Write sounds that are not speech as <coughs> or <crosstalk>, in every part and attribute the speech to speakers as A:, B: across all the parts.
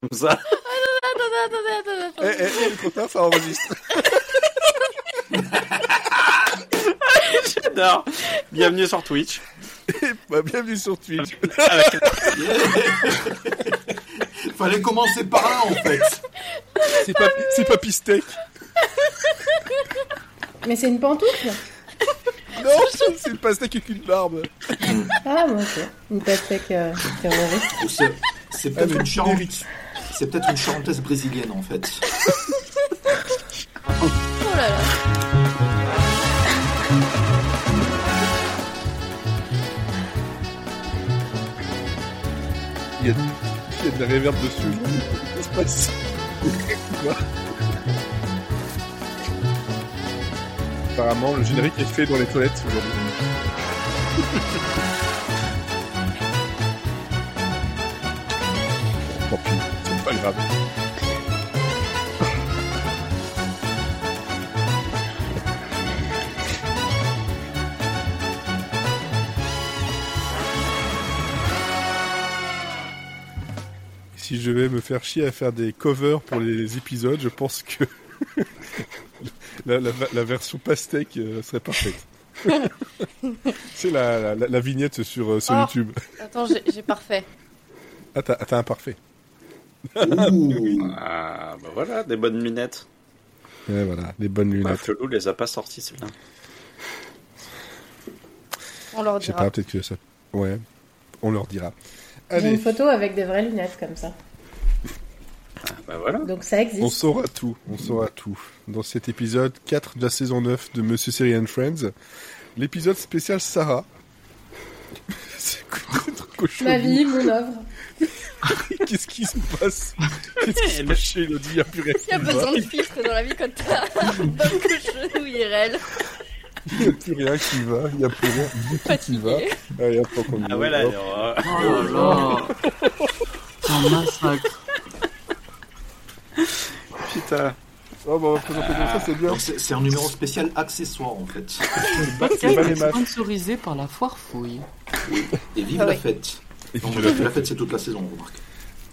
A: Comme ça.
B: Attendez, attendez, attendez,
C: Eh,
B: attendez.
C: eh, eh, trop tard, ça enregistre. <laughs>
A: J'adore. Bienvenue sur Twitch.
C: Bah, bienvenue sur Twitch. <laughs>
D: Fallait commencer par là en fait.
C: C'est pas, c'est pas Pistec.
E: Mais c'est une pantoufle
C: Non, c'est le pastèque avec une barbe.
E: Ah, moi, ok. Une pastèque euh, terroriste.
D: Ou c'est-
C: mais
D: une charente. C'est peut-être une charentaise brésilienne en fait. <laughs>
B: Oh là là.
C: Il y a, il y a de la réverb dessus. Qu'est-ce qui se passe Apparemment, le générique est fait dans les toilettes aujourd'hui. <laughs> pas grave. Si je vais me faire chier à faire des covers pour les épisodes, je pense que <laughs> la, la- la version pastèque euh, serait parfaite. <laughs> C'est la, la, la vignette sur, euh, sur
B: Oh.
C: YouTube.
B: Attends, j'ai parfait.
C: Ah, t'as un parfait.
A: Ah, bah voilà, des bonnes lunettes.
C: Et voilà, les bonnes
A: Bah,
C: lunettes.
A: Felou les a pas sorties, celles-là.
B: On leur
C: Je sais
B: dira.
C: pas, peut-être que ça. Ouais, on leur dira.
E: J'ai une photo avec des vraies lunettes comme ça.
A: Ah, bah voilà.
E: Donc ça
C: on
E: existe.
C: saura tout, on saura tout. Dans cet épisode 4 de la saison 9 de Monsieur Siri and Friends, l'épisode spécial Sarah. <laughs> C'est.
E: Ma vie, mon œuvre. <laughs>
C: Qu'est-ce qui se passe? Qu'est-ce qui se passe chez Elodie? Il n'y a plus rien
B: Il y a besoin de filtres dans la vie quand t'as bonne que cheveux IRL.
C: Il n'y a plus rien qui va. Il n'y a plus rien du tout qui va.
B: Fatigué.
C: Allez, hop, on y
A: Ah
C: va.
A: ouais, là, alors,
F: Oh là là C'est un massacre.
A: putain.
C: Oh, bah, on va présenter comme ça, c'est bien.
D: C'est c'est un numéro spécial accessoire en fait.
C: C'est pas
F: Podcast
C: les
F: est sponsorisé par la foire fouille.
D: Et vive
B: Ah
D: la
B: ouais.
D: fête.
C: Et puis,
D: la fête c'est toute la saison, on remarque.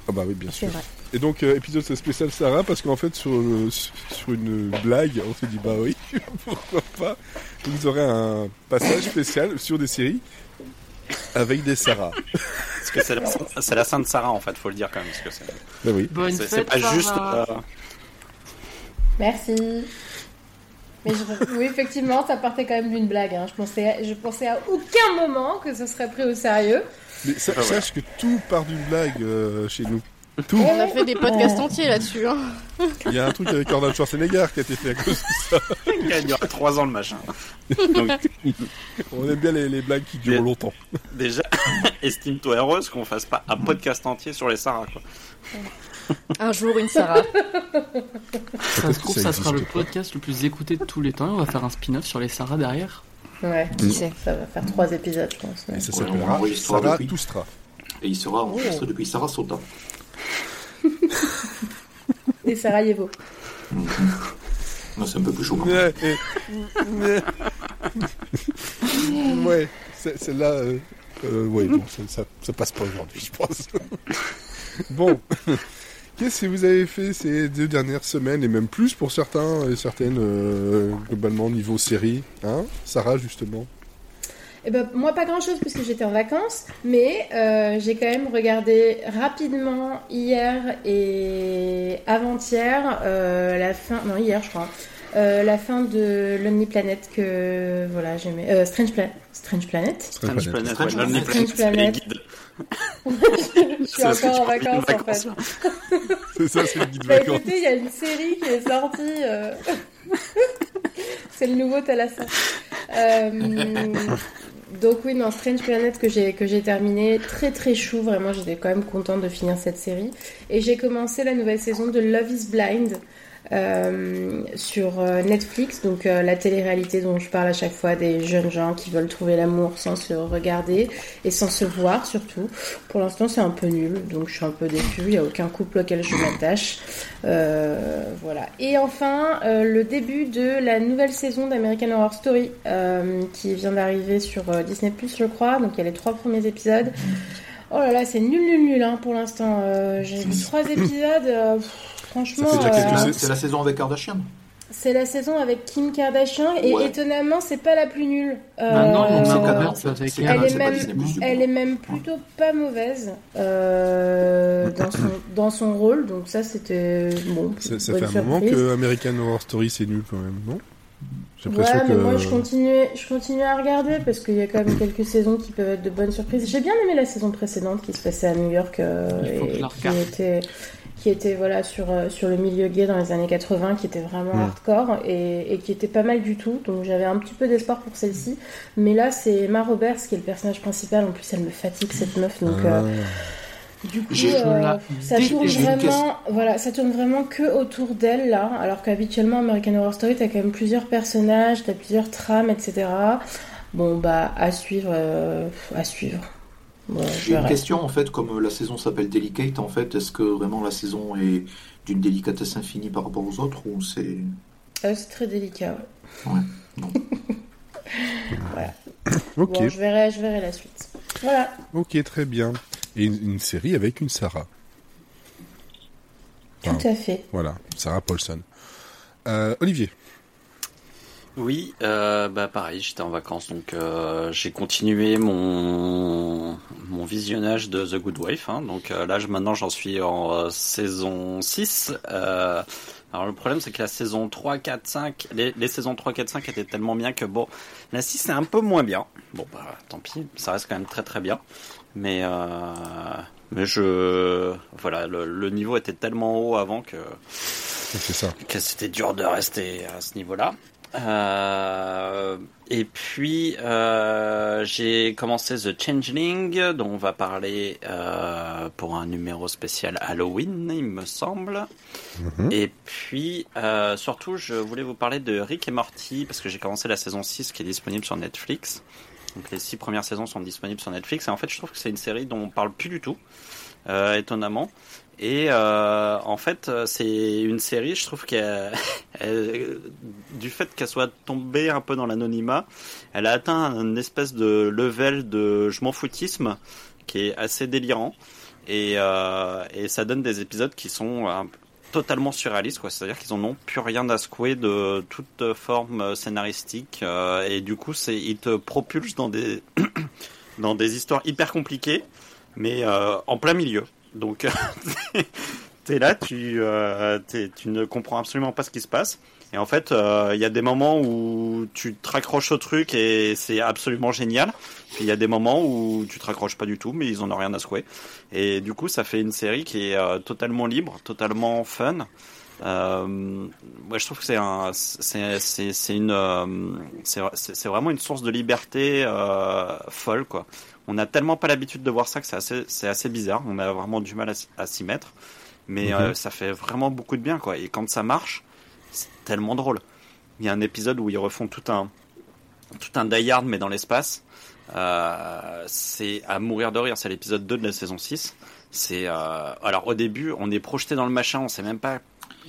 C: Ah bah oui, bien sûr.
E: vrai.
C: Et donc, euh, épisode spécial Sarah, parce qu'en fait, sur, le- sur une blague, on s'est dit, bah oui, <laughs> pourquoi pas, vous aurez un passage spécial sur des séries avec des Sarah. <laughs>
A: Parce que c'est la, Sainte Sarah, en fait, faut le dire quand même. Parce que c'est,
C: Bah oui.
F: Bonne
A: c'est, pas
F: Sarah.
A: juste. euh,
E: Merci. Mais je- oui, effectivement, ça partait quand même d'une blague. hein. Je, pensais, je pensais à aucun moment que ce serait pris au sérieux.
C: Mais sa-
A: Ah ouais.
C: sache que tout part d'une blague euh, chez nous. Tout.
B: On a fait des podcasts entiers là-dessus. Hein.
C: Il y a un truc avec Arnold Schwarzenegger qui a été fait à cause de ça.
A: il durera 3 ans le machin. Donc,
C: On aime bien les, les blagues qui durent longtemps.
A: déjà, <coughs> estime-toi heureuse qu'on fasse pas un podcast entier sur les Sarah, quoi.
B: Un jour, une Sarah.
F: Ça se trouve,
C: que
F: ça
C: ça
F: sera le
C: pas.
F: podcast le plus écouté de tous les temps. et On va faire un spin-off sur les Sarah derrière.
E: Ouais,
B: Qui sait
E: ça va faire trois épisodes, je pense. ouais.
C: Et ça
D: Ouais, on
C: s'appellera
D: enregistrera
C: Sarah
D: depuis.
C: Toustra.
D: Et il sera enregistré depuis Sarasota. <laughs>
E: Et Sarajevo.
D: Non, c'est un peu plus chaud. quand même.
C: Ouais, <laughs> ouais, celle-là, euh, euh, ouais, bon, ça, ça, ça passe pas aujourd'hui, je pense. <laughs> bon, qu'est-ce que vous avez fait ces deux dernières semaines, et même plus pour certains et certaines, euh, globalement, niveau série, hein Sarah, justement?
E: Eh ben, moi, pas grand chose puisque j'étais en vacances, mais euh, j'ai quand même regardé rapidement hier et avant-hier euh, la fin, non hier je crois, euh, la fin de Lonely Planet que voilà j'aimais, euh, Strange, Pla- Strange Planet.
A: Strange Planet,
D: Strange Planet.
E: Strange. <laughs> Je suis encore en vacances en fait.
C: C'est ça, c'est le guide
E: Bah
C: vacances.
E: écoutez, il y a une série qui est sortie. euh, <laughs> c'est le nouveau Thalassa. Euh, donc oui, non, Strange Planet que j'ai que j'ai terminé, très très chou, vraiment j'étais quand même contente de finir cette série. Et j'ai commencé la nouvelle saison de Love is Blind euh, sur euh, Netflix, donc euh, la télé-réalité dont je parle à chaque fois des jeunes gens qui veulent trouver l'amour sans se regarder et sans se voir surtout. Pour l'instant c'est un peu nul, donc je suis un peu déçue, il n'y a aucun couple auquel je m'attache. Voilà. Et enfin, le début de la nouvelle saison d'American Horror Story qui vient d'arriver sur Disney je crois. Donc il y a les trois premiers épisodes. Oh là là, c'est nul, nul, nul hein, pour l'instant. J'ai vu trois épisodes. Franchement, euh,
D: C'est la- saison avec Kardashian.
E: c'est la saison avec Kim Kardashian et
D: Ouais.
E: étonnamment, c'est pas la plus nulle. Euh,
F: Maintenant,
D: non,
F: on
D: c'est
F: a
D: Canal,
F: ouvert
D: c'est-
F: avec
D: c'est
E: Elle est même-. Elle est même plutôt pas mauvaise euh, dans, son, dans son rôle, donc ça c'était bon.
C: Ça, fait un moment que American Horror Story c'est nul quand même, non? J'ai
E: Ouais,
C: l'impression
E: mais
C: que.
E: moi je continue, je continue à regarder parce qu'il y a quand même quelques saisons qui peuvent être de bonnes surprises. J'ai bien aimé la saison précédente qui se passait à New York euh, et qui était, qui était voilà sur euh, sur le milieu gay dans les années 80, qui était vraiment
C: Mm.
E: hardcore et, et qui était pas mal du tout. Donc j'avais un petit peu d'espoir pour celle-ci. Mais là c'est Emma Roberts qui est le personnage principal. En plus elle me fatigue cette meuf. Donc
C: Ah.
E: euh, du coup euh, ça tourne vraiment, voilà, ça tourne vraiment que autour d'elle là. Alors qu'habituellement American Horror Story t'as quand même plusieurs personnages, t'as plusieurs trames, etc. Bon bah à suivre, euh, à suivre.
D: J'ai une question en fait, comme la saison s'appelle Delicate, en fait, est-ce que vraiment la saison est d'une délicatesse infinie par rapport aux autres ou c'est
E: Euh, c'est très délicat. ouais.
D: non. <laughs>
C: Ok,
E: Bon, je verrai, je verrai la suite. Voilà.
C: ok, très bien. Et une, une série avec une Sarah.
E: Tout à fait.
C: Voilà, Sarah Paulson. Euh, Olivier.
A: Oui, euh, bah pareil, j'étais en vacances, donc euh, j'ai continué mon mon visionnage de The Good Wife. hein. donc euh, là, je- maintenant, j'en suis en euh, saison 6. Euh, alors le problème, c'est que la saison 3, 4, 5, les, les saisons 3, 4, 5 étaient tellement bien que bon, la 6 c'est un peu moins bien. Bon bah tant pis, ça reste quand même très très bien. Mais euh, mais je voilà, le, le niveau était tellement haut avant que
C: C'est ça.
A: que c'était dur de rester à ce niveau-là. Euh, et puis euh, j'ai commencé The Changeling, dont on va parler euh, pour un numéro spécial Halloween, il me semble.
C: Mhm.
A: Et puis surtout, je voulais vous parler de Rick et Morty parce que j'ai commencé la saison 6 qui est disponible sur Netflix. Donc les six premières saisons sont disponibles sur Netflix et en fait je trouve que c'est une série dont on parle plus du tout, étonnamment. Et euh, en fait euh, c'est une série, je trouve qu'elle, <laughs> elle- du fait qu'elle soit tombée un peu dans l'anonymat, elle a atteint une espèce de level de je m'en foutisme qui est assez délirant. Et, euh, et ça donne des épisodes qui sont un- totalement surréalistes, quoi. C'est-à-dire qu'ils en ont plus rien à secouer de toute forme scénaristique. euh, et du coup, c'est, ils te propulsent dans des, <coughs> dans des histoires hyper compliquées, mais euh, en plein milieu. Donc, <laughs> t'es là, tu, euh, tu ne comprends absolument pas ce qui se passe. Et en fait, euh, il y a des moments où tu te raccroches au truc et c'est absolument génial. Puis il y a des moments où tu te raccroches pas du tout, mais ils en ont rien à secouer. Et du coup, ça fait une série qui est euh, totalement libre, totalement fun. Euh, je trouve que c'est un, c'est, une, c'est, vraiment une source de liberté folle, quoi. On a tellement pas l'habitude de voir ça que c'est assez, c'est assez bizarre. On a vraiment du mal à, s'y mettre, mais
C: Mhm.
A: euh, ça fait vraiment beaucoup de bien, quoi. Et quand ça marche, c'est tellement drôle. Il y a un épisode où ils refont tout un, tout un Die Hard, mais dans l'espace. Euh, c'est à mourir de rire. C'est l'épisode 2 de la saison 6. C'est euh, alors au début, on est projeté dans le machin, on sait même pas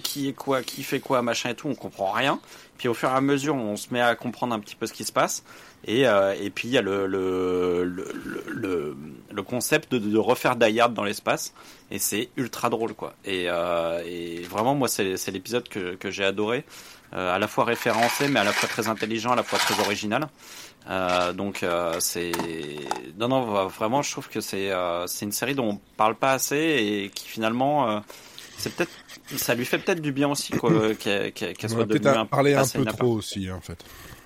A: qui est quoi, qui fait quoi, machin et tout, on comprend rien. Puis au fur et à mesure, on se met à comprendre un petit peu ce qui se passe. Et, euh, et puis il y a le, le, le, le, concept de, de refaire Die Hard dans l'espace. Et c'est ultra drôle, quoi. Et, euh, et vraiment, moi, c'est l'épisode que, que j'ai adoré. Euh, à la fois référencé, mais à la fois très intelligent, à la fois très original. Euh, donc euh, c'est non non vraiment je trouve que c'est euh, c'est une série dont on parle pas assez et qui finalement c'est peut-être ça lui fait peut-être du bien aussi <coughs> qu'elle qu'elle- qu'elle
C: On
A: soit devenue
C: en parler un peu trop aussi, en fait.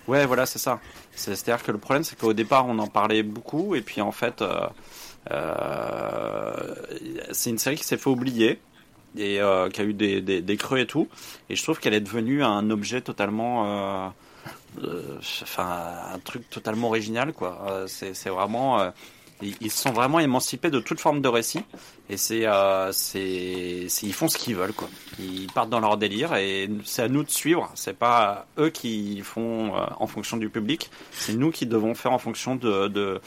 A: Ouais, voilà, c'est ça. C'est- C'est-à-dire que le problème, c'est qu'au départ, on en parlait beaucoup, et puis en fait, euh, euh, c'est une série qui s'est fait oublier, et euh, qui a eu des, creux et tout, et je trouve qu'elle est devenue un objet totalement... enfin, un truc totalement original, quoi. C'est vraiment... ils sont vraiment émancipés de toute forme de récit, et euh, c'est ils font ce qu'ils veulent, quoi. Ils partent dans leur délire, et c'est à nous de suivre. C'est pas eux qui font euh, en fonction du public, c'est nous qui devons faire en fonction de, de,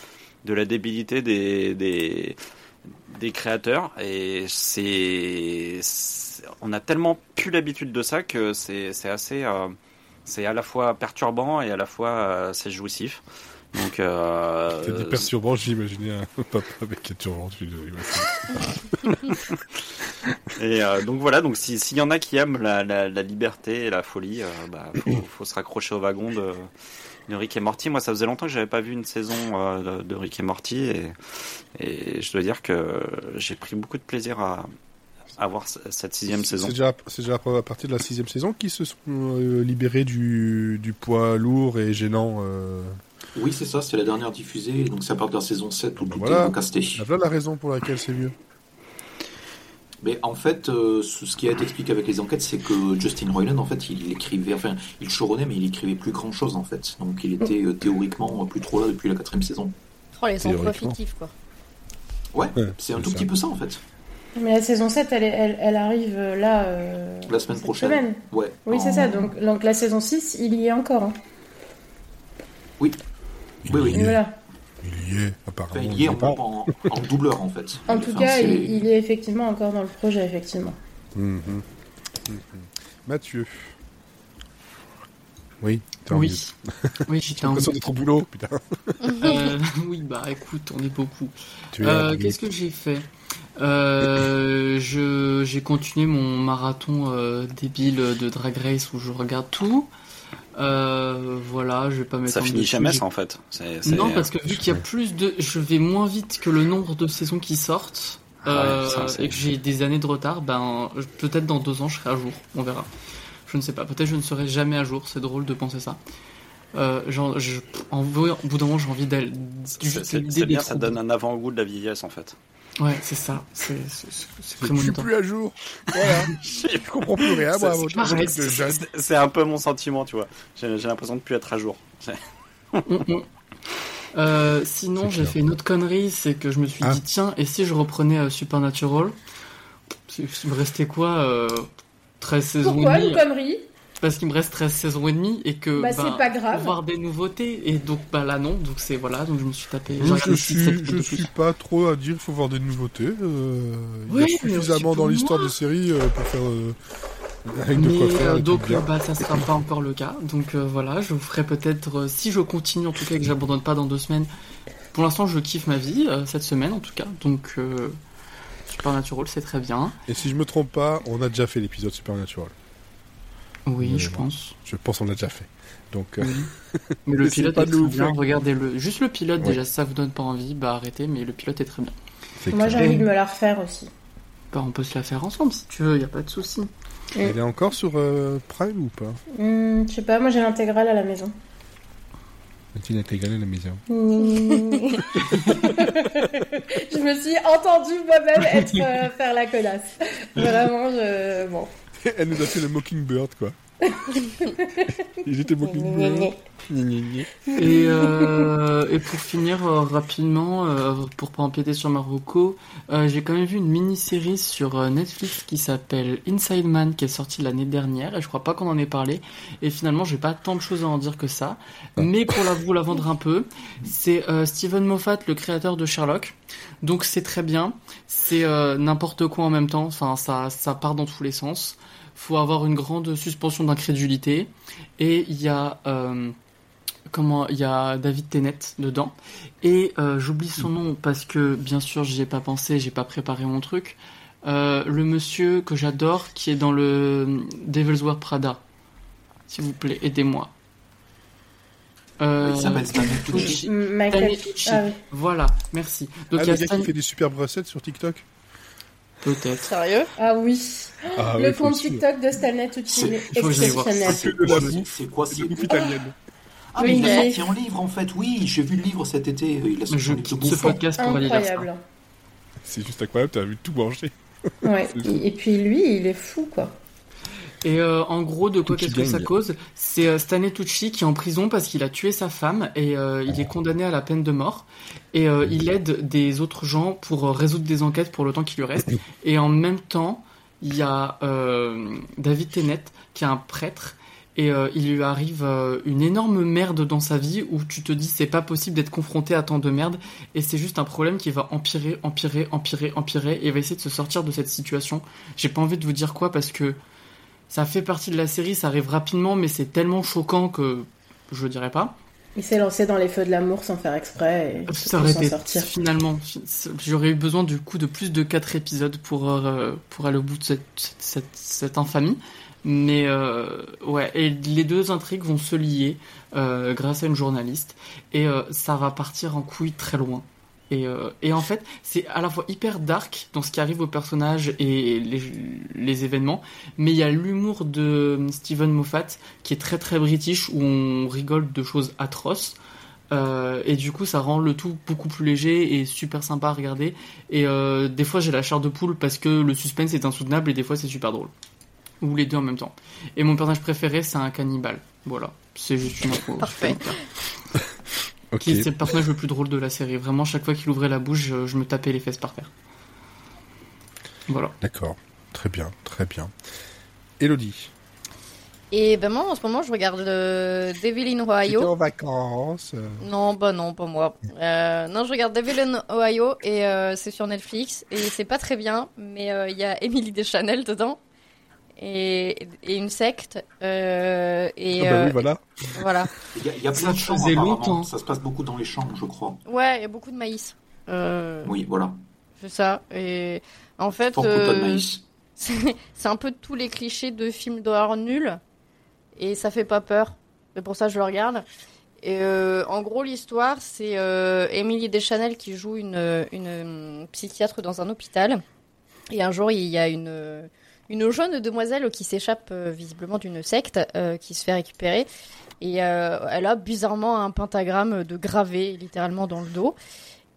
A: la débilité des, des, créateurs. Et c'est, on a tellement plus l'habitude de ça que c'est, assez, euh, c'est à la fois perturbant et à la fois c'est jouissif. Donc, euh,
C: C'était perturbant, j'imaginais un <laughs> papa avec un turban. <laughs>
A: et euh, donc voilà. Donc si- s'il y en a qui aiment la, la, la liberté et la folie, euh, bah, faut, faut se raccrocher au wagon de, de Rick et Morty. Moi, ça faisait longtemps que j'avais pas vu une saison euh, de, de Rick et Morty et, et je dois dire que j'ai pris beaucoup de plaisir à, à voir c- cette sixième
C: C'est
A: saison.
C: déjà, c'est déjà à partir de la sixième saison qu'ils se sont euh, libérés du, du poids lourd et gênant. Euh...
D: Oui, c'est ça, c'est la dernière diffusée, donc ça part de la saison 7 où tout
C: Voilà.
D: est
C: y a voilà la raison pour laquelle c'est mieux.
D: Mais en fait, euh, ce qui a été expliqué avec les enquêtes, c'est que Justin Roiland, en fait, il écrivait, enfin, il choronnait, mais il écrivait plus grand chose, en fait. Donc il était euh, théoriquement euh, plus trop là depuis la quatrième saison.
B: Oh, les emplois fictifs, quoi.
D: Ouais,
C: Ouais,
D: c'est un tout
C: ça.
D: petit peu ça, en fait.
E: Mais la saison 7, elle, est- elle, elle arrive là. euh,
D: La semaine prochaine.
E: semaine.
D: Ouais.
E: Oui, c'est ça. Donc, donc la saison 6, il y est encore. hein.
D: Oui, oui, oui.
C: Il y est,
E: Voilà.
C: il y est, apparemment.
D: Enfin, il y est
C: il
D: en, en- en doubleur, en fait.
E: En
D: Enfin,
E: tout cas, il, il est effectivement encore dans le projet, effectivement.
C: Mhm. Mhm. Mathieu. Oui, t'es en
F: Oui. Oui,
C: J'ai
F: j'étais en
C: d'être au boulot, putain.
F: Euh, oui, bah écoute, on est beaucoup. Euh, Qu'est-ce que j'ai fait? Euh, je J'ai continué mon marathon euh, débile de Drag Race où je regarde tout. Euh, voilà, je vais pas mettre
A: Ça finit jamais, ça, en fait. C'est- c'est-
F: Non, parce que vu qu'il y a plus de, je vais moins vite que le nombre de saisons qui sortent.
A: Ah ouais,
F: euh,
A: ça,
F: et que j'ai des années de retard, ben peut-être dans deux ans je serai à jour, on verra. Je ne sais pas, peut-être je ne serai jamais à jour, c'est drôle de penser ça. Euh, genre, je, en, au bout d'un moment j'ai envie d'aller.
A: c'est- bien, ça donne un avant-goût de la vieillesse, en fait.
F: Ouais, c'est ça, c'est c'est
C: Je suis plus à jour. Voilà. <laughs> je comprends plus rien, moi,
A: C'est- un peu mon sentiment, tu vois. J'ai l'impression de plus être à jour.
F: Mm, mm. Euh, sinon, j'ai fait une autre connerie, c'est que je me suis
C: Ah.
F: dit, tiens, et si je reprenais euh, Supernatural? Il me restait quoi euh, 13 saisons
E: Pourquoi une connerie?
F: Parce qu'il me reste 13 saisons et demie et que
E: Bah,
F: ben,
E: c'est pas grave.
F: voir des nouveautés. Et donc, bah là, non. Donc, c'est voilà. Donc, je me suis tapé.
C: Je suis, je
F: de
C: suis
F: plus.
C: pas trop à dire qu'il faut voir des nouveautés. euh, il y
F: Oui,
C: a suffisamment dans l'histoire
F: moi.
C: de série euh, pour faire euh, avec de
F: Mais
C: quoi faire.
F: euh,
C: des
F: donc, bah, ça sera pas encore le cas. Donc, euh, voilà. Je vous ferai peut-être, euh, si je continue en tout cas et que j'abandonne pas dans deux semaines. Pour l'instant, je kiffe ma vie, euh, cette semaine en tout cas. Donc, euh, Supernatural, c'est très bien.
C: Et si je me trompe pas, on a déjà fait l'épisode Supernatural.
F: Oui, je
C: bon.
F: pense.
C: Je pense qu'on l'a déjà fait. Donc, euh,
F: Oui. <laughs> Mais le pilote
C: pas
F: est très bien. Regardez-le. Juste le pilote,
C: Ouais.
F: déjà, si ça vous donne pas envie, bah arrêtez. Mais le pilote est très bien.
E: Moi, j'ai envie de me la refaire aussi.
F: Bah, on peut se la faire ensemble si tu veux, y a pas de souci.
C: Elle est encore sur euh, Prime ou pas?
E: Hmm, je sais pas, moi j'ai l'intégrale à la maison.
C: Est-il intégré à la maison? <laughs>
E: Je me suis entendue moi-même être euh, faire la connasse. Vraiment, je... bon. <laughs>
C: Elle nous a fait le Mockingbird, quoi. <laughs> Il était Mockingbird.
F: Et, euh, et pour finir euh, rapidement, euh, pour pas empiéter sur Marocco, euh, j'ai quand même vu une mini-série sur euh, Netflix qui s'appelle Inside Man, qui est sortie l'année dernière, et je crois pas qu'on en ait parlé. Et finalement, j'ai pas tant de choses à en dire que ça. Mais pour la, vous la vendre un peu, c'est euh, Steven Moffat, le créateur de Sherlock. Donc c'est très bien. C'est euh, n'importe quoi en même temps. Enfin, ça, ça part dans tous les sens. Faut avoir une grande suspension d'incrédulité. Et il y a euh, comment il y a David Tennant dedans et euh, j'oublie son nom parce que bien sûr j'y ai pas pensé j'ai pas préparé mon truc Euh, le monsieur que j'adore qui est dans le Devil's Wear Prada s'il vous plaît aidez-moi euh,
D: Il s'appelle Stanley Tucci.
E: Michael...
F: Stanley Tucci.
E: Ah oui.
F: voilà merci donc
C: Ah,
F: il y a
C: le gars
F: Stan-
C: qui fait des superbes recettes sur TikTok?
F: Peut-être
B: Sérieux
E: Ah oui.
C: Ah
E: le
C: ouais,
E: compte. TikTok de Stanley Tucci, est exceptionnel.
D: C'est quoi, c'est
C: bouffe italienne.
D: Ah, mais il a sorti un livre en fait, oui, j'ai vu le livre cet été. Il a sorti
F: je quitte ce
D: bouffon.
F: podcast pour aller lire ça
E: Incroyable.
C: C'est juste incroyable, t'as vu tout manger.
E: Ouais. <laughs> Et puis lui, il est fou, quoi.
F: Et euh, en gros, de quoi qu'est-ce que ça cause? C'est euh, Stanley Tucci qui est en prison parce qu'il a tué sa femme et euh, il est condamné à la peine de mort. Et euh, il aide des autres gens pour résoudre des enquêtes pour le temps qui lui reste. <coughs> Et en même temps, il y a David Tennant qui est un prêtre. Et euh, il lui arrive euh, une énorme merde dans sa vie où tu te dis c'est pas possible d'être confronté à tant de merde et c'est juste un problème qui va empirer, empirer, empirer, empirer et il va essayer de se sortir de cette situation. J'ai pas envie de vous dire quoi parce que ça fait partie de la série, ça arrive rapidement, mais c'est tellement choquant que je dirais pas.
E: Il s'est lancé dans les feux de l'amour sans faire exprès et
F: Ça aurait été
E: sortir.
F: finalement. J'aurais eu besoin du coup de plus de 4 épisodes pour, euh, pour aller au bout de cette, cette, infamie. Mais euh, ouais, et les deux intrigues vont se lier euh, grâce à une journaliste et ça va partir en couille très loin. Et, euh, et en fait, c'est à la fois hyper dark dans ce qui arrive aux personnages et les, les événements, mais il y a l'humour de Steven Moffat qui est très très british où on rigole de choses atroces. Euh, et du coup, ça rend le tout beaucoup plus léger et super sympa à regarder. Et euh, des fois, j'ai la chair de poule parce que le suspense est insoutenable et des fois, c'est super drôle. Ou les deux en même temps. Et mon personnage préféré, c'est un cannibale. Voilà. C'est juste une info.
B: Parfait. <laughs>
C: Ok.
F: Qui c'est le personnage le plus drôle de la série. Vraiment, chaque fois qu'il ouvrait la bouche, je, je me tapais les fesses par terre. Voilà.
C: D'accord. Très bien, très bien. Elodie.
B: Et ben moi, en ce moment, je regarde euh, Devil in Ohio.
C: en vacances. euh,
B: Non, bah non, pas moi. Euh, non, je regarde Devil in Ohio et euh, c'est sur Netflix et c'est pas très bien, mais euh, il y a Emily Deschanel dedans et, et une secte euh, et
C: Ah bah
B: euh,
C: oui, voilà.
B: voilà.
D: Il y a, il y a
F: Ça
D: plein de champs,
F: longtemps.
D: Ça se passe beaucoup dans les champs, je crois.
B: Ouais, il y a beaucoup de maïs. Euh,
D: Oui, voilà.
B: C'est ça. Et en fait,
D: quota de
B: euh, <laughs>
D: maïs.
B: c'est un peu tous les clichés de films d'horreur nuls et ça fait pas peur. C'est pour ça que je le regarde. Et euh, en gros, l'histoire, c'est euh, Emily Deschanel qui joue une, une euh, psychiatre dans un hôpital. Et un jour, il y a une, une jeune demoiselle qui s'échappe euh, visiblement d'une secte euh, qui se fait récupérer. Et euh, elle a bizarrement un pentagramme de gravé littéralement dans le dos.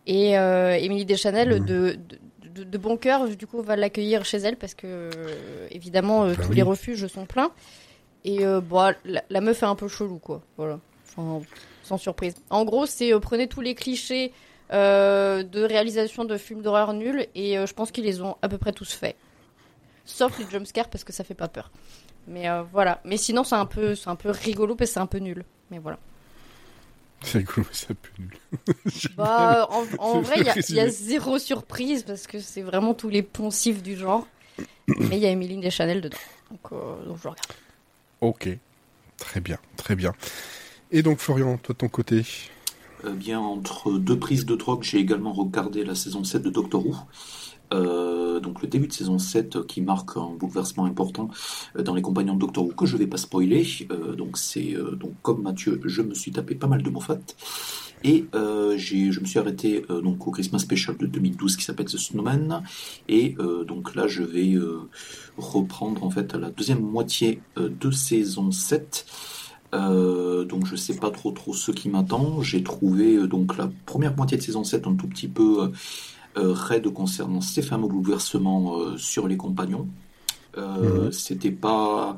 B: Et Émilie Deschanel,
C: Mhm.
B: de, de, de, de bon cœur, du coup, va l'accueillir chez elle parce que, euh, évidemment, euh,
C: Bah
B: tous
C: oui.
B: les refuges sont pleins. Et euh, bon, la, la meuf est un peu chelou, quoi. Voilà. Enfin, sans surprise. En gros, c'est prenez tous les clichés de réalisation de films d'horreur nuls et je pense qu'ils les ont à peu près tous faits. Sauf les jumpscares parce que ça fait pas peur. Mais euh, voilà. Mais sinon, c'est un peu, c'est un peu rigolo parce que c'est un peu nul. Mais voilà.
C: C'est rigolo, mais c'est un peu nul. <laughs>
B: Bah, en, vrai, il y, a- y zéro surprise parce que c'est vraiment tous les poncifs du genre. Mais il y a Emily Deschanel dedans. Donc, euh, donc je regarde.
C: Ok. Très bien, très bien. Et donc, Florian, toi de ton côté
D: Euh, bien, entre deux prises de drogue, j'ai également regardé la saison 7 de Doctor Who. Euh, donc le début de saison 7 euh, qui marque un bouleversement important euh, dans les compagnons de Doctor Who que je vais pas spoiler. Euh, donc c'est euh, donc comme Mathieu, je me suis tapé pas mal de Moffat et euh, je me suis arrêté donc au Christmas Special de 2012 qui s'appelle The Snowman et donc là je vais reprendre en fait la deuxième moitié de saison 7 euh, donc je sais pas trop trop ce qui m'attend. J'ai trouvé euh, donc la première moitié de saison 7 un tout petit peu euh, raide concernant ces fameux bouleversements euh, sur les compagnons. Euh,
C: Mhm.
D: C'était pas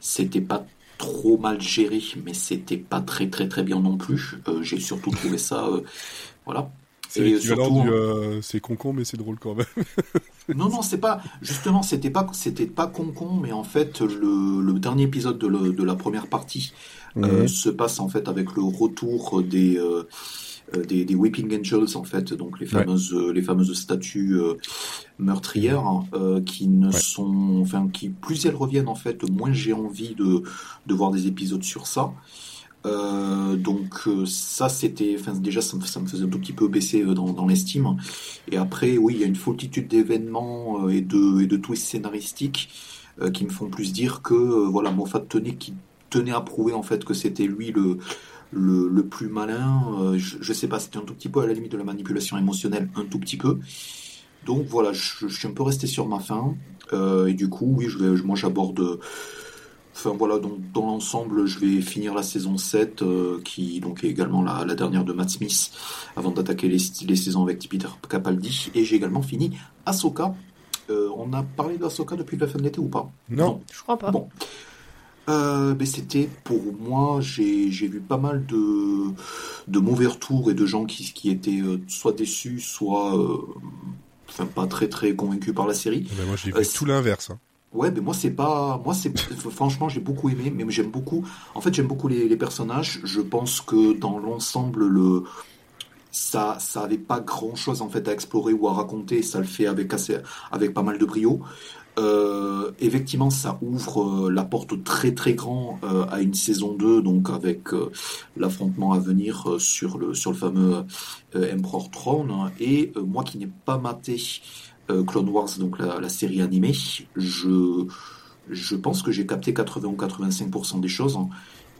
D: c'était pas trop mal géré, mais c'était pas très très très bien non plus. J'ai surtout trouvé ça voilà.
C: C'est l'équivalent du euh, c'est mais c'est drôle quand même. <laughs>
D: Non, non, c'est pas. Justement, c'était pas, c'était pas con con, mais en fait, le, le dernier épisode de, le- de la première partie euh,
C: Mhm.
D: se passe en fait avec le retour des euh, des, des Weeping Angels en fait, donc les fameuses euh, les fameuses statues euh, meurtrières hein, euh, qui ne
C: Ouais.
D: sont, enfin, qui plus elles reviennent en fait, moins j'ai envie de de voir des épisodes sur ça. Euh, donc euh, ça c'était, enfin déjà ça me, ça me faisait un tout petit peu baisser euh, dans, dans l'estime. Et après oui il y a une foultitude d'événements euh, et de et de twists scénaristiques euh, qui me font plus dire que euh, voilà Moffat tenait qui tenait à prouver en fait que c'était lui le le, le plus malin. Euh, je, je sais pas c'était un tout petit peu à la limite de la manipulation émotionnelle un tout petit peu. Donc voilà je, je suis un peu resté sur ma faim Euh, et du coup oui je vais moi j'aborde Enfin voilà, donc dans l'ensemble, je vais finir la saison 7, euh, qui donc est également la, la dernière de Matt Smith, avant d'attaquer les, les saisons avec Peter Capaldi. Et j'ai également fini Ahsoka. Euh, on a parlé d'Ahsoka depuis la fin de l'été ou pas?
C: Non.
B: Je crois pas.
D: Bon. Euh, mais c'était pour moi, j'ai vu pas mal de, de mauvais retours et de gens qui, qui étaient euh, soit déçus, soit euh, enfin pas très très convaincus par la série.
C: Ben, moi, j'ai
D: Euh,
C: fait
D: c'est-
C: tout l'inverse. hein.
D: Ouais, mais moi c'est pas, moi c'est, <laughs> franchement j'ai beaucoup aimé, mais j'aime beaucoup. En fait j'aime beaucoup les, les personnages. Je pense que dans l'ensemble le, ça, ça avait pas grand chose en fait à explorer ou à raconter. Ça le fait avec assez, avec pas mal de brio. Euh, effectivement, ça ouvre euh, la porte très très grand euh, à une saison 2, donc avec l'affrontement à venir sur le sur fameux Emperor Throne. Et moi qui n'ai pas maté Clone Wars, donc la, série animée, je je pense que j'ai capté 80 ou 85% des choses.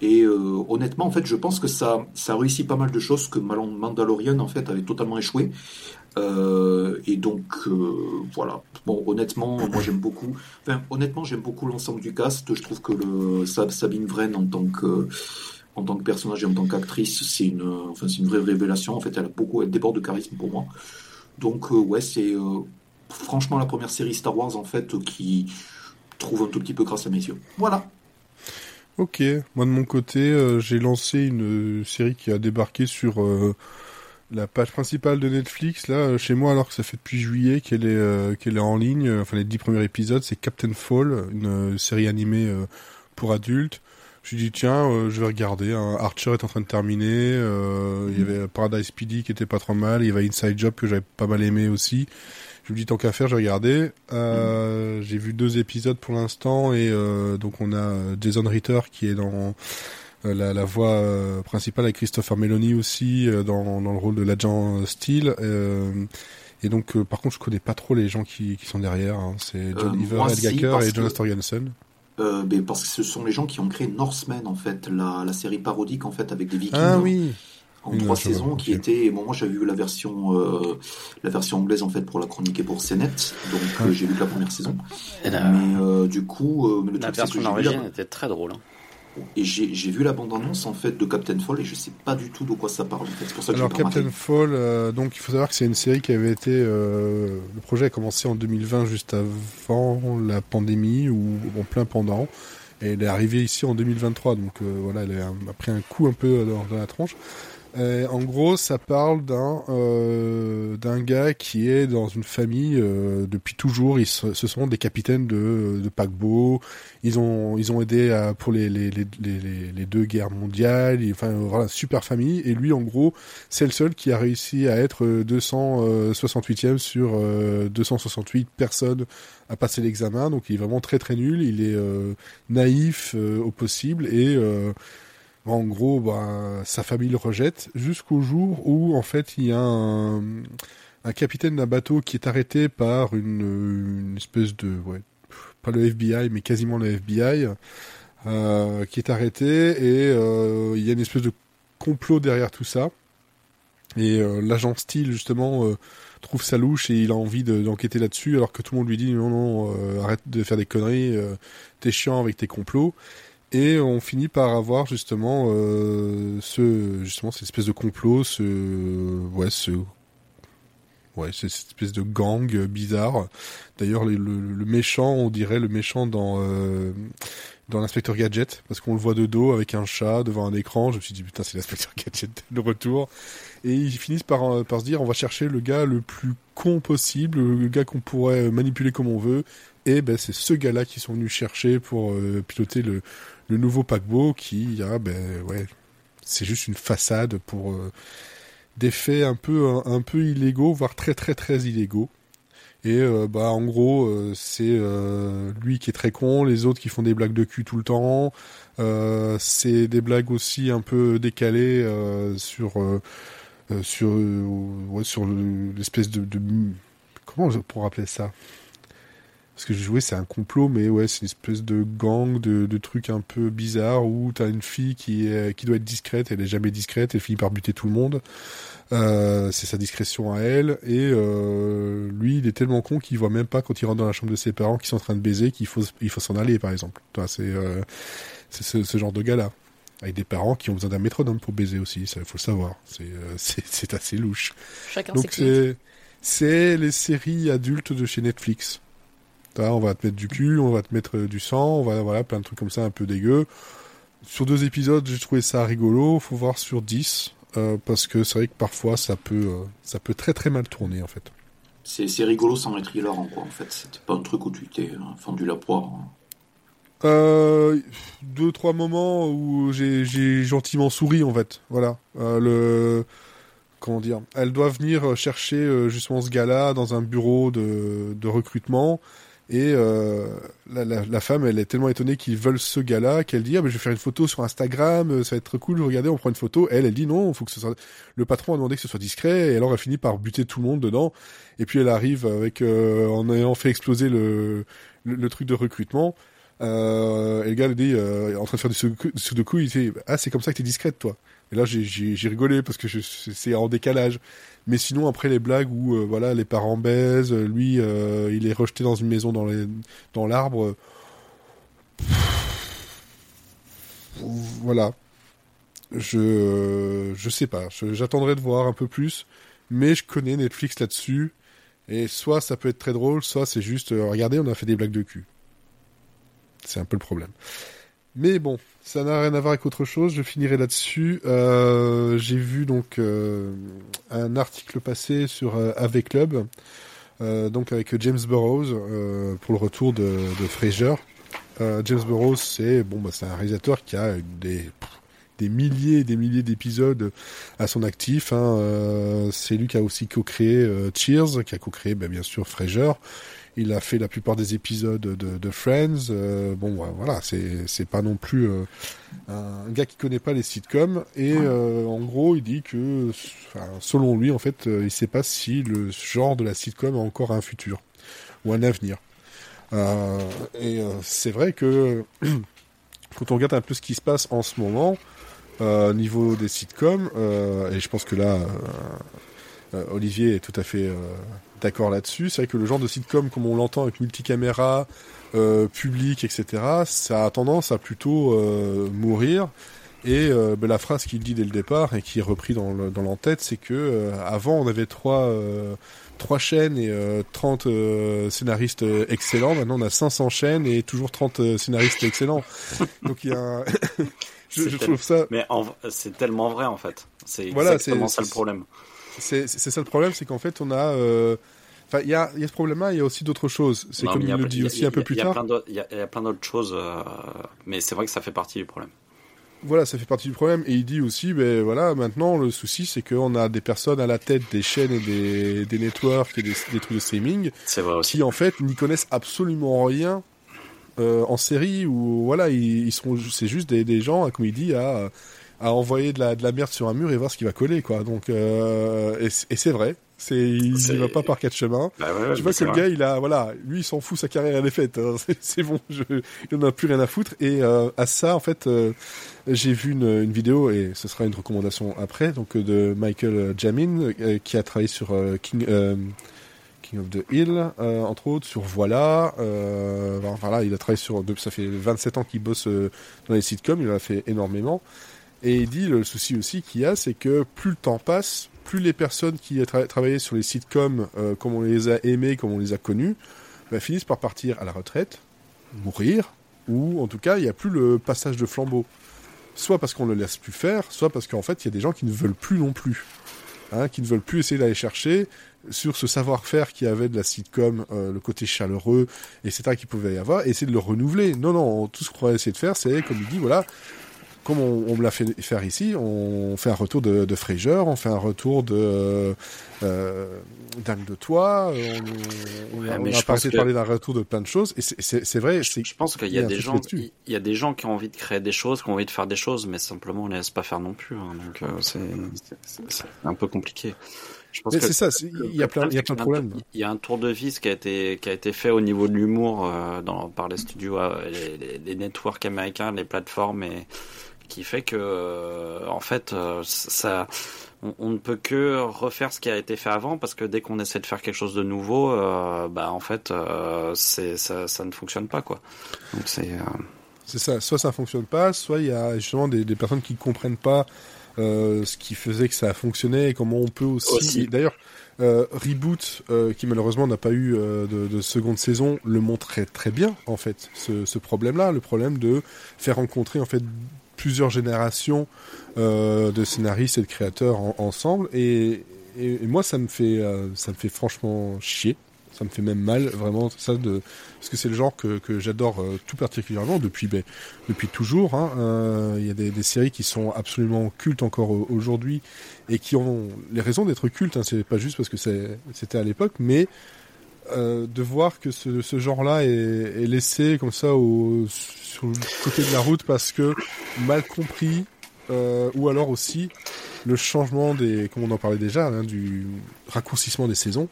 D: Et honnêtement, en fait, je pense que ça, ça réussit pas mal de choses que Mandalorian en fait avait totalement échoué. Euh, et donc euh, voilà. Bon, honnêtement, moi j'aime beaucoup. Enfin, honnêtement, j'aime beaucoup l'ensemble du cast. Je trouve que le Sabine Vren en tant que en tant que personnage et en tant qu'actrice, c'est une, enfin, c'est une vraie révélation. En fait, elle a beaucoup, elle déborde de charisme pour moi. Donc euh, ouais, c'est franchement la première série Star Wars en fait qui trouve un tout petit peu grâce à mes yeux. Voilà.
C: Ok, moi de mon côté, j'ai lancé une série qui a débarqué sur la page principale de Netflix, là, euh, chez moi, alors que ça fait depuis juillet qu'elle est, euh, qu'elle est en ligne, euh, enfin les dix premiers épisodes, c'est Captain Fall, une série animée pour adultes. Je me suis dit, tiens, je vais regarder. Hein. Archer est en train de terminer. Il y avait Paradise PD qui était pas trop mal. Il y avait Inside Job que j'avais pas mal aimé aussi. Je me dis, tant qu'à faire, je vais regarder. J'ai vu deux épisodes pour l'instant. Et donc, on a Jason Ritter qui est dans euh, la, la, voix euh, principale avec Christopher Meloni aussi euh, dans, dans le rôle de l'agent Steele. et donc, par contre, je connais pas trop les gens qui, qui sont derrière. Hein. C'est John Iver, Edgaker et Jonas Torgensen.
D: Euh, mais parce que ce sont les gens qui ont créé Norsemen en fait, la, la série parodique en fait avec des Vikings.
C: Ah oui.
D: En trois saisons, qui était. Bon, moi, j'avais vu la version, euh, la version anglaise en fait pour la chronique et pour CNET, donc j'ai vu que la première saison. Mais euh, du coup,
A: le la version norvégienne était très drôle. Hein.
D: Et j'ai vu la bande-annonce en fait de Captain Fall et je sais pas du tout de quoi ça parle. En fait. C'est pour ça que
C: Alors Captain Fall, euh, donc il faut savoir que c'est une série qui avait été, euh, le projet a commencé en 2020 juste avant la pandémie ou en plein pendant, et elle est arrivée ici en 2023. Donc euh, voilà, elle a, pris un coup un peu dans la tronche. Euh, en gros, ça parle d'un euh, d'un gars qui est dans une famille euh, depuis toujours. Ils ce sont des capitaines de, de paquebots. Ils ont ils ont aidé à, pour les les, les, les, les deux guerres mondiales. enfin voilà, super famille. Et lui, en gros, c'est le seul qui a réussi à être 268e sur 268 personnes à passer l'examen. Donc il est vraiment très très nul. Il est naïf au possible et en gros, bah, sa famille le rejette jusqu'au jour où, en fait, il y a un, capitaine d'un bateau qui est arrêté par une, espèce de, pas le FBI, mais quasiment le FBI, euh, qui est arrêté et euh, il y a une espèce de complot derrière tout ça. Et euh, l'agent Steele, justement, trouve sa louche et il a envie d'enquêter là-dessus, alors que tout le monde lui dit non, non, arrête de faire des conneries, t'es chiant avec tes complots. Et on finit par avoir justement euh, ce justement cette espèce de complot, ce ouais ce ouais cette espèce de gang bizarre. D'ailleurs le, le, méchant, on dirait le méchant dans euh, dans l'inspecteur Gadget parce qu'on le voit de dos avec un chat devant un écran. Je me suis dit putain c'est l'inspecteur Gadget de retour. Et ils finissent par par se dire on va chercher le gars le plus con possible, le gars qu'on pourrait manipuler comme on veut. Et ben c'est ce gars-là qui sont venus chercher pour euh, piloter le le nouveau paquebot qui, a, ben ouais, c'est juste une façade pour euh, des faits un peu un, peu illégaux, voire très très très illégaux. Et euh, bah en gros, euh, c'est lui qui est très con, les autres qui font des blagues de cul tout le temps. c'est des blagues aussi un peu décalées sur sur sur l'espèce de, de comment on pourrait appeler ça? Ce que j'ai joué, c'est un complot, mais ouais, c'est une espèce de gang de, de trucs un peu bizarres où t'as une fille qui, est, qui doit être discrète, elle est jamais discrète, elle finit par buter tout le monde. Euh, c'est sa discrétion à elle. Et euh, lui, il est tellement con qu'il voit même pas quand il rentre dans la chambre de ses parents qui sont en train de baiser qu'il faut il faut s'en aller, par exemple. Toi, c'est euh, ce, ce, genre de gars-là. Avec des parents qui ont besoin d'un métronome pour baiser aussi, ça faut le savoir. C'est euh, <laughs> assez louche.
B: Chacun
C: Donc c'est les séries adultes de chez Netflix on va te mettre du cul, on va te mettre euh, du sang, on va voilà plein de trucs comme ça un peu dégueu. Sur deux épisodes, j'ai trouvé ça rigolo. Faut voir sur 10 euh, parce que c'est vrai que parfois ça peut euh, ça peut très très mal tourner en fait.
D: C'est rigolo sans être hilarant quoi en fait. C'était pas un truc où tu t'es fendu la poire. Hein.
C: Euh, deux trois moments où j'ai gentiment souri en fait. Voilà. le comment dire, elle doit venir chercher justement ce gars-là dans un bureau de, de recrutement Et euh, la, la, la, femme, elle est tellement étonnée qu'ils veulent ce gars-là qu'elle dit ah, mais je vais faire une photo sur Instagram, euh, ça va être cool. Regardez, on prend une photo. Elle, elle dit non, faut que ce soit. Le patron a demandé que ce soit discret, et alors elle finit par buter tout le monde dedans. Et puis elle arrive avec euh, en ayant fait exploser le, le, truc de recrutement. Euh, et le gars lui dit, euh, en train de faire du sudoku, il dit ah c'est comme ça que t'es discrète toi. Et là j'ai rigolé parce que c'est en décalage. Mais sinon, après les blagues où euh, voilà, les parents baisent, lui, euh, il est rejeté dans une maison dans l'arbre. Voilà. Je je sais pas. J'attendrai de voir un peu plus, mais je connais Netflix là-dessus. Et soit ça peut être très drôle, soit c'est juste euh, regardez, on a fait des blagues de cul. C'est un peu le problème. Mais bon, ça n'a rien à voir avec autre chose. Je finirai là-dessus. Euh, J'ai vu donc euh, un article passé sur euh, AV Club, euh, donc avec James Burrows euh, pour le retour de, de Frasier. Euh, James Burrows, c'est bon, bah, c'est un réalisateur qui a des des milliers et des milliers d'épisodes à son actif. Hein. Euh, c'est lui qui a aussi co-créé Cheers, qui a co-créé bah, bien sûr Frasier. Il a fait la plupart des épisodes de, de Friends. Euh, bon, voilà, c'est c'est pas non plus euh, un gars qui connaît pas les sitcoms. Et euh, en gros, il dit que, selon lui, en fait, il sait pas si le genre de la sitcom a encore un futur ou un avenir. Et c'est vrai que <clears throat> quand on regarde un peu ce qui se passe en ce moment, au niveau des sitcoms, et je pense que là, Olivier est tout à fait d'accord là-dessus. C'est vrai que le genre de sitcom comme on l'entend avec multicaméra, euh, public, etc., ça a tendance à plutôt euh, mourir. Et euh, ben, la phrase qu'il dit dès le départ et qui est repris dans, le, dans l'entête, c'est que euh, avant on avait trois trois chaînes et 30 scénaristes excellents. Maintenant on a 500 chaînes et toujours 30 scénaristes excellents. Donc il y a un... <laughs> je, je trouve ça.
A: Mais en... c'est tellement vrai en fait. C'est voilà, exactement ça le problème.
C: C'est ça le problème, c'est qu'en fait on a. Euh... Enfin, il y a, y a ce problème-là, il y a aussi d'autres choses. C'est comme il le dit aussi un peu plus tard.
A: Il y a plein d'autres choses, euh... mais c'est vrai que ça fait partie du problème.
C: Voilà, ça fait partie du problème. Et il dit aussi, ben voilà, maintenant le souci, c'est qu'on a des personnes à la tête des chaînes et des, des networks et des, des trucs de streaming, qui en fait n'y connaissent absolument rien euh, en série ou voilà, ils, ils sont, c'est juste des, des gens, comme il dit, à à envoyer de la, de la merde sur un mur et voir ce qui va coller, quoi. Donc, euh, et, et c'est vrai. C'est, il ne va pas par quatre chemins.
A: Bah ouais,
C: je vois que le gars, il a, voilà, lui, il s'en fout, sa carrière, elle est faite. Hein. <laughs> C'est bon, je, il n'en a plus rien à foutre. Et euh, à ça, en fait, euh, j'ai vu une, une, vidéo, et ce sera une recommandation après, donc de Michael Jamin, qui a travaillé sur King, King of the Hill, entre autres, sur Voilà. voilà, il a travaillé sur, ça fait 27 ans qu'il bosse dans les sitcoms, il en a fait énormément. Et il dit le souci aussi qu'il y a, c'est que plus le temps passe, plus les personnes qui tra travaillé sur les sitcoms, euh, comme on les a aimés, comme on les a connus, bah, finissent par partir à la retraite, mourir, ou en tout cas, il n'y a plus le passage de flambeau. Soit parce qu'on ne le laisse plus faire, soit parce qu'en fait, il y a des gens qui ne veulent plus non plus. Hein, qui ne veulent plus essayer d'aller chercher sur ce savoir-faire qui avait de la sitcom, euh, le côté chaleureux, etc., qu'il pouvait y avoir, et essayer de le renouveler. Non, non, tout ce qu'on va essayer de faire, c'est, comme il dit, voilà, comme on, on me l'a fait faire ici, on fait un retour de, de Fraser, on fait un retour de euh, Dame de Toi, on, ouais, on a de parler d'un retour de plein de choses, et c'est vrai.
A: Je, je pense qu'il y a, des gens, il y a des gens qui ont envie de créer des choses, qui ont envie de faire des choses, mais simplement on les laisse pas faire non plus. Hein, donc euh, c'est un peu compliqué.
C: Je pense c'est ça, il y a plein, il y a plein de problèmes.
A: Il y a un tour de vis qui a été, qui a été fait au niveau de l'humour euh, par les studios, euh, les, les, les, networks américains, les plateformes et qui fait que euh, en fait euh, ça on, on, ne peut que refaire ce qui a été fait avant parce que dès qu'on essaie de faire quelque chose de nouveau euh, bah en fait c'est ça, ça, ne fonctionne pas quoi. Donc c'est
C: c'est ça. Soit ça fonctionne pas soit il y a justement des, des personnes qui comprennent pas euh, ce qui faisait que ça fonctionnait et comment on peut aussi, aussi. d'ailleurs euh, Reboot, euh, qui malheureusement n'a pas eu de, de, seconde saison, le montrait très bien en fait ce, ce problème-là, le problème de faire rencontrer en fait plusieurs générations euh, de scénaristes et de créateurs en, ensemble et, moi ça me fait euh, ça me fait franchement chier ça me fait même mal vraiment ça parce que c'est le genre que, que j'adore euh, tout particulièrement depuis ben, depuis toujours hein. il y a des, des, séries qui sont absolument cultes encore aujourd'hui et qui ont les raisons d'être cultes hein. c'est pas juste parce que c'était à l'époque mais euh, de voir que ce, genre-là est, laissé comme ça au, sur le côté de la route parce que mal compris, euh, ou alors aussi le changement des, comme on en parlait déjà, hein, du raccourcissement des saisons.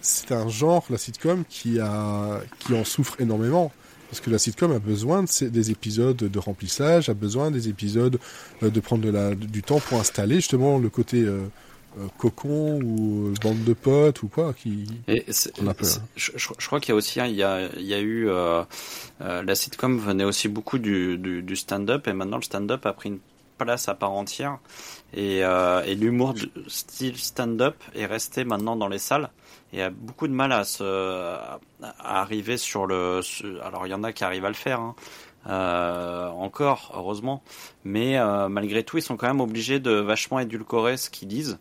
C: C'est un genre, la sitcom, qui a, qui en souffre énormément. Parce que la sitcom a besoin des épisodes de remplissage, a besoin des épisodes euh, de prendre du temps pour installer justement le côté euh, cocon ou euh, bande de potes ou quoi qui
A: Et c'est-
C: on a peur.
A: c'est- je, je- je crois qu'il y a aussi, hein, il y a, il y a eu euh, la sitcom venait aussi beaucoup du, du, du stand-up et maintenant le stand-up a pris une place à part entière et, et l'humour style stand-up est resté maintenant dans les salles et a beaucoup de mal à se à à arriver sur le. sur- alors il y en a qui arrivent à le faire. Hein. Euh, encore, heureusement, mais euh, malgré tout, ils sont quand même obligés de vachement édulcorer ce qu'ils disent.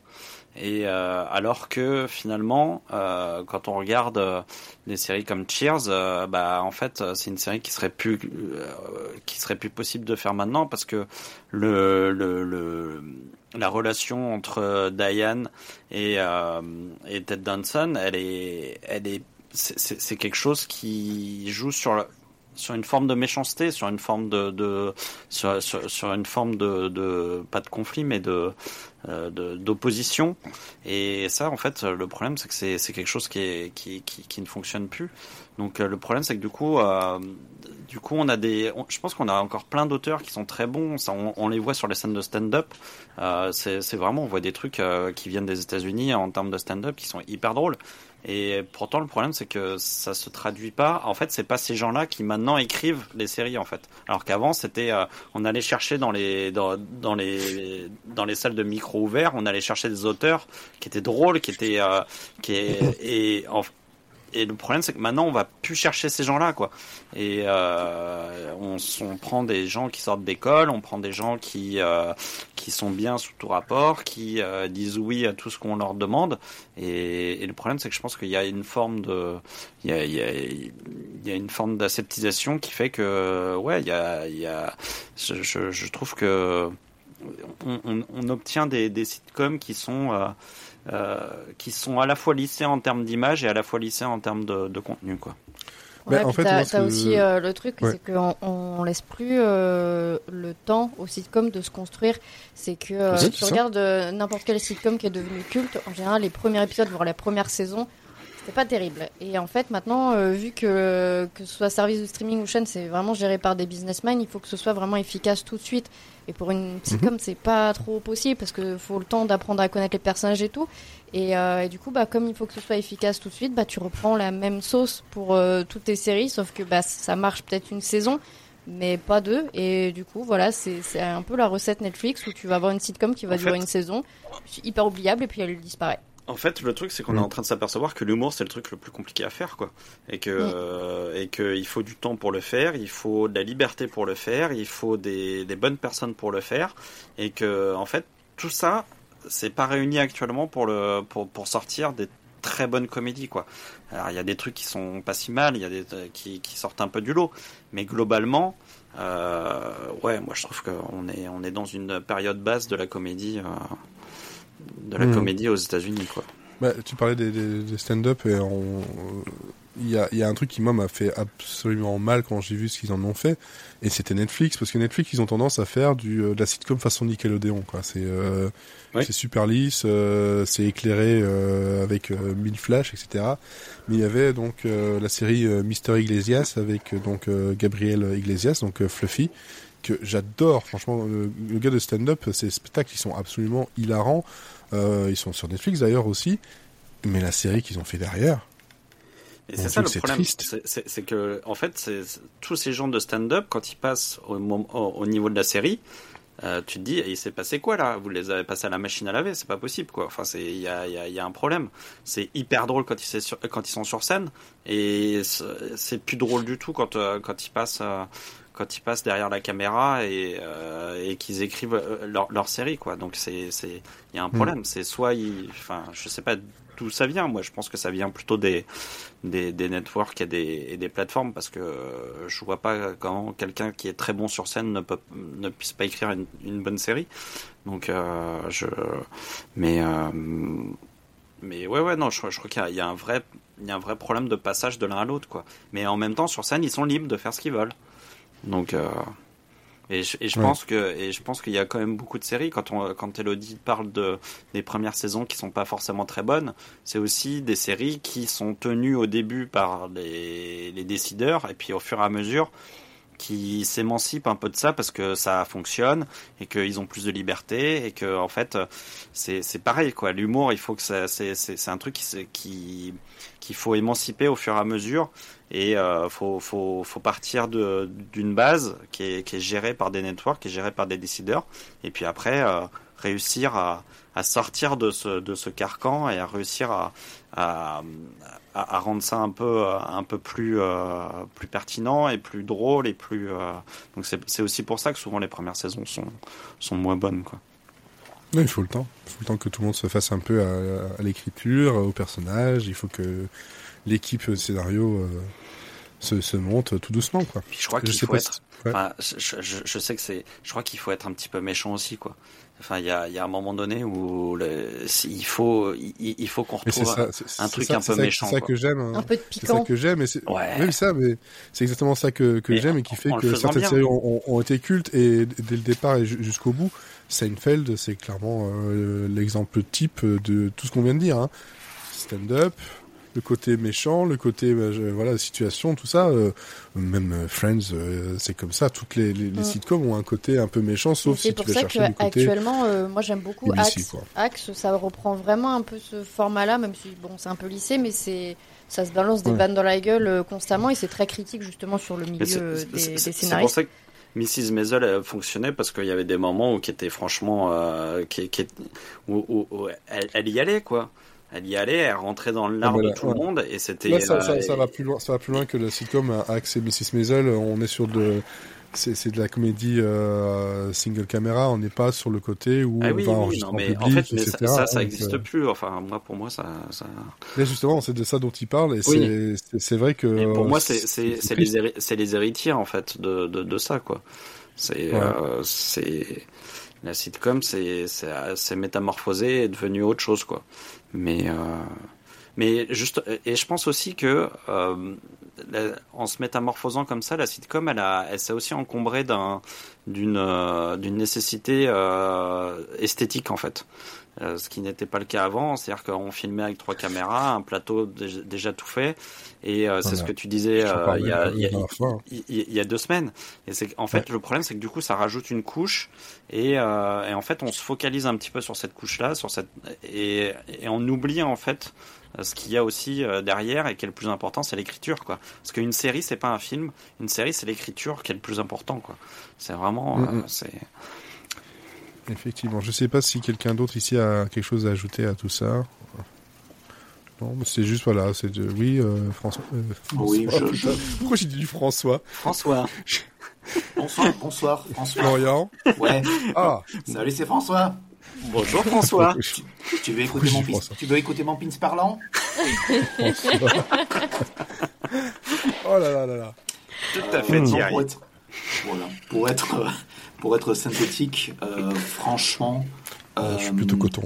A: Et euh, alors que finalement, euh, quand on regarde euh, des séries comme Cheers, euh, bah en fait, euh, c'est une série qui serait plus euh, qui serait plus possible de faire maintenant parce que le le, le la relation entre Diane et euh, et Ted Danson, elle est elle est c'est quelque chose qui joue sur la- sur une forme de méchanceté, sur une forme de, de sur, une forme de, de pas de conflit mais de euh, de- d'opposition. Et ça en fait le problème c'est que c'est quelque chose qui qui, qui, ne fonctionne plus. Donc euh, le problème c'est que du coup euh, du coup on a des je pense qu'on a encore plein d'auteurs qui sont très bons. Ça on, on les voit sur les scènes de stand-up. C'est vraiment on voit des trucs qui viennent des États-Unis en termes de stand-up qui sont hyper drôles et pourtant, le problème, c'est que ça se traduit pas. En fait, c'est pas ces gens-là qui maintenant écrivent les séries, en fait. Alors qu'avant, c'était, euh, on allait chercher dans les, dans, dans les, dans les salles de micro ouverts, on allait chercher des auteurs qui étaient drôles, qui étaient, euh, qui <laughs> est, et, en- et le problème, c'est que maintenant, on va plus chercher ces gens-là, quoi. Et euh, on, prend des gens qui sortent d'école, on prend des gens qui, euh, qui sont bien sous tout rapport, qui euh, disent oui à tout ce qu'on leur demande. Et, le problème, c'est que je pense qu'il y a une forme de, il y a, une forme d'aseptisation qui fait que, ouais, il y a, je, trouve que on, obtient des, des sitcoms qui sont qui sont à la fois lissés en termes d'image et à la fois lissés en termes de, de contenu, quoi.
B: Ouais,
C: en
B: puis
C: fait,
B: t'as, t'as
C: que-
B: aussi euh, le truc,
C: Ouais.
B: c'est qu'on on laisse plus euh, le temps aux sitcoms de se construire. C'est que euh,
C: Oui,
B: si tu
C: ça.
B: regardes euh, n'importe quel sitcom qui est devenu culte, en général, les premiers épisodes, voire la première saison, c'était pas terrible. Et en fait, maintenant, euh, vu que que ce soit service de streaming ou chaîne, c'est vraiment géré par des businessmen, il faut que ce soit vraiment efficace tout de suite. Et pour une sitcom, c'est pas trop possible parce que faut le temps d'apprendre à connaître les personnages et tout. Et, euh, et du coup, bah, comme il faut que ce soit efficace tout de suite, bah, tu reprends la même sauce pour euh, toutes tes séries, sauf que bah, ça marche peut-être une saison, mais pas deux. Et du coup, voilà, c'est c'est un peu la recette Netflix où tu vas avoir une sitcom qui va
A: En
B: durer
A: fait-
B: une saison, hyper oubliable, et puis elle disparaît.
A: En fait, le truc, c'est qu'on
C: Mm.
A: est en train de s'apercevoir que l'humour, c'est le truc le plus compliqué à faire, quoi. Et que,
B: Mm.
A: euh, et que il faut du temps pour le faire, il faut de la liberté pour le faire, il faut des, des bonnes personnes pour le faire, et que, en fait, tout ça, c'est pas réuni actuellement pour le, pour, pour sortir des très bonnes comédies, quoi. Alors, il y a des trucs qui sont pas si mal, il y a des, euh, qui, qui sortent un peu du lot, mais globalement, euh, ouais, moi, je trouve qu'on est, on est dans une période basse de la comédie, euh, de la
C: Mm.
A: comédie aux États-Unis, quoi.
C: Bah, tu parlais des, des, des stand-up et on- il y a, il y a un truc qui moi m'a fait absolument mal quand j'ai vu ce qu'ils en ont fait et c'était Netflix parce que Netflix ils ont tendance à faire du euh, de la sitcom façon Nickelodeon quoi c'est euh,
A: Oui.
C: c'est super lisse euh, c'est éclairé euh, avec euh, mille flashs etc mais il y avait donc euh, la série euh, Mister Iglesias avec donc euh, Gabriel Iglesias donc euh, Fluffy que j'adore franchement le, le gars de stand-up ces spectacles ils sont absolument hilarants euh, ils sont sur Netflix d'ailleurs aussi mais la série qu'ils ont fait derrière
A: Et c'est ça le problème. C'est- que, en fait, tous ces gens de stand-up, quand ils passent au, mom- au, au niveau de la série, euh, tu te dis, il s'est passé quoi là? Vous les avez passés à la machine à laver, c'est pas possible quoi. Enfin, il y a, il y, a, il y a un problème. C'est hyper drôle quand ils, sur- quand ils sont sur scène, et c'est c'est plus drôle du tout quand euh, quand ils passent. Quand ils passent derrière la caméra et, euh, et qu'ils écrivent euh, leur, leur série quoi. Donc c'est c'est il y a un problème. C'est soit ils enfin je sais pas d'où ça vient. Moi je pense que ça vient plutôt des des, des networks et des, et des plateformes parce que euh, je vois pas comment quelqu'un qui est très bon sur scène ne peut ne puisse pas écrire une, une bonne série. Donc euh, je mais mais ouais ouais non je, crois- je crois qu'il y, a- il y a un vrai il y a un vrai problème de passage de l'un à l'autre, quoi. Mais en même temps, sur scène, ils sont libres de faire ce qu'ils veulent. Donc, euh, et je, et je
C: Ouais.
A: pense que, et je pense qu'il y a quand même beaucoup de séries quand on, quand Elodie parle de des premières saisons qui sont pas forcément très bonnes, c'est aussi des séries qui sont tenues au début par les, les décideurs et puis au fur et à mesure qui s'émancipent un peu de ça parce que ça fonctionne et qu'ils ont plus de liberté et que en fait c'est c'est pareil quoi l'humour il faut que ça c'est c'est c'est un truc qui qui qu'il faut émanciper au fur et à mesure et euh, faut faut faut partir d'une base qui est qui est gérée par des networks qui est gérée par des décideurs et puis après euh, réussir à à sortir de ce de ce carcan et à réussir à à, à, rendre ça un peu euh, un peu plus euh, plus pertinent et plus drôle et plus donc c'est aussi pour ça que souvent les premières saisons sont sont moins bonnes quoi.
C: Non, il faut le temps. Il faut le temps que tout le monde se fasse un peu à, à l'écriture, au personnage. Il faut que l'équipe scénario euh, se, se monte tout doucement, quoi.
A: Puis je crois qu'il faut
C: pas
A: être
C: si- ouais.
A: enfin je, je, je sais que c'est je crois qu'il faut être un petit peu méchant aussi quoi. Enfin il y a il y a un moment donné où le, il faut il, il faut qu'on retrouve
C: ça,
A: un truc
C: ça-
A: un peu
C: ça-
A: méchant,
C: C'est ça que j'aime. hein.
B: Un peu de
C: C'est ça
B: piquant.
C: que j'aime.
A: Ouais.
C: Oui, ça, mais c'est exactement ça que, j'aime et qui fait que certaines
A: bien.
C: séries ont, ont- ont été cultes et dès le départ et ju- jusqu'au bout. Seinfeld, c'est clairement euh, l'exemple type de tout ce qu'on vient de dire. hein. Stand-up, le côté méchant, le côté bah, je- voilà situation, tout ça. euh, même euh, Friends, euh, c'est comme ça. Toutes les, les, les
B: Mm.
C: sitcoms ont un côté un peu méchant, sauf
B: C'est
C: si tu
B: pour
C: vas
B: ça
C: chercher le côté.
B: qu'actuellement, euh, moi j'aime beaucoup Axe.
C: quoi.
B: Axe, ça reprend vraiment un peu ce format-là, même si bon, c'est un peu lissé, mais c'est ça se balance des
C: Ouais.
B: vannes dans la gueule euh, constamment et c'est très critique justement sur le milieu
A: c'est-
B: euh,
A: c'est-
B: des,
A: c'est-
B: des
A: C'est pour
B: scénaristes.
A: Mrs. Maisel elle fonctionnait parce qu'il y avait des moments où qui étaient franchement euh, qui, qui- où, où- où elle, elle y allait quoi. Elle y allait, elle rentrait dans l'arbre
C: Ah, bah
A: de tout
C: ouais.
A: le monde et c'était.
C: Là, ça,
A: euh,
C: ça, ça va plus loin. Ça va plus loin que le sitcom à Axe et Mrs. Maisel. On est sur de, c'est, de la comédie euh, single caméra. On n'est pas sur le côté où
A: Ah
C: on
A: oui,
C: va
A: oui,
C: enregistrer
A: non,
C: en
A: mais
C: public,
A: en fait, mais ça,
C: etc.
A: ça, ça
C: Donc,
A: existe
C: euh,
A: plus. Enfin, moi, pour moi, ça. ça...
C: Là, justement, c'est de ça dont il parle. Et
F: Oui.
C: c'est, vrai que.
A: Mais pour moi, c'est les héri- c'est les héritiers en fait de de, de ça quoi. C'est
C: Ouais.
A: euh, c'est la sitcom, c'est c'est métamorphosé et devenu autre chose quoi. Mais euh, mais juste et je pense aussi que la- en se métamorphosant comme ça, la sitcom, elle a elle s'est aussi encombrée d'un d'une euh, d'une nécessité euh, esthétique en fait. Euh, ce qui n'était pas le cas avant, c'est-à-dire qu'on filmait avec trois caméras, un plateau déjà, déjà tout fait, et euh, c'est
C: Voilà.
A: ce que tu disais euh, il y, a, il y, a, il a- deux semaines. Et c'est en fait le problème, c'est que du coup, ça rajoute une couche, et, et en fait, on se focalise un petit peu sur cette couche-là, sur cette et, et on oublie en fait ce qu'il y a aussi euh, derrière et qui est le plus important, c'est l'écriture, quoi. Parce qu'une série, c'est pas un film. Une série, c'est l'écriture qui est le plus important, quoi. C'est vraiment,
C: Mm,
A: euh,
C: mm.
A: c'est.
C: Effectivement. Je sais pas si quelqu'un d'autre ici a quelque chose à ajouter à tout ça. Non, c'est juste voilà, c'est de oui, euh, François. euh,
D: Oui,
C: François,
D: je- <laughs>
C: putain. Pourquoi j'ai dit du François?
A: François.
D: Bonsoir, bonsoir, François.
C: Florian.
D: Ouais,
C: Ah.
D: salut, c'est François.
A: Bonjour François. <laughs>
D: Tu veux écouter mon, pins,
C: François.
D: tu veux écouter mon pins parlant?
C: Oh là là là là.
A: Tout à fait,
D: Non,
A: Thierry.
D: pour être, voilà, pour être, euh, pour être synthétique, euh, franchement,
C: Euh, je suis
D: euh,
C: plutôt coton.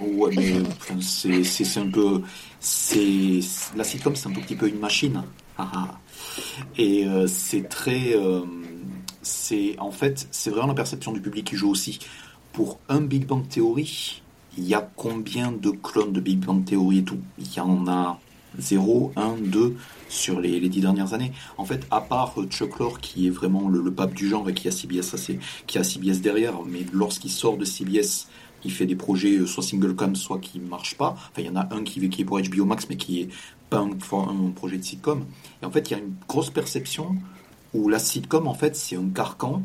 C: moi.
D: Ouais, mais c'est c'est c'est un peu c'est la sitcom c'est un tout petit peu une machine. Ah, ah. Et euh, c'est très euh, c'est en fait c'est vraiment la perception du public qui joue aussi. Pour un Big Bang Theory, il y a combien de clones de Big Bang Theory et tout? Il y en a 0, 1, 2 sur les, les dix dernières années. En fait, à part euh, Chuck Lorre qui est vraiment le, pape du genre et qui a CBS, c'est qui a CBS derrière, mais lorsqu'il sort de CBS, il fait des projets euh, soit single cam, soit qui marchent pas. Enfin, il y en a un qui, qui est pour HBO Max, mais qui est pas un, un projet de sitcom. Et en fait, il y a une grosse perception où la sitcom, en fait, c'est un carcan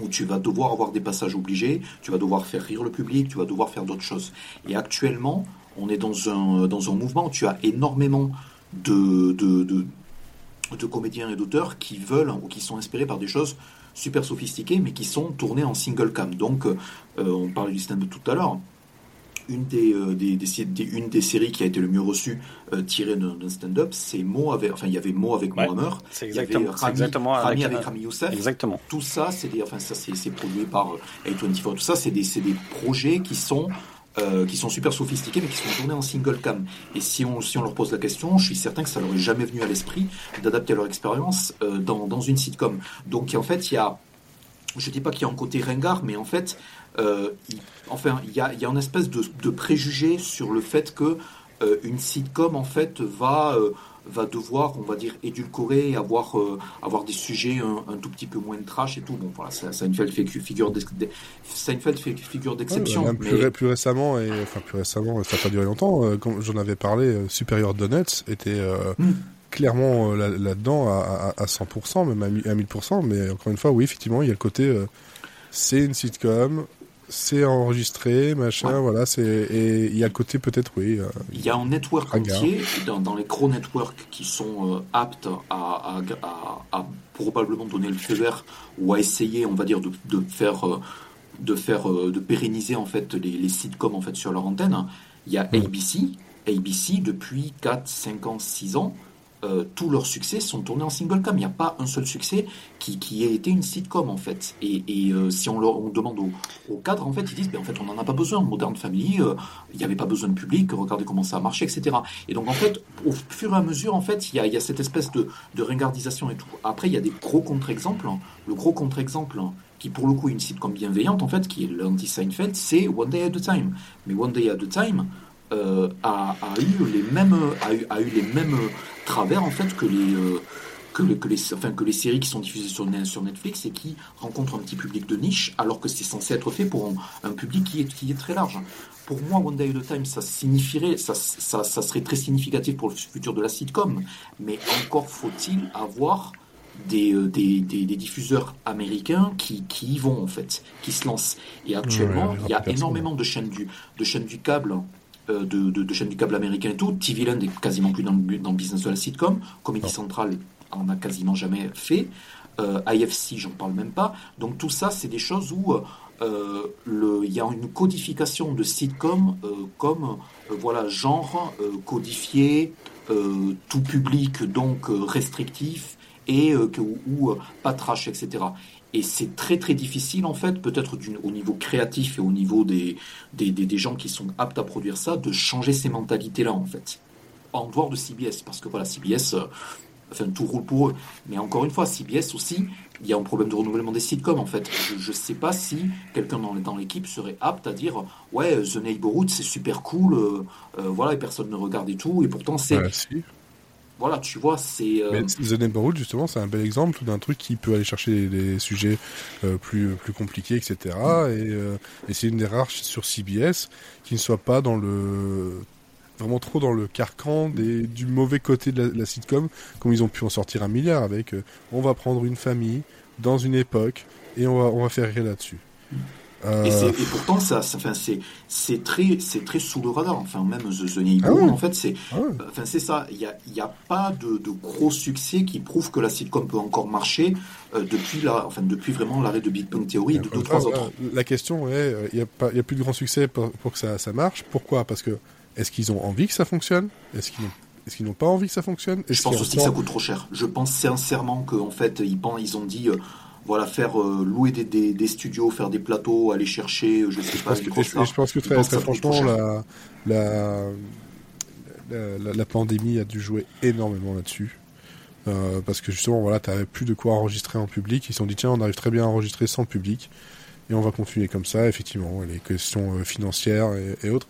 D: où tu vas devoir avoir des passages obligés, tu vas devoir faire rire le public, tu vas devoir faire d'autres choses. Et actuellement, on est dans un, dans un mouvement où tu as énormément de, comédiens et d'auteurs qui veulent ou qui sont inspirés par des choses super sophistiquées, mais qui sont tournées en single cam. Donc, euh, on parlait du stand-up tout à l'heure. Une des, euh, des, des- des- une des séries qui a été le mieux reçue, euh, tirée d'un stand-up, c'est Mo avec, enfin, il y avait Mo avec
A: Ouais,
D: Mohamed,
A: C'est
D: il y avait
A: exactement, c'est
D: Rami,
A: exactement
D: Rami
A: avec-
D: Rami Youssef.
A: Exactement.
D: Tout ça, c'est des, enfin, ça, c'est produit par euh, A24. Tout ça, c'est des, c'est des projets qui sont euh, qui sont super sophistiqués, mais qui sont tournés en single cam. Et si on, si on leur pose la question, je suis certain que ça leur est jamais venu à l'esprit d'adapter leur expérience euh, dans, dans une sitcom. Donc en fait, il y a, je dis pas qu'il y a un côté ringard, mais en fait, euh, il, enfin, il y a, il y a une espèce de, de préjugé sur le fait que euh, une sitcom en fait va euh, va devoir, on va dire, édulcorer, avoir, euh, avoir des sujets un, un tout petit peu moins trash et tout. Bon, voilà, ça, Seinfeld fait figure d'exception.
C: Ouais, même plus,
D: mais-
C: ré- plus récemment, et enfin plus récemment, ça n'a pas duré longtemps, euh, quand j'en avais parlé, euh, Superior Donuts était
D: Hmm.
C: clairement là- là-dedans à, à, à 100%, même à, mi- à 1000%, mais encore une fois, oui, effectivement, il y a le côté, c'est une sitcom, c'est enregistré, machin,
D: Ouais.
C: voilà, c'est et il y a côté peut-être, oui, euh,
D: Il y a un network entier, dans, dans les gros networks qui sont euh, aptes à, à, à- à probablement donner le feu vert ou à essayer, on va dire, de, de faire, euh, de faire, euh, de pérenniser en fait les, les sitcoms en fait sur leur antenne. Il y a. ABC. ABC depuis 4, 5 ans, 6 ans. Euh, tous leurs succès sont tournés en single cam. Il n'y a pas un seul succès qui, ait été une sitcom en fait. Et, euh, si on, leur, demande aux, aux cadres, en fait, ils disent, ben, en fait, on n'en a pas besoin. Modern Family, euh, il n'y avait pas besoin de public. Regardez comment ça a marché, etc. Et donc en fait, au fur et à mesure, en fait, il y a, y a cette espèce de, de ringardisation et tout. Après, il y a des gros contre-exemples. hein. Le gros contre-exemple hein, qui pour le coup est une sitcom bienveillante en fait, qui est l'anti-Seinfeld, c'est One Day at a Time. Mais One Day at a Time euh, a, a eu les mêmes a eu, a eu les mêmes travers en fait que les euh, que, les, que les enfin que les séries qui sont diffusées sur, sur Netflix et qui rencontrent un petit public de niche alors que c'est censé être fait pour un, un public qui est qui est très large. Pour moi, One Day at a Time, ça signifierait, ça, ça, ça serait très significatif pour le futur de la sitcom. Mais encore faut-il avoir des, euh, des, des, des diffuseurs américains qui, qui y vont en fait, qui se lancent. Et actuellement,
C: Ouais,
D: il y a énormément de chaînes du, de chaînes du câble, de, de, de chaînes du câble américain et tout. TV Land est quasiment plus dans le, dans le business de la sitcom. Comedy. Central en a quasiment jamais fait. Euh, IFC, j'en parle même pas. Donc tout ça, c'est des choses où euh, il y a une codification de sitcom euh, comme euh, voilà genre euh, codifié, euh, tout public donc euh, restrictif et euh, que, ou euh, pas trash, etc. Et c'est très très difficile en fait, peut-être au niveau créatif et au niveau des, des, des, des gens qui sont aptes à produire ça, de changer ces mentalités-là en fait. En dehors de CBS, parce que voilà, CBS, euh, enfin tout roule pour eux. Mais encore une fois, CBS aussi, il y a un problème de renouvellement des sitcoms en fait. Je ne sais pas si quelqu'un dans, dans l'équipe serait apte à dire ouais The Neighborhood c'est super cool, euh, euh, voilà et personne ne regarde et tout et pourtant c'est
C: si.
D: Voilà tu vois c'est euh,
C: The Neighborhood, justement, c'est un bel exemple d'un truc qui peut aller chercher des sujets euh, plus, plus compliqués, etc. Et, euh, et c'est une des rares sur CBS qui ne soit pas dans le vraiment trop dans le carcan du mauvais côté de la, de la sitcom, comme ils ont pu en sortir un milliard avec euh, on va prendre une famille dans une époque et on va, on va faire rire là-dessus. Euh,
D: Et, pourtant, ça, ça- enfin, c'est, très, très sous le radar. Enfin, même The, The Neighborhood,
C: Ah ouais.
D: en fait, c'est,
C: ah ouais.
D: enfin, c'est ça. Il n'y a, y a pas de, de gros succès qui prouve que la sitcom peut encore marcher euh, depuis la, enfin, depuis vraiment l'arrêt de Big Bang Theory et de deux,
C: Ah,
D: trois
C: voilà.
D: autres.
C: La question est, euh, il n'y a, a plus de grand succès pour, pour que ça, ça marche. Pourquoi? Parce que est-ce qu'ils ont envie que ça fonctionne? Est-ce qu'ils n'ont est-ce qu'ils n'ont pas envie que ça fonctionne?
D: Je pense aussi que ça coûte trop cher. Je pense sincèrement qu'en fait, ils, ils ont dit, euh, voilà, faire euh, louer des, des, des studios, faire des plateaux, aller chercher, euh, je sais
C: Je
D: pas,
C: pense que,
D: grosse
C: je, je pense que
D: Je
C: très,
D: pense
C: très
D: que trop
C: franchement, la, la, la, la- la pandémie a dû jouer énormément là-dessus. Euh, parce que justement, voilà, tu plus de quoi enregistrer en public. Ils se sont dit, tiens, on arrive très bien à enregistrer sans public. Et on va continuer comme ça, effectivement. Les questions euh, financières et, et autres.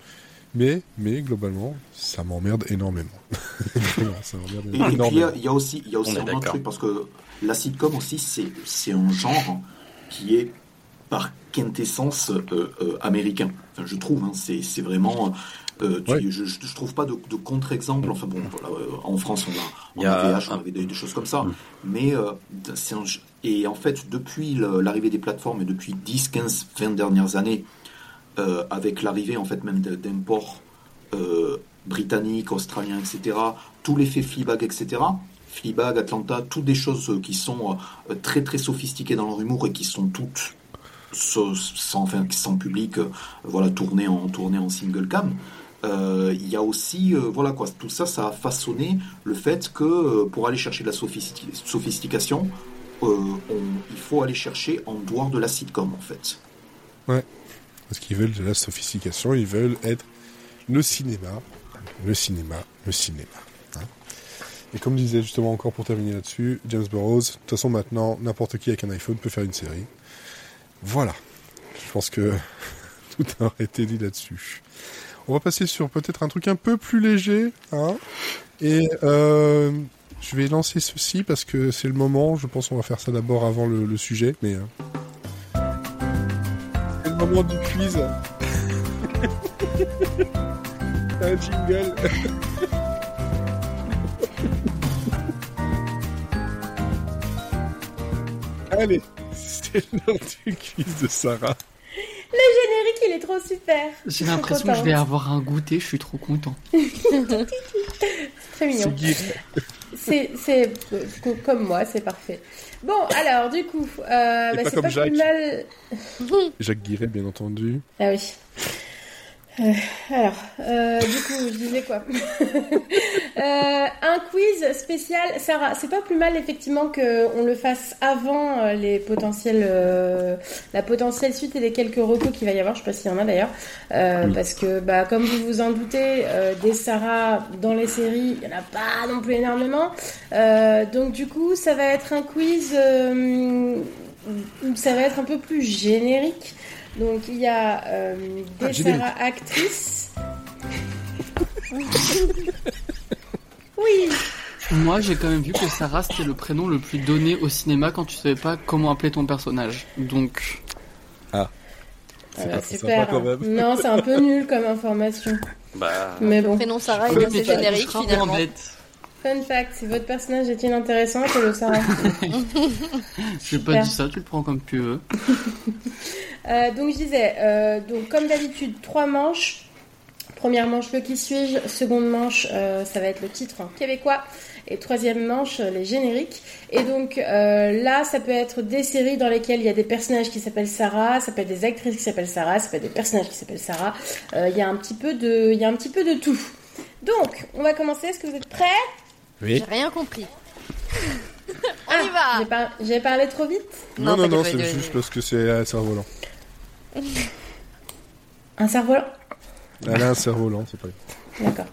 C: Mais, mais globalement, ça m'emmerde énormément. <laughs> Vraiment, ça m'emmerde
D: Et, et puis il y a, il y a aussi, il y a aussi un truc parce que la sitcom aussi c'est c'est un genre qui est par quintessence euh, euh, américain. Enfin, je trouve, hein, c'est c'est vraiment. euh, tu-
C: Ouais.
D: je, je trouve pas de, de contre-exemple. Enfin bon, voilà, en France on a, on
A: a
D: VH, avait des, des choses comme ça.
A: Mm.
D: Mais c'est un- et en fait depuis l'arrivée des plateformes et depuis 10, 15, 20 dernières années, avec l'arrivée en fait même d'imports britanniques, australiens, etc., tout l'effet Fleabag, etc., Fleabag, Atlanta, toutes des choses euh, qui sont euh, très très sophistiquées dans leur humour et qui sont toutes sans, public, euh, voilà, tournées en, tournées en single cam. Il y a aussi, voilà quoi, tout ça, ça a façonné le fait que pour aller chercher de la sophisti- sophistication, on- il faut aller chercher en dehors de la sitcom en fait.
C: Parce qu'ils veulent de la sophistication, ils veulent être le cinéma, le cinéma, le cinéma. Hein. Et comme disait justement encore pour terminer là-dessus, James Burroughs, de toute façon maintenant, n'importe qui avec un iPhone peut faire une série. Voilà. Je pense que <laughs> tout a été dit là-dessus. On va passer sur peut-être un truc un peu plus léger. Hein Et euh, je vais lancer ceci parce que c'est le moment. Je pense qu'on va faire ça d'abord avant le, sujet. Mais euh, c'est le moment du quiz. <laughs> un jingle. <laughs> Allez, c'est l'heure du quiz de Sarah.
E: Le générique, il est trop super.
F: J'ai l'impression que je vais avoir un goûter, je suis trop content. <laughs>
E: Très
C: C'est
E: mignon. C'est, c'est co- comme moi, c'est parfait. Bon, alors, du coup, euh, bah,
C: pas
E: c'est
C: comme
E: pas
C: Jacques.
E: plus mal.
C: Jacques Guiret, bien entendu.
E: Ah oui. Euh, alors, euh, du coup, je disais quoi <laughs> Euh, Un quiz spécial. Sarah, c'est pas plus mal effectivement qu'on le fasse avant les potentiels, euh, la potentielle suite et les quelques recos qu'il va y avoir. Je sais pas s'il y en a d'ailleurs, Euh,
C: Oui.
E: parce que bah, comme vous vous en doutez, euh, des Sarah dans les séries, il y en a pas non plus énormément. Euh, donc du coup, ça va être un quiz. euh, où ça va être un peu plus générique. Donc il y a euh, des
C: Ah, générique.
E: Sarah actrices. <laughs> oui,
F: Moi, j'ai quand même vu que Sarah, c'était le prénom le plus donné au cinéma quand tu savais pas comment appeler ton personnage. Donc,
C: C'est
E: Ah bah,
C: pas très
E: super.
C: sympa même.
E: Non, c'est un peu nul comme information.
A: Bah,
E: Mais bon,
B: Prénom Sarah c'est
F: tu
B: générique finalement.
F: bête.
E: Fun fact, si votre personnage est inintéressant, c'est le Sarah. <laughs>
F: J'ai pas
E: Super.
F: dit ça, tu le prends comme tu veux. <laughs>
E: Euh, donc je disais, euh, donc comme d'habitude, trois manches. Première manche, le qui suis-je? Seconde manche, euh, ça va être le titre en québécois. Et troisième manche, les génériques. Et donc euh, là, ça peut être des séries dans lesquelles il y a des personnages qui s'appellent Sarah, ça peut être des actrices qui s'appellent Sarah, ça peut être des personnages qui s'appellent Sarah. Euh, Il y a un petit peu de, il y a un petit peu de tout. Donc, on va commencer. Est-ce que vous êtes prêts?
C: Oui.
B: J'ai rien compris. <laughs> On
E: Ah,
B: y va
E: J'ai par- J'ai parlé trop vite
C: Non, non, non, c'est juste parce que c'est un cerf-volant. <laughs>
E: Un cerveau
C: Elle a un cerf-volant, c'est pas
E: D'accord.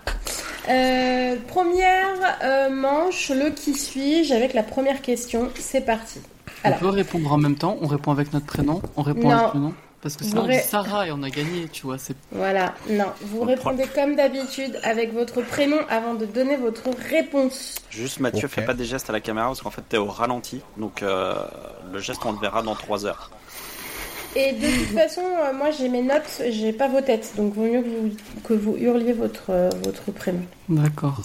E: Euh, première euh, manche, le qui suis-je avec la première question. C'est parti. Alors.
F: On peut répondre en même temps, on répond avec notre prénom, on répond
E: Non.
F: avec le nom. Parce que ça, on dit Sarah et on a gagné, tu vois. C'est
E: Voilà, non, vous
A: On
E: répondez comme d'habitude avec votre prénom avant de donner votre réponse.
A: juste Mathieu,
C: Ok.
A: fais pas des gestes à la caméra parce qu'en fait t'es au ralenti. Donc euh, le geste on le verra dans 3 heures.
E: Et de toute façon, euh, moi j'ai mes notes, j'ai pas vos têtes, donc vaut mieux que vous, que vous hurliez votre, euh, votre prénom.
F: d'accord.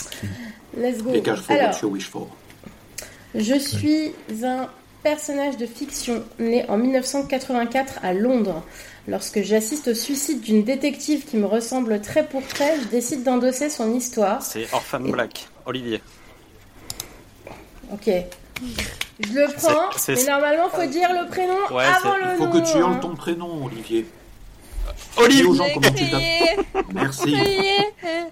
E: Let's go.
D: Les cages for
E: Alors, je suis un personnage de fiction né en 1984 à Londres. Lorsque j'assiste au suicide d'une détective qui me ressemble trait pour trait, je décide d'endosser son histoire.
A: C'est Orphan Black, Olivier.
E: Ok. Je le prends,
A: C'est-
E: mais
A: c'est-
E: normalement faut dire le prénom
A: Ouais,
E: avant le
D: Il faut
E: nom.
D: que tu
E: hein.
D: hurles ton prénom, Olivier. Dis
A: Olivier
D: aux gens comment tu Merci.
B: crier.
E: Crie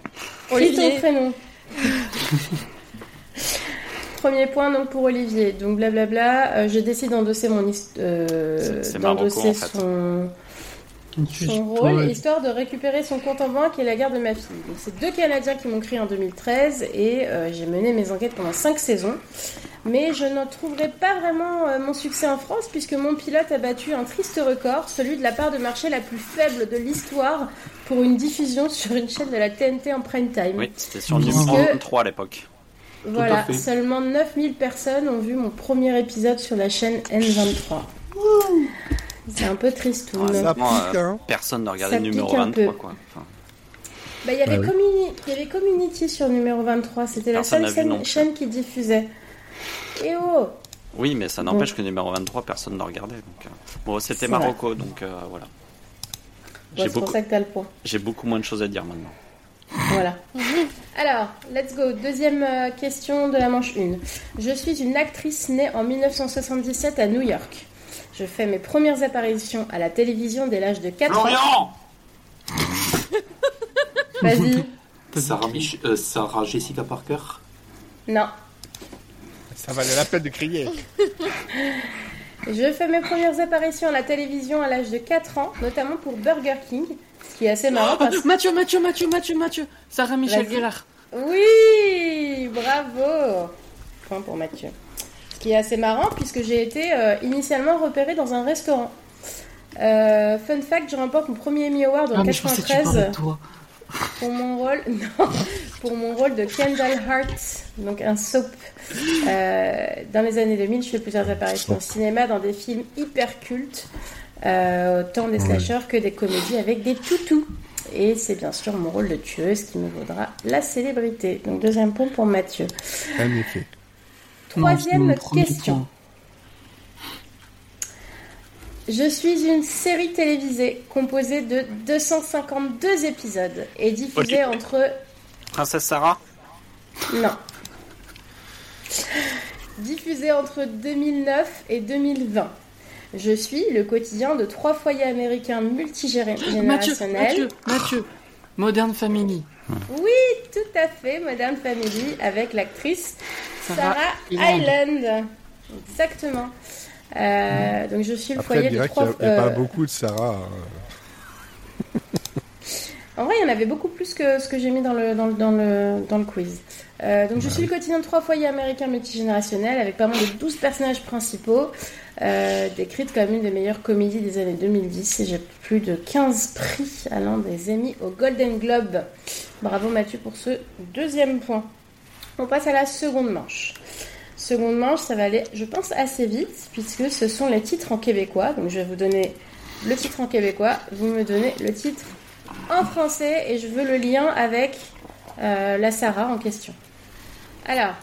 E: ton
B: Olivier.
E: prénom. <laughs> Premier point donc pour Olivier. Donc blablabla, euh, je décide d'endosser mon euh, d'endosser
A: en fait.
E: son, rôle,
F: Ouais.
E: histoire de récupérer son compte en banque et la garde de ma fille. Donc c'est deux Canadiens qui m'ont créé en 2013 et euh, j'ai mené mes enquêtes pendant cinq saisons. Mais je ne trouverai pas vraiment euh, mon succès en France puisque mon pilote a battu un triste record, celui de la part de marché la plus faible de l'histoire pour une diffusion <laughs> sur une chaîne de la TNT en prime time.
A: Oui, c'était sur numéro 23 à l'époque.
E: Voilà, seulement 9000 personnes ont vu mon premier épisode sur la chaîne N23. C'est un peu tristoun.
A: Ouais,
C: Ça pique,
A: euh,
C: hein.
A: Personne ne regardait
E: Ça
A: le numéro
E: pique un
A: 23
E: peu.
A: quoi. Enfin,
E: Bah, il y avait
C: Bah oui.
E: Communi- il y avait Community sur numéro 23, c'était la seule
A: n'a
E: chaîne,
A: non plus.
E: chaîne qui diffusait. Et oh
A: oui, mais ça n'empêche que numéro 23 personne ne regardait. Donc, euh, Bon, c'était Marocco, donc euh, voilà.
E: Bon,
A: J'ai
E: C'est pour ça que t'as le point.
A: j'ai beaucoup moins de choses à dire maintenant.
E: Voilà. <laughs> Alors, let's go. Deuxième euh, question de la manche 1. Je suis une actrice née en 1977 à New York. Je fais mes premières apparitions à la télévision dès l'âge de 4 ans.
D: Florian <laughs>
E: Vas-y.
D: Sarah, Mich- euh, Sarah Jessica Parker
E: Non.
C: Ça valait la peine de crier. <laughs>
E: Je fais mes premières apparitions à la télévision à l'âge de 4 ans, notamment pour Burger King, qui est assez marrant parce.
F: Mathieu, Mathieu, Mathieu, Mathieu, Mathieu. Sarah Michel. Gellar.
E: Oui, bravo. Point pour Mathieu. Ce qui est assez marrant puisque j'ai été euh, initialement repérée dans un restaurant. Euh, fun fact, je remporte mon premier Emmy Award en
F: Ah, mais je pensais que tu parlais
E: 93
F: de toi.
E: pour mon rôle, <laughs> non, pour mon rôle de Kendall Hart, donc un soap. Euh, dans les années 2000, je fais plusieurs apparitions au cinéma dans des films hyper cultes, autant des slashers que des comédies avec des toutous. Et c'est bien sûr mon rôle de tueuse qui me vaudra la célébrité. Donc deuxième point pour Mathieu.
C: En effet.
E: Troisième question. Je suis une série télévisée composée de 252 épisodes et diffusée entre
A: Princesse Sarah?
E: Non. Diffusé entre 2009 et 2020. Je suis le quotidien de trois foyers américains
F: Mathieu,
E: multigénérationnels.
F: Mathieu, Mathieu. Modern Family.
E: Oui, tout à fait, Modern Family, avec l'actrice Sarah,
F: Sarah
E: Hyland. Exactement. Euh, donc je suis le
C: Après,
E: foyer de trois...
C: n'y a, il y a pas
E: euh,
C: beaucoup de Sarah. euh,
E: En vrai, il y en avait beaucoup plus que ce que j'ai mis dans le, dans le, dans le, dans le quiz. Euh, donc, je suis le quotidien de trois foyers américains multigénérationnels avec pas moins de 12 personnages principaux, euh, décrites comme une des meilleures comédies des années 2010. Et j'ai plus de 15 prix allant des Emmy au Golden Globe. Bravo Mathieu pour ce deuxième point. On passe à la seconde manche. Seconde manche, ça va aller, je pense, assez vite, puisque ce sont les titres en québécois. Donc, je vais vous donner le titre en québécois, vous me donnez le titre en français et je veux le lien avec euh, la Sarah en question. Alors,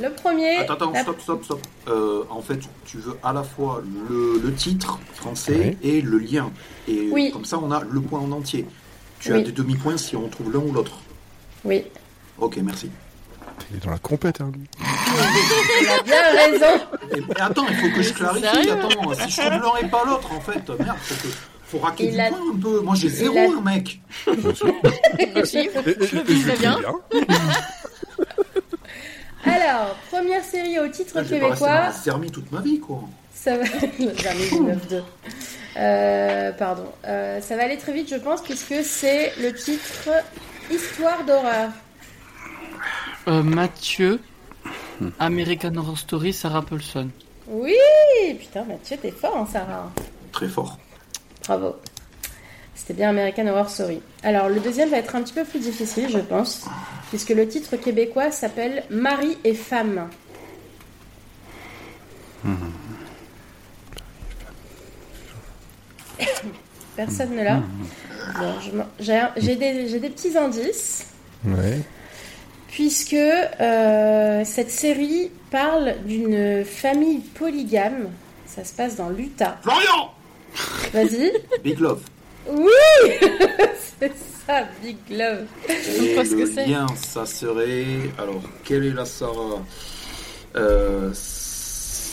E: le premier.
D: Attends, attends,
E: la-
D: stop, stop, stop. Euh, en fait, tu veux à la fois le, le titre français
C: Oui.
D: et le lien. Et
E: Oui.
D: comme ça, on a le point en entier. Tu
E: Oui.
D: as des demi-points si on trouve l'un ou l'autre.
E: Oui,
D: Ok, merci.
C: Il est dans la compète, hein, lui.
E: il a bien raison.
D: Et, et attends, il faut que je clarifie.
B: sérieux
D: Attends, si je trouve l'un et pas l'autre, en fait, merde, faut, que, faut raquer
E: Il
D: du
E: a-
D: point un peu. Moi, j'ai zéro,
E: a-
D: mec. <laughs>
B: Je le
C: et
B: vis
C: je vais
B: très bien.
E: Alors, première série au titre
D: dans
E: québécois.
D: Zermi toute ma vie, quoi.
E: Ça va. Jamais du 9-2. Euh, pardon. Euh, ça va aller très vite, je pense, puisque c'est le titre Histoire d'horreur.
F: Euh, Mathieu. American Horror Story, Sarah Paulson.
E: Oui Putain, Mathieu, t'es fort, hein, Sarah.
D: Très fort.
E: Bravo. C'était bien American Horror Story. Alors, le deuxième va être un petit peu plus difficile, je pense, puisque le titre québécois s'appelle Mari et femme. <laughs> Personne ne l'a. Bon, des, j'ai des petits indices,
C: Ouais.
E: puisque euh, cette série parle d'une famille polygame. Ça se passe dans l'Utah.
D: Florian
E: Vas-y.
D: Big Love.
E: Oui <laughs> C'est ça, Big Love.
D: Et
B: pas ce que
D: le
B: c'est.
D: lien, ça serait. Alors, quelle est la Sarah? Euh,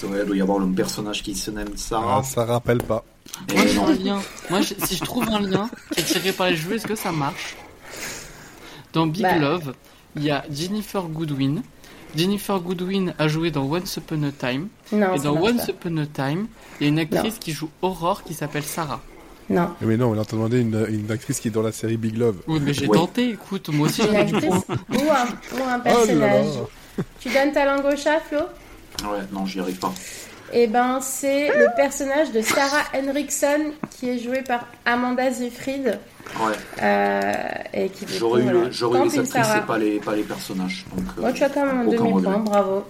D: ouais, Il doit y avoir le personnage qui se nomme Sarah.
C: Ah, ça rappelle pas.
D: Et
F: Moi, j'ai
D: non.
F: un lien. Moi, je- si je trouve un lien qui est tiré par les cheveux, est-ce que ça marche? Dans Big
E: Bah.
F: Love, il y a Jennifer Goodwin. Jennifer Goodwin a joué dans Once Upon a Time.
E: Non,
F: et dans Once
E: pas.
F: Upon a Time, il y a une actrice qui joue Aurore qui s'appelle Sarah.
E: Non.
C: Mais non, on a demandé une, une actrice qui est dans la série Big Love.
F: Oui, mais j'ai
D: Ouais.
F: tenté, écoute, moi aussi
E: Une
F: j'avais du
E: actrice
F: point.
E: ou un, ou un
C: Oh là
E: personnage.
C: là.
E: Tu donnes ta langue au chat, Flo?
D: Ouais, non, j'y arrive pas.
E: Eh ben, c'est le personnage de Sarah Henriksen qui est joué par Amanda Seyfried
D: Ouais,
E: euh, et qui
D: j'aurais eu, le- j'aurais eu les actrices
E: Sarah.
D: et pas les, pas les personnages. Donc, euh,
E: Bon, tu as quand même un demi-point, bravo.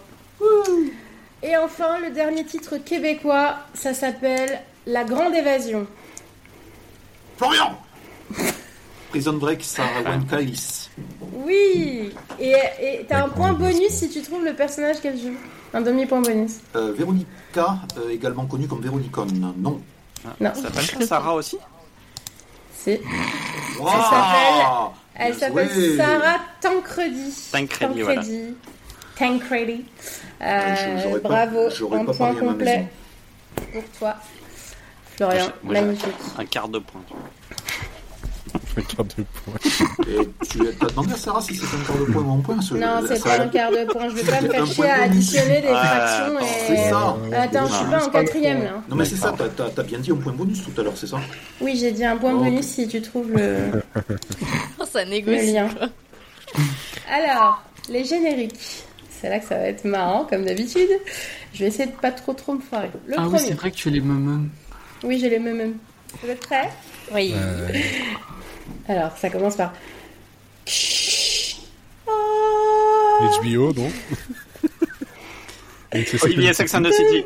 E: Et enfin, le dernier titre québécois, ça s'appelle La Grande Évasion.
D: Florian <laughs> Prison Break, Sarah Gwen Kailis.
E: Oui Et et t'as un point bonus si tu trouves le personnage qu'elle joue. Un demi-point bonus.
D: Euh, Véronica, euh, également connue comme Véronicone. Non.
E: Non,
A: Ça s'appelle Sarah aussi
E: c'est...
D: Waouh
E: Elle
D: Bien
E: s'appelle
D: joué.
E: Sarah Tancredi.
A: Tancredi, voilà.
E: Tancredi. Tancredi. Euh,
D: Ouais, j'aurais pas-
E: bravo,
D: j'aurais
E: un
D: pas
E: point
D: parié à ma
E: complet pour toi. Florian,
A: Moi, j'ai-
E: magnifique.
A: Un quart de point. tu vois. <laughs>
C: Un quart de point.
D: Et tu as demandé à Sarah si c'était un quart de point ou un point ce-
E: Non, c'est
D: ça-
E: pas un quart de point. Je vais pas me
D: C'est
E: faire chier à additionner des
A: Ouais,
E: fractions
A: attends,
E: et.
D: C'est ça.
E: Attends, je suis
A: Ah,
E: pas
C: c'est
E: en quatrième là.
D: Non mais c'est ça, t'as- t'as t'as bien dit un point bonus tout à l'heure, c'est ça
E: Oui, j'ai dit un point
D: Oh,
E: bonus si tu trouves le, <laughs>
B: Ça
E: le
B: négocie.
E: lien. Alors, les génériques. C'est là que ça va être marrant, comme d'habitude. Je vais essayer de pas trop trop me foirer. Le
F: Ah oui,
E: premier.
F: c'est vrai que tu es les mêmes.
E: Oui, j'ai les mêmes. Vous êtes prêts?
B: Oui.
C: Euh, <laughs>
E: Alors, ça commence par. Ah.
C: HBO, donc. <laughs> Et c'est ça
A: Olivier Sex and the City.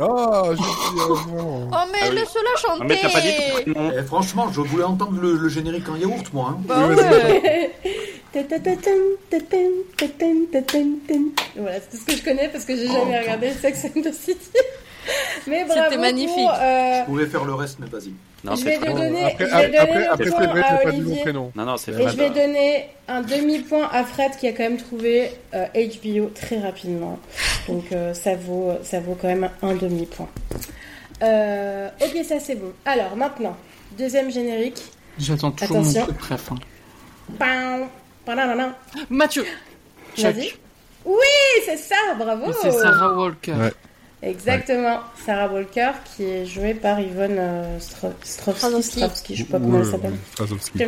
C: Ah, je dis avant.
B: Oh, mais
A: Ah oui.
B: laisse-la chanter
A: Ah, mais t'as pas dit ton prénom.
D: Eh, Franchement, je voulais entendre le, le générique en yaourt, moi. hein.
B: Bah ouais. <laughs>
E: Voilà, c'est tout ce que je connais parce que j'ai jamais
D: Oh.
E: regardé Sex and the City. <laughs> Mais bravo
B: C'était magnifique.
E: pour, euh,
D: Je pouvais faire le reste, mais vas-y.
A: Non,
E: je vais
A: très
E: te
A: bon.
E: donner,
C: Après,
E: je vais donner
C: après,
E: le
C: après
E: point à Olivier.
C: prénom.
A: Non, non, c'est
E: Et
A: Fred.
E: je vais donner un demi-point à Fred qui a quand même trouvé euh, HBO très rapidement. Donc euh, ça, vaut, ça vaut quand même un demi-point. Euh, ok, ça c'est bon. Alors maintenant, deuxième générique.
F: J'attends toujours
E: Attention.
F: mon coup de préf. hein.
E: Pam, pananana.
F: Mathieu
E: Vas-y. Oui, c'est ça, bravo.
F: C'est Sarah Walker.
C: Ouais.
E: Exactement, Sarah Walker qui est jouée par Yvonne euh, Stro- Strovski, je sais pas comment elle s'appelle.
D: Strovski.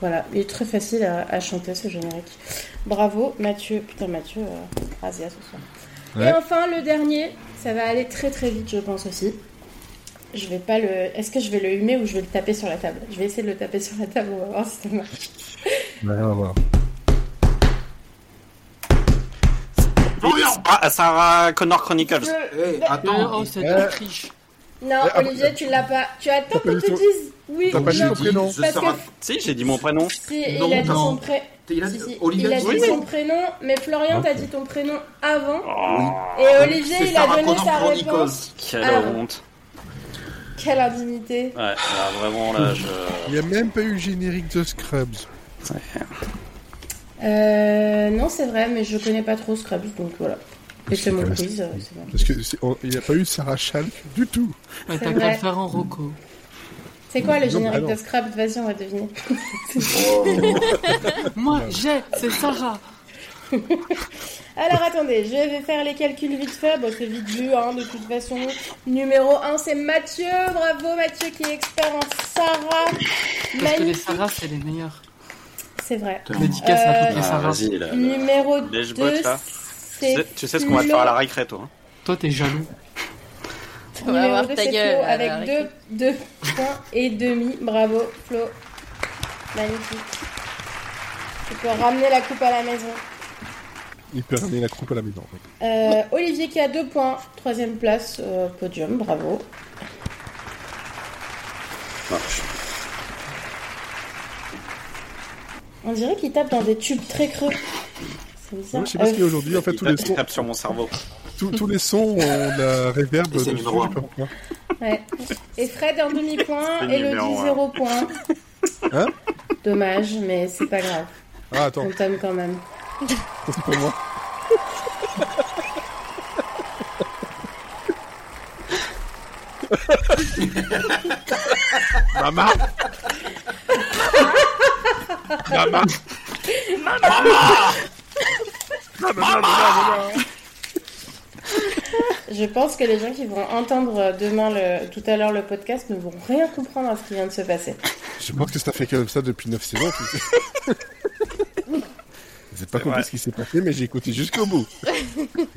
E: Voilà, il est très facile à, à chanter ce générique. Bravo Mathieu, putain Mathieu, euh, Razia ce soir.
C: Ouais.
E: Et enfin le dernier, ça va aller très très vite je pense aussi. Je vais pas le. Est-ce que je vais le humer ou je vais le taper sur la table? Je vais essayer de le taper sur la table, on va voir si ça marche.
C: Ouais, on va voir.
A: Ah, Sarah Connor Chronicles.
D: Eh,
F: Euh,
D: attends,
F: oh, c'est
C: Eh.
F: de triche.
E: Non,
C: Eh, ah,
E: Olivier, tu l'as pas. Tu attends qu'on
C: dit
E: te
C: ton-
E: dise. Oui,
C: T'as pas dit
E: non,
C: ton prénom.
D: The
E: parce
D: Sarah-
E: que
A: Si, j'ai dit mon prénom.
E: si,
D: Non,
E: il a dit son prénom.
D: Il a
E: Si,
D: dit,
E: si,
D: Olivier
E: il a dit son prénom, mais Florian t'a dit ton prénom avant.
D: Oui.
E: Et Olivier, il a
D: Sarah
E: donné sa réponse.
A: Quelle honte.
E: Quelle indignité.
A: Ouais, là, vraiment, là, je.
C: Il n'y a même pas eu le générique de Scrubs.
E: Euh, non, c'est vrai, mais je connais pas trop Scrubs, donc voilà. Et c'est mon quiz, euh, c'est bon.
C: Parce que c'est- on- il n'y a pas eu Sarah Chalk du tout.
F: Ouais, T'as qu'à le faire en Rocco.
E: C'est quoi le générique
C: non.
E: de Scrubs? Vas-y, on va deviner. <laughs>
F: Moi, j'ai, c'est Sarah.
E: Alors attendez, je vais faire les calculs vite fait. Bon, c'est vite vu, hein, de toute façon. Numéro 1, c'est Mathieu. Bravo, Mathieu qui est expert en Sarah.
F: Parce que les. Sarah, c'est les meilleurs.
E: C'est vrai.
F: Dédicace à toutes les
A: Ah, vas-y, là. là.
E: Numéro
A: Les
E: 2,
A: bottes, là. Tu sais- Tu sais ce qu'on va te faire à la récré, toi. hein.
F: Toi, t'es jaloux. <laughs>
B: On va
E: Numéro
B: voir
E: 2,
B: ta
E: c'est
B: gueule.
E: Flo avec
B: récré.
E: deux, deux points et demi. Bravo, Flo. Magnifique. Tu peux ramener la coupe à la maison.
C: Il peut ramener la croupe à la maison.
E: Euh, Olivier qui a deux points. Troisième place, euh, podium. Bravo. On dirait qu'il tape dans des tubes très creux. C'est bizarre.
C: Ouais, je sais pas ce qu'il y a aujourd'hui. En fait,
A: Il
C: tous les sons,
A: tape sur mon cerveau.
C: tous, tous les sons ont de la réverb
D: Et c'est
C: dessus.
D: numéro
C: je
D: un.
C: sais pas pourquoi.
E: ouais. Et Fred un demi-point.
A: C'est
E: Elodie zéro point.
C: Hein
E: Dommage, mais c'est pas grave.
C: Ah, attends,
E: On t'aime quand même.
C: c'est pas moi. Maman Maman
E: Je pense que les gens qui vont entendre demain le, tout à l'heure le podcast ne vont rien comprendre à ce qui vient de se passer.
C: Je pense que ça fait comme ça depuis 9 saisons. J'ai pas compris
A: vrai.
C: ce qui s'est passé, mais j'ai écouté jusqu'au bout.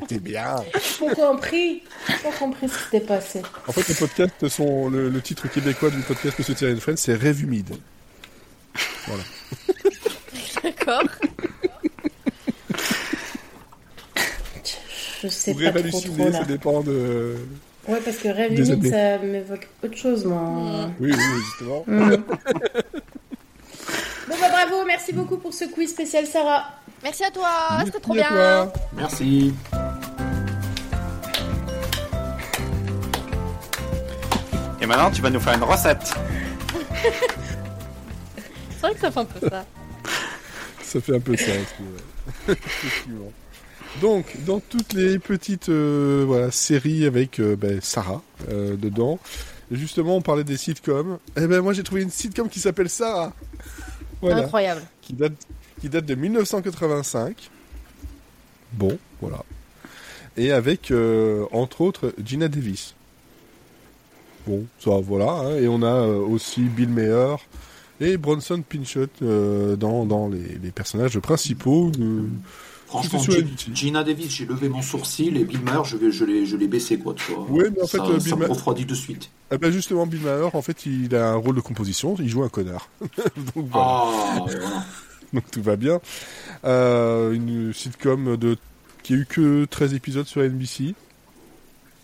C: C'était bien.
E: J'ai pas compris. J'ai pas compris ce qui s'était passé.
C: En fait, le podcast, son, le, le titre québécois du podcast Monsieur Thierry Friends, c'est Rêve humide.
E: Je sais
C: Ou
E: pas trop
C: halluciné,
E: trop là.
C: ça dépend de...
E: Ouais, parce que rêve humide, ça m'évoque autre chose, moi.
C: Oui, oui, justement.
E: Mm. <laughs> bon bah bravo, merci beaucoup pour ce quiz spécial Sarah.
B: Merci à toi. C'était trop bien.
C: toi.
D: Merci.
A: Et maintenant, tu vas nous faire une recette. <laughs>
B: C'est vrai que ça fait un peu ça. <laughs>
C: Ça fait un peu ça. <laughs> Effectivement. Donc, dans toutes les petites euh, voilà, séries avec euh, ben, Sarah euh, dedans, Justement, on parlait des sitcoms. Eh ben, moi, j'ai trouvé une sitcom qui s'appelle Sarah. Voilà.
B: Incroyable.
C: Qui date, qui date de 1985. Bon, voilà. Et avec, entre autres, Gina Davis. Bon, ça, voilà. hein. Et on a aussi Bill Maher et Bronson Pinchot euh, dans, dans les, les personnages principaux.
D: Franchement. Gina Davis, j'ai levé mon sourcil et Bill Maher, je, vais- je l'ai je l'ai baissé, quoi, tu vois.
C: Ouais, mais en fait,
D: ça,
C: euh,
D: ça
C: Bill
D: me
C: Maher-
D: refroidit de suite.
C: Eh ben justement, Bill Maher, en fait, il a un rôle de composition. Il joue un connard. <laughs> Donc, voilà.
D: Ah, voilà. <laughs>
C: Donc tout va bien. Euh, une sitcom de qui a eu que 13 épisodes sur NBC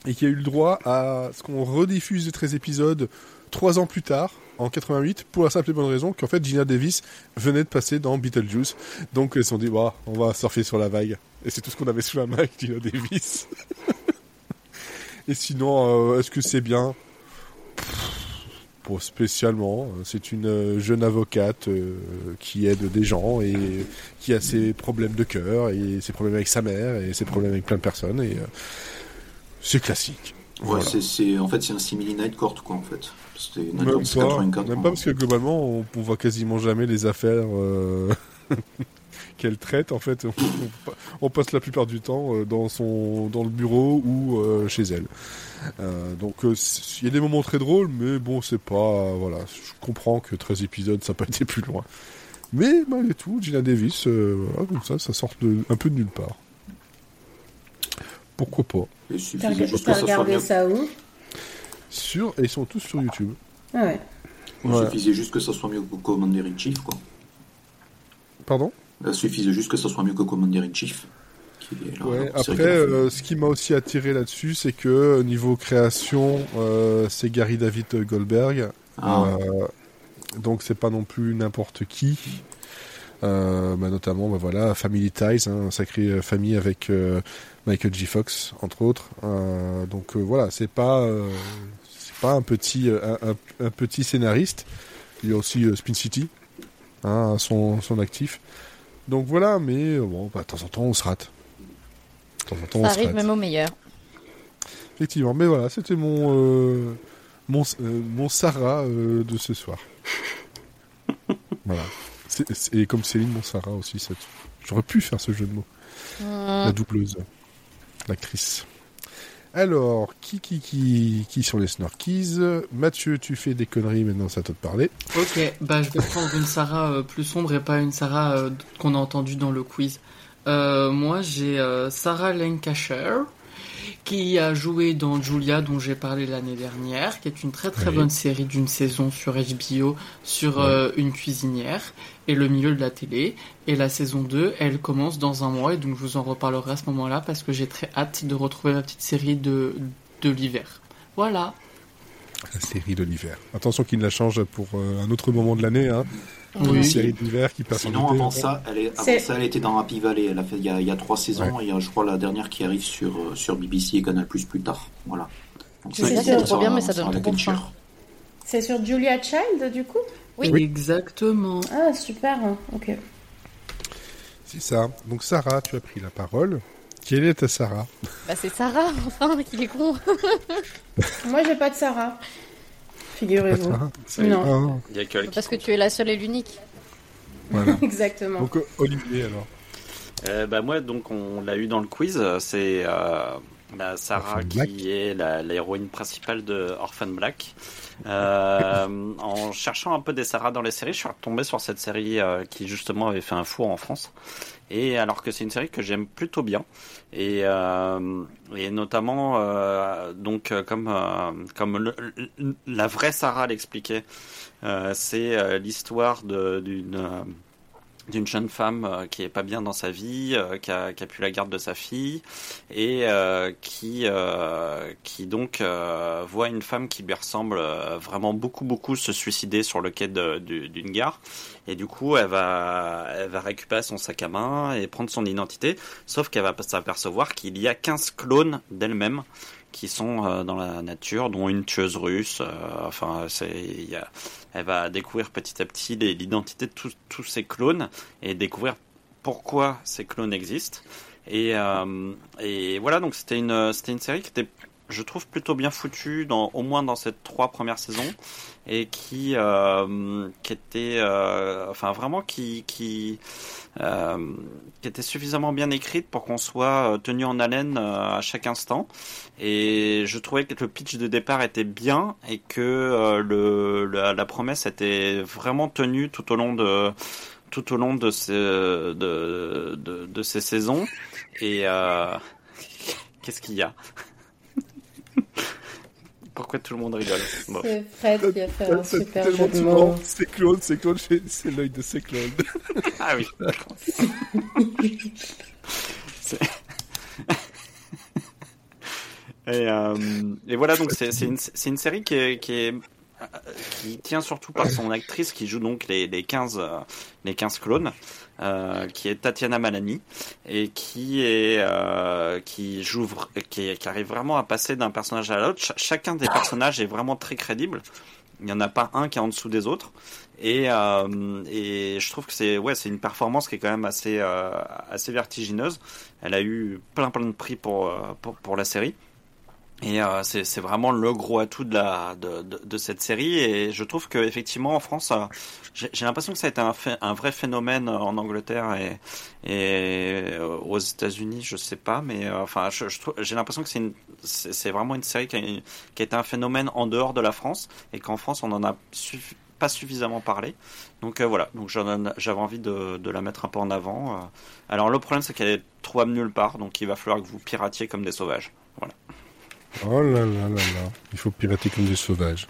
C: et qui a eu le droit à ce qu'on rediffuse les 13 épisodes trois ans plus tard, en 88, pour la simple et bonne raison qu'en fait Gina Davis venait de passer dans Beetlejuice. Donc ils se sont dit, Ouah, on va surfer sur la vague. Et c'est tout ce qu'on avait sous la main avec Gina Davis. <laughs> et sinon, euh, est-ce que c'est bien? Pas spécialement. C'est une euh, jeune avocate euh, qui aide des gens et qui a ses problèmes de cœur et ses problèmes avec sa mère et ses problèmes avec plein de personnes et euh, c'est classique.
D: Ouais,
C: Voilà.
D: c'est, c'est, en fait, c'est un simili Night Court, quoi, en fait. C'était Night
C: Même pas,
D: 84.
C: même
D: quoi.
C: pas parce que globalement on, on voit quasiment jamais les affaires euh, <laughs> qu'elle traite en fait. On, on- on passe la plupart du temps euh, dans son dans le bureau ou euh, chez elle. Euh, donc euh, il y a des moments très drôles, mais bon c'est pas euh, voilà. Je comprends que 13 épisodes ça n'a pas été plus loin. Mais malgré tout, Gina Davis, euh, voilà, comme ça, ça sort de, un peu de nulle part. Pourquoi pas?
E: T'as regardé ça où?
C: Sur et ils sont tous sur YouTube.
E: Ah ouais.
D: Il
C: Ouais.
D: suffisait juste que ça soit mieux que Commander in Chief, quoi.
C: Pardon?
D: Il suffisait juste que ça soit mieux que Commander in Chief. Qui est la-
C: Ouais, après, euh, ce qui m'a aussi attiré là-dessus, c'est que au niveau création, euh, c'est Gary David Goldberg.
D: Ah.
C: Euh, donc c'est pas non plus n'importe qui. Euh, bah, notamment, bah, voilà, Family Ties, hein, sacrée euh, famille avec euh, Michael J. Fox, entre autres. Euh, donc euh, voilà, c'est pas, euh, pas un petit, euh, un, un- un petit scénariste. Il y a aussi euh, Spin City, hein, à son, son actif. Donc voilà, mais euh, bon, bah, de temps en temps, on se rate. De temps en temps, on
B: Ça
C: se
B: arrive
C: rate.
B: même au meilleur.
C: Effectivement, mais voilà, c'était mon euh, mon, euh, mon Sarah euh, de ce soir. <laughs> voilà. Et comme Céline, mon Sarah aussi. ça- J'aurais pu faire ce jeu de mots. La
B: Hum,
C: doubleuse, l'actrice. Alors, qui qui qui qui sont les Snorkies Mathieu, tu fais des conneries, maintenant à toi de parler.
F: Ok, bah je vais prendre une Sarah euh, plus sombre et pas une Sarah euh, qu'on a entendue dans le quiz. Euh, moi j'ai Sarah Lancashire qui a joué dans Julia dont j'ai parlé l'année dernière, qui est une très très
C: Oui.
F: bonne série d'une saison sur HBO sur
C: Ouais.
F: euh, une cuisinière et le milieu de la télé. Et la saison 2, elle commence dans un mois et donc je vous en reparlerai à ce moment-là parce que j'ai très hâte de retrouver ma petite série de, de l'hiver. Voilà.
C: La série de l'hiver. Attention qu'il la change pour euh, un autre moment de l'année. Hein.
F: Oui.
C: Une série d'hiver qui passe
D: Sinon,
C: en été.
D: avant ça, elle est, avant ça, elle était dans Happy Valley. Elle a fait il y a, il y a trois saisons. Et il y a, je crois, la dernière qui arrive sur, euh, sur BBC et Canal Plus plus tard. Voilà. Donc, ça,
B: c'est trop bien, mais ça donne trop faim.
E: C'est sur Julia Child, du coup?
B: Oui.
F: Exactement.
E: Ah, super. Ok.
C: C'est ça. Donc Sarah, tu as pris la parole. Quelle est ta Sarah?
B: Bah c'est Sarah, <laughs> enfin, qu'il est con.
E: Moi, j'ai pas de Sarah. Figurez-vous.
C: Sarah
E: Non,
C: Ah,
A: Il y a que
B: Parce que tu es la seule et l'unique.
C: voilà. <laughs>
E: exactement.
C: Donc euh, Olivier alors.
A: Euh, bah moi donc on l'a eu dans le quiz, c'est euh, la Sarah
C: Orphan
A: qui
C: Black.
A: est la- l'héroïne principale de Orphan Black. Euh, en cherchant un peu des Sarah dans les séries, je suis retombé sur cette série euh, qui justement avait fait un four en France. Et alors que c'est une série que j'aime plutôt bien et, euh, et notamment euh, donc euh, comme comme la vraie Sarah l'expliquait, c'est l'histoire d'une d'une jeune femme euh, qui est pas bien dans sa vie, euh, qui, a, qui a pu la garde de sa fille et euh, qui euh, qui donc euh, voit une femme qui lui ressemble euh, vraiment beaucoup beaucoup se suicider sur le quai d'une gare. Et du coup elle va elle va récupérer son sac à main et prendre son identité. Sauf qu'elle va s'apercevoir qu'il y a 15 clones d'elle-même qui sont euh, dans la nature, dont une tueuse russe. euh, enfin, y elle va découvrir petit à petit l'identité de tous, tous ces clones et découvrir pourquoi ces clones existent. Et, euh, et voilà, donc c'était une, c'était une série qui était, je trouve plutôt bien foutu, dans, au moins dans ces trois premières saisons, et qui, euh, qui était, euh, enfin vraiment qui, qui, euh, qui était suffisamment bien écrite pour qu'on soit tenu en haleine à chaque instant. Et je trouvais que le pitch de départ était bien et que le, la, promesse était vraiment tenue tout au long de tout au long de ces, de, de ces saisons. Et euh, qu'est-ce qu'il y a? Pourquoi tout le monde rigole <laughs>
E: bon. C'est Fred qui a fait un super jeu de mots.
C: C'est Claude, c'est Claude, c'est l'œil de c'est Claude. <laughs>
A: ah oui, <laughs> et, euh, et, voilà, donc c'est une, une série qui est, qui est qui tient surtout par son actrice qui joue donc les, les 15 les 15 clones euh, qui est Tatiana Malani et qui est euh, qui joue qui, arrive vraiment à passer d'un personnage à l'autre. Chacun des personnages est vraiment très crédible. Il n'y en a pas un qui est en dessous des autres. Et, euh, et je trouve que c'est ouais une performance qui est quand même assez assez vertigineuse. Elle a eu plein plein de prix pour, pour la série et euh, c'est vraiment le gros atout de, la, de, de, de, cette série. Et je trouve qu'effectivement, en France, euh, j'ai l'impression que ça a été un, un, vrai phénomène en Angleterre et, et euh, aux États-Unis, je sais pas. Mais euh, enfin, j'ai je, l'impression que c'est vraiment une série qui a, été un phénomène en dehors de la France et qu'en France, on en a pas suffisamment parlé. Donc voilà, donc j'avais envie de, de, la mettre un peu en avant. Alors le problème, c'est qu'elle est trouvable nulle part. Donc il va falloir que vous piratiez comme des sauvages. Voilà.
C: Oh là là là là. Il faut pirater comme des sauvages.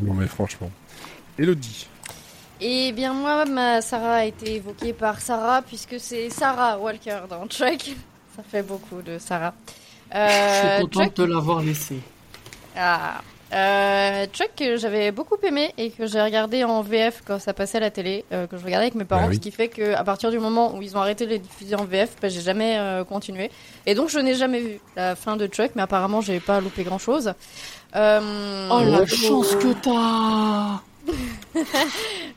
C: Non mais franchement. Elodie.
B: Eh bien moi, ma Sarah a été évoquée par Sarah puisque c'est Sarah Walker dans Chuck. Ça fait beaucoup de Sarah.
F: Euh, Je suis contente de l'avoir laissé.
B: Ah, euh, Chuck que j'avais beaucoup aimé et que j'ai regardé en VF quand ça passait à la télé, euh, que je regardais avec mes parents, bah ce qui fait qu'à partir du moment où ils ont arrêté de les diffuser en VF, bah, j'ai jamais euh, continué. Et donc je n'ai jamais vu la fin de Chuck, mais apparemment j'ai pas loupé grand chose.
F: Euh, oh la chance que t'as <laughs>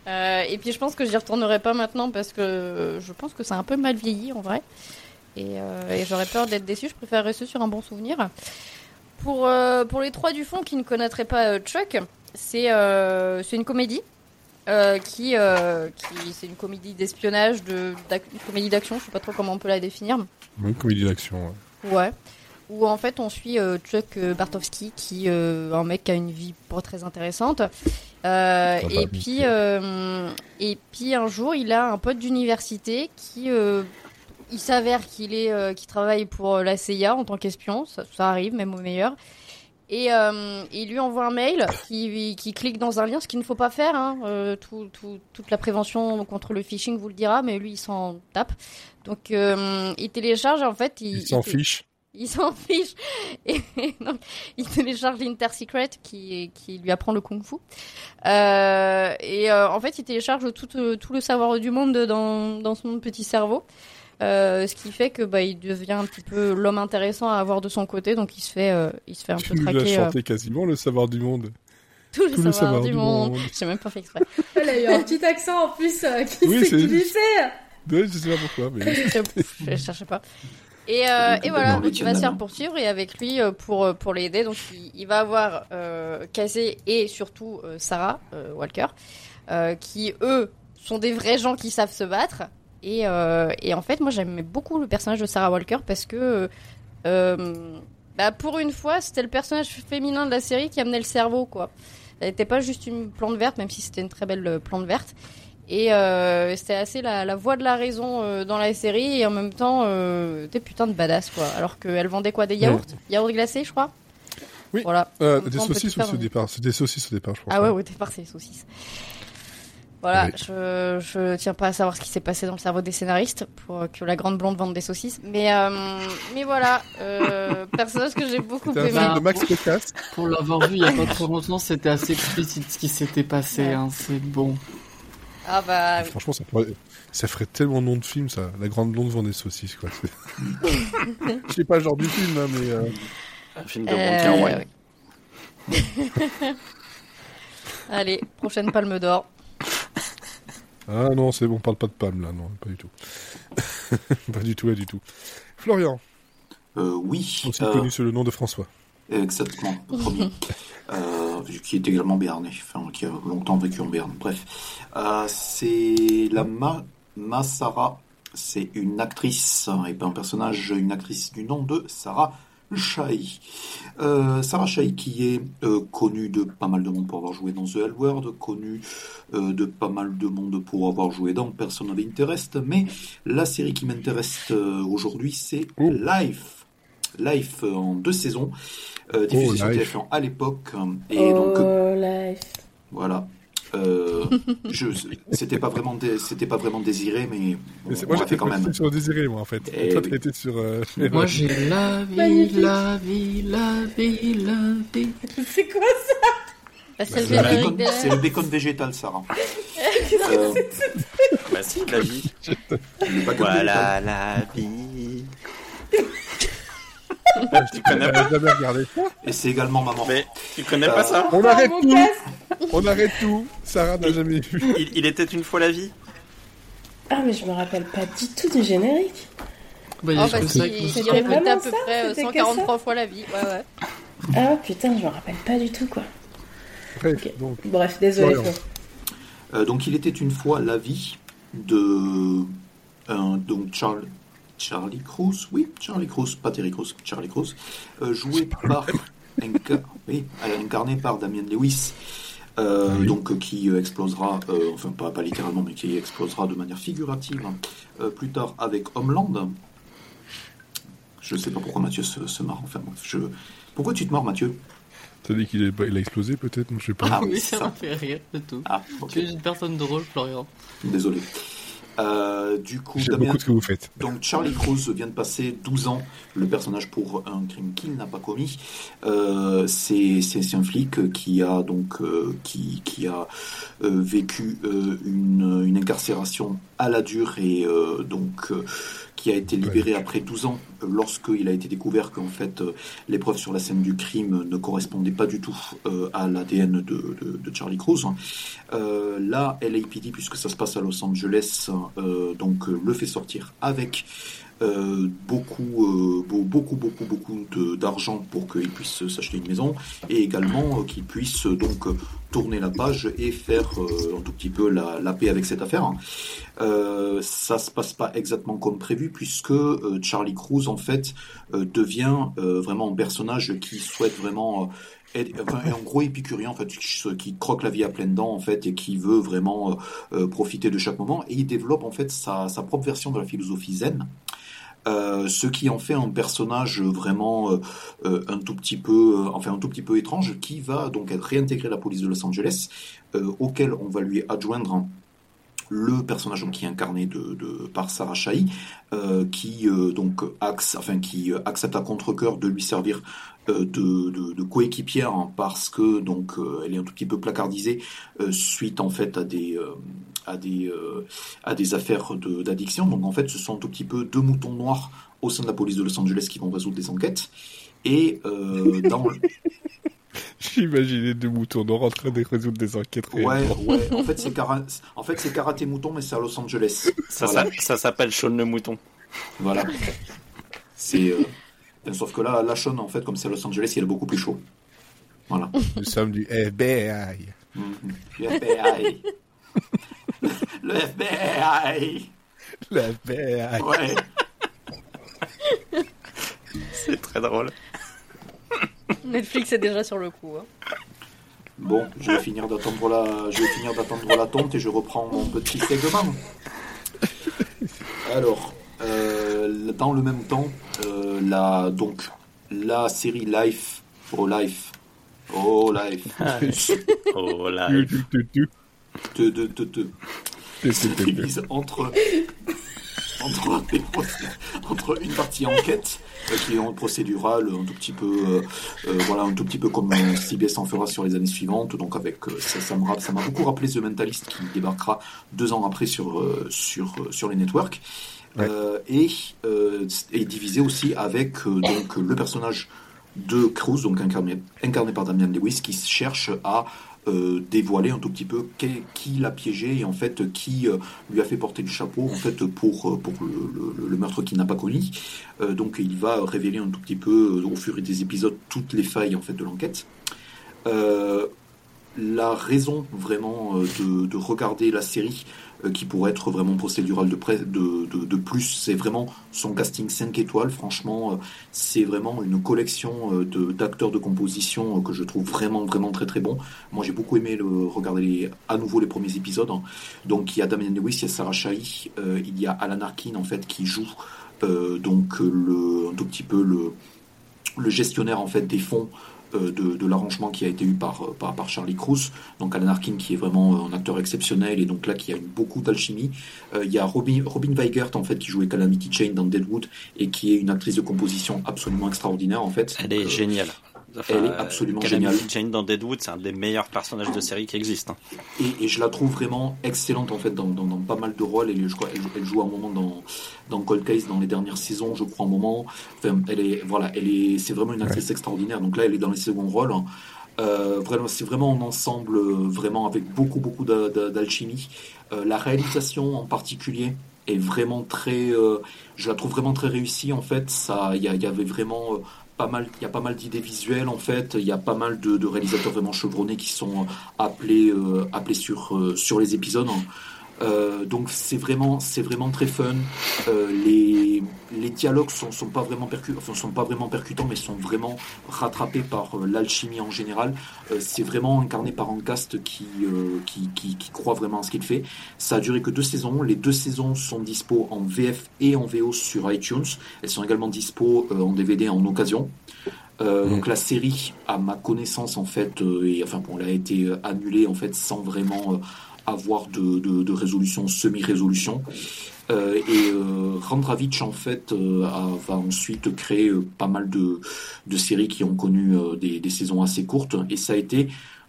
B: euh, Et puis je pense que j'y retournerai pas maintenant parce que je pense que c'est un peu mal vieilli en vrai. Et, et j'aurais peur d'être déçu, je préfère rester sur un bon souvenir. Pour, euh, pour les trois du fond qui ne connaîtraient pas euh, Chuck, c'est euh, une comédie. qui, qui c'est une comédie d'espionnage, de, une comédie d'action, je sais pas trop comment on peut la définir.
C: Une comédie d'action,
B: ouais. Ouais. Où en fait on suit Chuck Bartowski, qui est un mec qui a une vie pas très intéressante. et puis, et puis un jour, il a un pote d'université qui il s'avère qu'il est, euh, qu'il travaille pour euh, la CIA en tant qu'espion. Ça, arrive, même au meilleur. Et euh, il lui envoie un mail qui, qui clique dans un lien, ce qu'il ne faut pas faire. Hein. tout, tout, toute la prévention contre le phishing vous le dira, mais lui il s'en tape. Donc il télécharge en fait.
C: Il, s'en fiche.
B: Il s'en fiche. <laughs> Et donc, il télécharge l'Inter-Secret qui, qui lui apprend le kung-fu. et en fait, il télécharge tout, tout le savoir du monde dans, dans son petit cerveau. Euh, ce qui fait que bah il devient un petit peu l'homme intéressant à avoir de son côté, donc il se fait, euh, il se fait un peu traquer.
C: Tu as chanté quasiment le savoir du monde.
B: Tout, le, savoir, du, monde. J'ai même pas fait exprès. <laughs>
E: Elle a eu un petit accent en plus euh, qui oui, s'est glissé.
C: Ouais, je sais pas pourquoi, mais. <laughs>
B: je cherchais pas. Et, euh, et voilà, donc il va se faire poursuivre et avec lui pour pour l'aider. Donc il, il, va avoir euh, Casey et surtout Sarah Walker, qui eux sont des vrais gens qui savent se battre. Et, euh, et en fait, moi, j'aimais beaucoup le personnage de Sarah Walker parce que, euh, bah, pour une fois, c'était le personnage féminin de la série qui amenait le cerveau, quoi. Elle n'était pas juste une plante verte, même si c'était une très belle euh, plante verte. Et euh, c'était assez la, la, voix de la raison euh, dans la série et en même temps euh, des putains de badass quoi. Alors qu'elle vendait quoi Des yaourts? Yaourts glacés, je crois?
C: Oui. Voilà. des saucisses au départ. C'était des saucisses au départ, je crois.
B: Ah ouais, au départ, c'est des saucisses. Voilà, je, je tiens pas à savoir ce qui s'est passé dans le cerveau des scénaristes pour que la grande blonde vende des saucisses. Mais, euh, mais voilà, euh, personnage que j'ai beaucoup aimé.
C: de Max
F: Pour l'avoir vu il y a pas trop longtemps, c'était assez explicite ce qui s'était passé. Hein, c'est bon.
B: Ah bah.
C: Franchement, ça, pourrait... ça ferait tellement nom de film, ça. La grande blonde vend des saucisses, quoi. <laughs> Je sais pas le genre du film, hein, mais. Euh...
A: Un film de euh... ouais. <laughs>
B: Allez, prochaine palme d'or.
C: Ah non, c'est bon, on parle pas de Pam là, non, pas du tout. <laughs> pas du tout, pas du tout. Florian.
D: Euh, oui.
C: Aussi euh... connu sous le nom de François.
D: Exactement, le premier. <laughs> Euh, qui est également béarnais, enfin, qui a longtemps vécu en Béarn. Bref. Euh, c'est la Ma Masara. C'est une actrice, et pas un personnage, une actrice du nom de Sarah Shai. Euh, Sarah Shai qui est euh, connue de pas mal de monde pour avoir joué dans The L Word, connue euh, de pas mal de monde pour avoir joué dans Person of Interest, mais la série qui m'intéresse euh, aujourd'hui c'est
C: Oh.
D: Life. Life euh, en deux saisons, euh, diffusée
C: Oh,
D: sur
C: Life.
D: TF1 à l'époque, et donc
E: oh, life.
D: voilà. Euh, c'était pas vraiment, c'était pas vraiment désiré, mais on
C: moi,
D: l'a
C: j'étais
D: fait quand même.
C: sur Désiré, moi, en fait. Toi,
D: oui.
C: t'étais sur... euh,
F: Moi j'ai la vie,
E: Magnifique.
F: la vie, la vie, la vie.
E: C'est quoi ça?
B: Bah, c'est le
D: bacon-
B: des
D: c'est le bacon végétal, Sarah. <laughs> Euh,
A: Bah si, la vie.
D: le bacon végétal.
A: Voilà la vie. <laughs>
C: Tu
A: connais pas
C: jamais regardé ça
D: Et c'est également maman.
A: Mais tu connais pas ça
C: On
E: Ah,
C: arrête tout On arrête tout Sarah n'a jamais vu.
A: il, il était une fois la vie.
E: Ah, mais je me rappelle pas du tout du générique.
F: Bah,
B: Oh,
F: que
B: si,
F: ça qui me
B: c'est
F: sort.
E: vraiment
B: répété à peu
E: ça
B: près euh,
E: C'était que
B: 143 fois la vie. Ouais, ouais.
E: Ah putain, je me rappelle pas du tout quoi.
C: Bref,
E: Ok.
C: donc...
E: Bref, désolé.
C: Ouais.
D: Euh, donc, il était une fois la vie de un donc Charles, Charlie Cruz, oui, Charlie Cruz, pas Terry Cruz, Charlie Cruz, euh, joué par inca- oui, incarné par Damien Lewis. euh,
C: Ah oui.
D: donc euh, qui explosera, euh, enfin pas, pas littéralement, mais qui explosera de manière figurative euh, plus tard avec Homeland. Je sais pas pourquoi Mathieu se, se marre. Enfin bref, je... pourquoi tu te marres, Mathieu?
C: T'as dit qu'il est- il a explosé, peut-être Je sais pas.
D: Ah
F: oui, ça
D: ça.
F: m'a fait rire, c'est tout.
D: Ah,
F: Tu es une personne drôle, Florian.
D: désolé. Euh, du coup, Damien,
C: beaucoup ce que vous faites.
D: Donc Charlie Cruz vient de passer 12 ans, le personnage pour un crime qu'il n'a pas commis. Euh, c'est c'est- c'est un flic qui a donc euh, qui, qui a euh, vécu euh, une, une incarcération à la dure et euh, donc euh, qui a été libéré après 12 ans euh, lorsqu'il a été découvert qu'en fait euh, les preuves sur la scène du crime ne correspondaient pas du tout euh, à l'ADN de, de, de Charlie Cruz. Euh, là, LAPD, puisque ça se passe à Los Angeles, euh, donc le fait sortir avec euh, beaucoup, euh, beau- beaucoup, beaucoup, beaucoup de- d'argent pour qu'il puisse s'acheter une maison et également euh, qu'il puisse euh, donc tourner la page et faire un tout petit peu la, paix avec cette affaire. Ça se passe pas exactement comme prévu puisque Charlie Cruz en fait devient vraiment un personnage qui souhaite vraiment être- enfin, en gros épicurien en fait qui, croque la vie à pleines dents en fait et qui veut vraiment profiter de chaque moment et il développe en fait sa propre version de la philosophie zen euh, ce qui en fait un personnage vraiment euh, euh, un tout petit peu, étrange, qui va donc être réintégré à la police de Los Angeles, auquel on va lui adjoindre le personnage qui est incarné de, par Sarah euh, qui donc axe, enfin qui accepte à contre-cœur de lui servir de, coéquipière hein, parce que donc elle est un tout petit peu placardisée suite en fait à des à des euh, à des affaires de- d'addiction. Donc en fait, ce sont un tout petit peu deux moutons noirs au sein de la police de Los Angeles qui vont résoudre des enquêtes. Et euh, <laughs> dans
C: J'imaginais deux moutons noirs en train de résoudre des enquêtes
D: ouais ouais en fait c'est cara... en fait c'est karaté mouton mais c'est à Los Angeles.
A: Ça,
D: Voilà.
A: ça, ça s'appelle Shaun le mouton.
D: Voilà. C'est. euh, enfin, sauf que là, la Sean, en fait, comme c'est à Los Angeles, il est beaucoup plus chaud. Voilà.
C: Nous sommes du FBI.
D: Mhm. Le FBI. Le FBI.
C: Le FBI.
D: Ouais. <laughs>
A: C'est très drôle.
B: Netflix est déjà sur le coup. hein.
D: Bon, je vais finir d'attendre la, je vais finir d'attendre la tonte et je reprends mon petit segment. Alors, euh, dans le même temps, euh, la donc la série Life, oh Life, oh Life, <laughs>
A: Oh là.
C: Tu, tu, tu, tu.
D: te, te, te, divise entre entre, entre une partie enquête euh, qui est en procédurale un tout petit peu euh, euh, voilà un tout petit peu comme CBS en fera sur les années suivantes. Donc avec ça ça m'a beaucoup rappelé The Mentalist qui débarquera deux ans après sur sur sur les networks.
C: Ouais.
D: Et est divisé aussi avec donc le personnage de Cruz, donc incarné, incarné par Damian Lewis, qui cherche à euh, dévoiler un tout petit peu qui, l'a piégé et en fait qui euh, lui a fait porter le chapeau en fait pour pour le, meurtre qu'il n'a pas commis. Euh, donc il va révéler un tout petit peu au fur et des épisodes toutes les failles en fait de l'enquête. la raison vraiment de, de, regarder la série euh, qui pourrait être vraiment procédural de, de, de, de plus. C'est vraiment son casting 5 étoiles. Franchement, euh, c'est vraiment une collection euh, d'acteurs de, composition que je trouve vraiment, vraiment très, très bon. Moi, j'ai beaucoup aimé le, regarder à nouveau les premiers épisodes. Donc, il y a Damien Lewis, il y a Sarah Shahi, il y a Alan Arkin, en fait, qui joue donc un tout petit peu le, le gestionnaire, en fait, des fonds euh, de, l'arrangement qui a été eu par, euh, par, par, Charlie Cruz. Donc Alan Arkin qui est vraiment euh, un acteur exceptionnel et donc là qui a eu beaucoup d'alchimie. il y a Robin, Robin Weigert en fait qui jouait Calamity Chain dans Deadwood et qui est une actrice de composition absolument extraordinaire en fait.
A: Elle est géniale
D: elle est absolument géniale.
A: Jane dans Deadwood, c'est un des meilleurs personnages de série qui existent.
D: Hein. Et, je la trouve vraiment excellente en fait dans, pas mal de rôles. Elle, je crois, elle, joue un moment dans, dans Cold Case dans les dernières saisons, je crois un moment. elle est voilà, elle est, c'est vraiment une actrice extraordinaire. Donc là, elle est dans les seconds rôles. Hein. Euh, vraiment, c'est vraiment un ensemble euh, vraiment avec beaucoup beaucoup d'alchimie. Euh, la réalisation en particulier est vraiment très, je la trouve vraiment très réussie en fait. Ça, il y, y, avait vraiment il y a pas mal d'idées visuelles en fait. Il y a pas mal de, réalisateurs vraiment chevronnés qui sont appelés, euh, appelés sur, euh, sur les épisodes. Euh, donc c'est vraiment, c'est vraiment très fun. Euh, les, les dialogues sont, sont pas vraiment percutants, enfin, sont pas vraiment percutants, mais sont vraiment rattrapés par euh, l'alchimie en général. c'est vraiment incarné par un cast qui, qui, qui, qui, croit vraiment à ce qu'il fait. Ça a duré que deux saisons. Les deux saisons sont dispo en VF et en VO sur iTunes. Elles sont également dispo en DVD en occasion. Euh, Donc la série, à ma connaissance en fait, et enfin bon, elle a été annulée en fait sans vraiment avoir de, de, résolution, semi-résolution. Euh, et euh, Randravitch en fait euh, va ensuite créer pas mal de, de séries qui ont connu des, des, saisons assez courtes et ça a été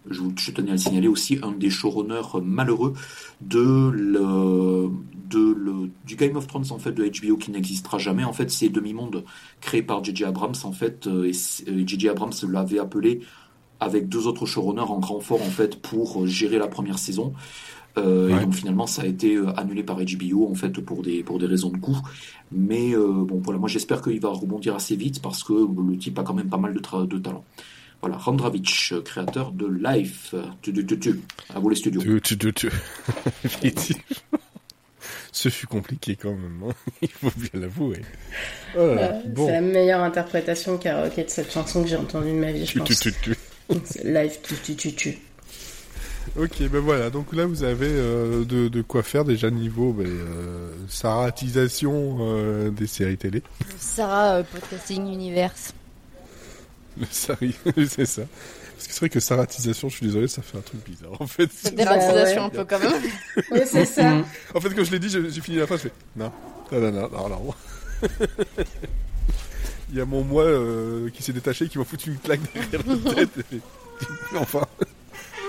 D: je, je, tenais à le signaler aussi un des showrunners malheureux de le, de le, du Game of Thrones en fait de HBO qui n'existera jamais en fait c'est Demi-monde créé par J.J. Abrams en fait et J.J. Abrams l'avait appelé avec deux autres showrunners en grand fort en fait pour gérer la première saison. Euh, Et donc finalement, ça a été euh, annulé par HBO en fait pour des pour des raisons de coût. Mais euh, bon, voilà, moi j'espère qu'il va rebondir assez vite parce que le type a quand même pas mal de, de talent. Voilà, Randravitch, créateur de Life. Tu, tu, tu, tu. À vous les studios.
C: Tu, tu, tu, <laughs> Ce fut compliqué quand même, hein. <laughs> il faut bien l'avouer.
E: Oh bon. C'est la meilleure interprétation karaoké de cette chanson que j'ai entendue de ma vie, je pense. Tu, tu, tu. <laughs> Live, tu, tu, tu, tu.
C: Ok, ben voilà, donc là vous avez euh, de, de, quoi faire déjà niveau ben, euh, saratisation euh, des séries télé.
B: Sarah euh, Podcasting Universe. <laughs>
C: c'est ça. Parce que c'est vrai que saratisation, je suis désolé, ça fait un truc bizarre en fait.
B: Dératisation un peu quand même. <laughs>
E: oui, c'est ça.
C: en fait, quand je l'ai dit, j'ai fini la phrase, je fais non, non, non, non, non. non. Il y a mon moi euh, qui s'est détaché qui m'a foutu une claque derrière la <laughs> tête. enfin.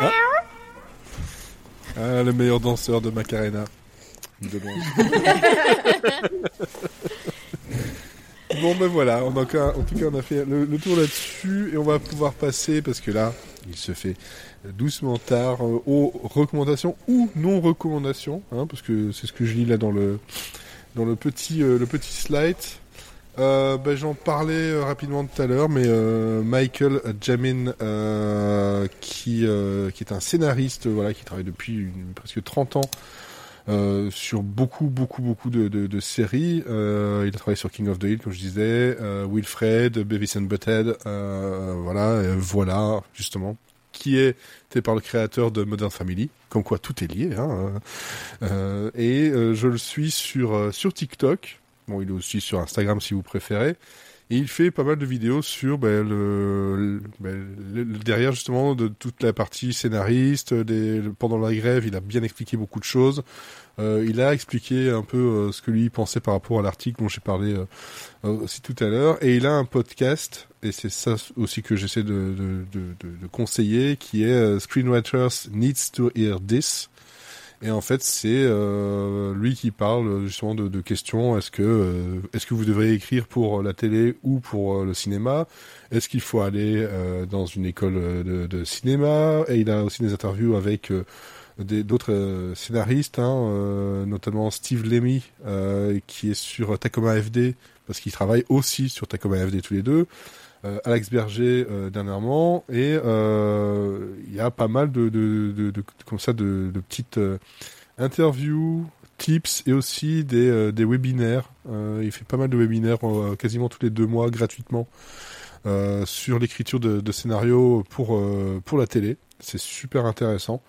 C: Hein ah, le meilleur danseur de Macarena. De <laughs> bon ben voilà, on a, en tout cas on a fait le, tour là-dessus et on va pouvoir passer parce que là il se fait doucement tard euh, aux recommandations ou non recommandations, hein, parce que c'est ce que je lis là dans le dans le petit euh, le petit slide. Euh, ben, J'en parlais euh, rapidement tout à l'heure, mais euh, Michael Jamin, euh, qui, euh, qui est un scénariste, voilà, qui travaille depuis presque 30 ans sur beaucoup, beaucoup, beaucoup de, de, de séries. il a travaillé sur King of the Hill, comme je disais, Wilfred, Beavis and Butthead, voilà, voilà, justement, qui est par le créateur de Modern Family, comme quoi tout est lié. Hein, et je le suis sur sur TikTok. Bon, il est aussi sur Instagram si vous préférez. Et il fait pas mal de vidéos sur ben, ben, le, derrière justement de toute la partie scénariste. Pendant la grève, il a bien expliqué beaucoup de choses. Euh, il a expliqué un peu euh, ce que lui pensait par rapport à l'article dont j'ai parlé euh, aussi tout à l'heure. Et il a un podcast, et c'est ça aussi que j'essaie de, de, conseiller, qui est Screenwriters Needs to Hear This Et en fait, c'est euh, lui qui parle justement de, de questions. Est-ce que euh, est-ce que vous devriez écrire pour la télé ou pour euh, le cinéma? Est-ce qu'il faut aller euh, dans une école de, de cinéma? Et il a aussi des interviews avec euh, d'autres euh, scénaristes, hein, euh, notamment Steve Lemmy, euh, qui est sur Tacoma FD, parce qu'ils travaillent aussi sur Tacoma FD tous les deux. Euh, Alex Berger euh, dernièrement, et euh, il y a pas mal de, de, comme ça de, petites interviews, tips et aussi des, des webinaires. Il fait pas mal de webinaires quasiment tous les deux mois gratuitement sur l'écriture de, scénarios pour pour la télé. C'est super intéressant.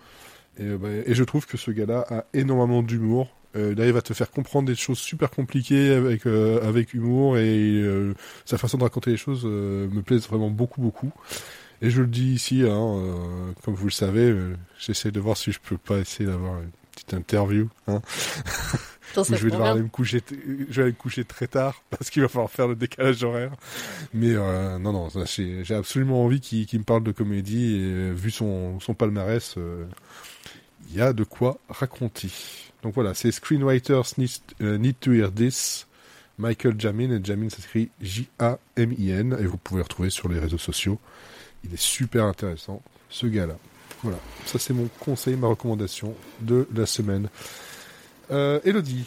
C: Bah, et je trouve que ce gars-là a énormément d'humour. Euh, il arrive à te faire comprendre des choses super compliquées avec euh, avec humour et euh, sa façon de raconter les choses euh, me plaise vraiment beaucoup beaucoup. Et je le dis ici, hein, euh, comme vous le savez, euh, j'essaie de voir si je peux pas essayer d'avoir une petite interview. Hein. <laughs> Je vais devoir
B: bien.
C: aller me coucher, je vais aller me coucher très tard <laughs> parce qu'il va falloir faire le décalage horaire. Mais euh, non, non, j'ai absolument envie qu'il qu'il me parle de comédie et vu son, son palmarès, euh, il y a de quoi raconter. Donc voilà, c'est Screenwriters Need, euh, Need to Hear This, Michael Jamin, et Jamin s'écrit J-A-M-I-N, et vous pouvez le retrouver sur les réseaux sociaux. Il est super intéressant, ce gars-là. Voilà, ça c'est mon conseil, ma recommandation de la semaine. Euh, Elodie,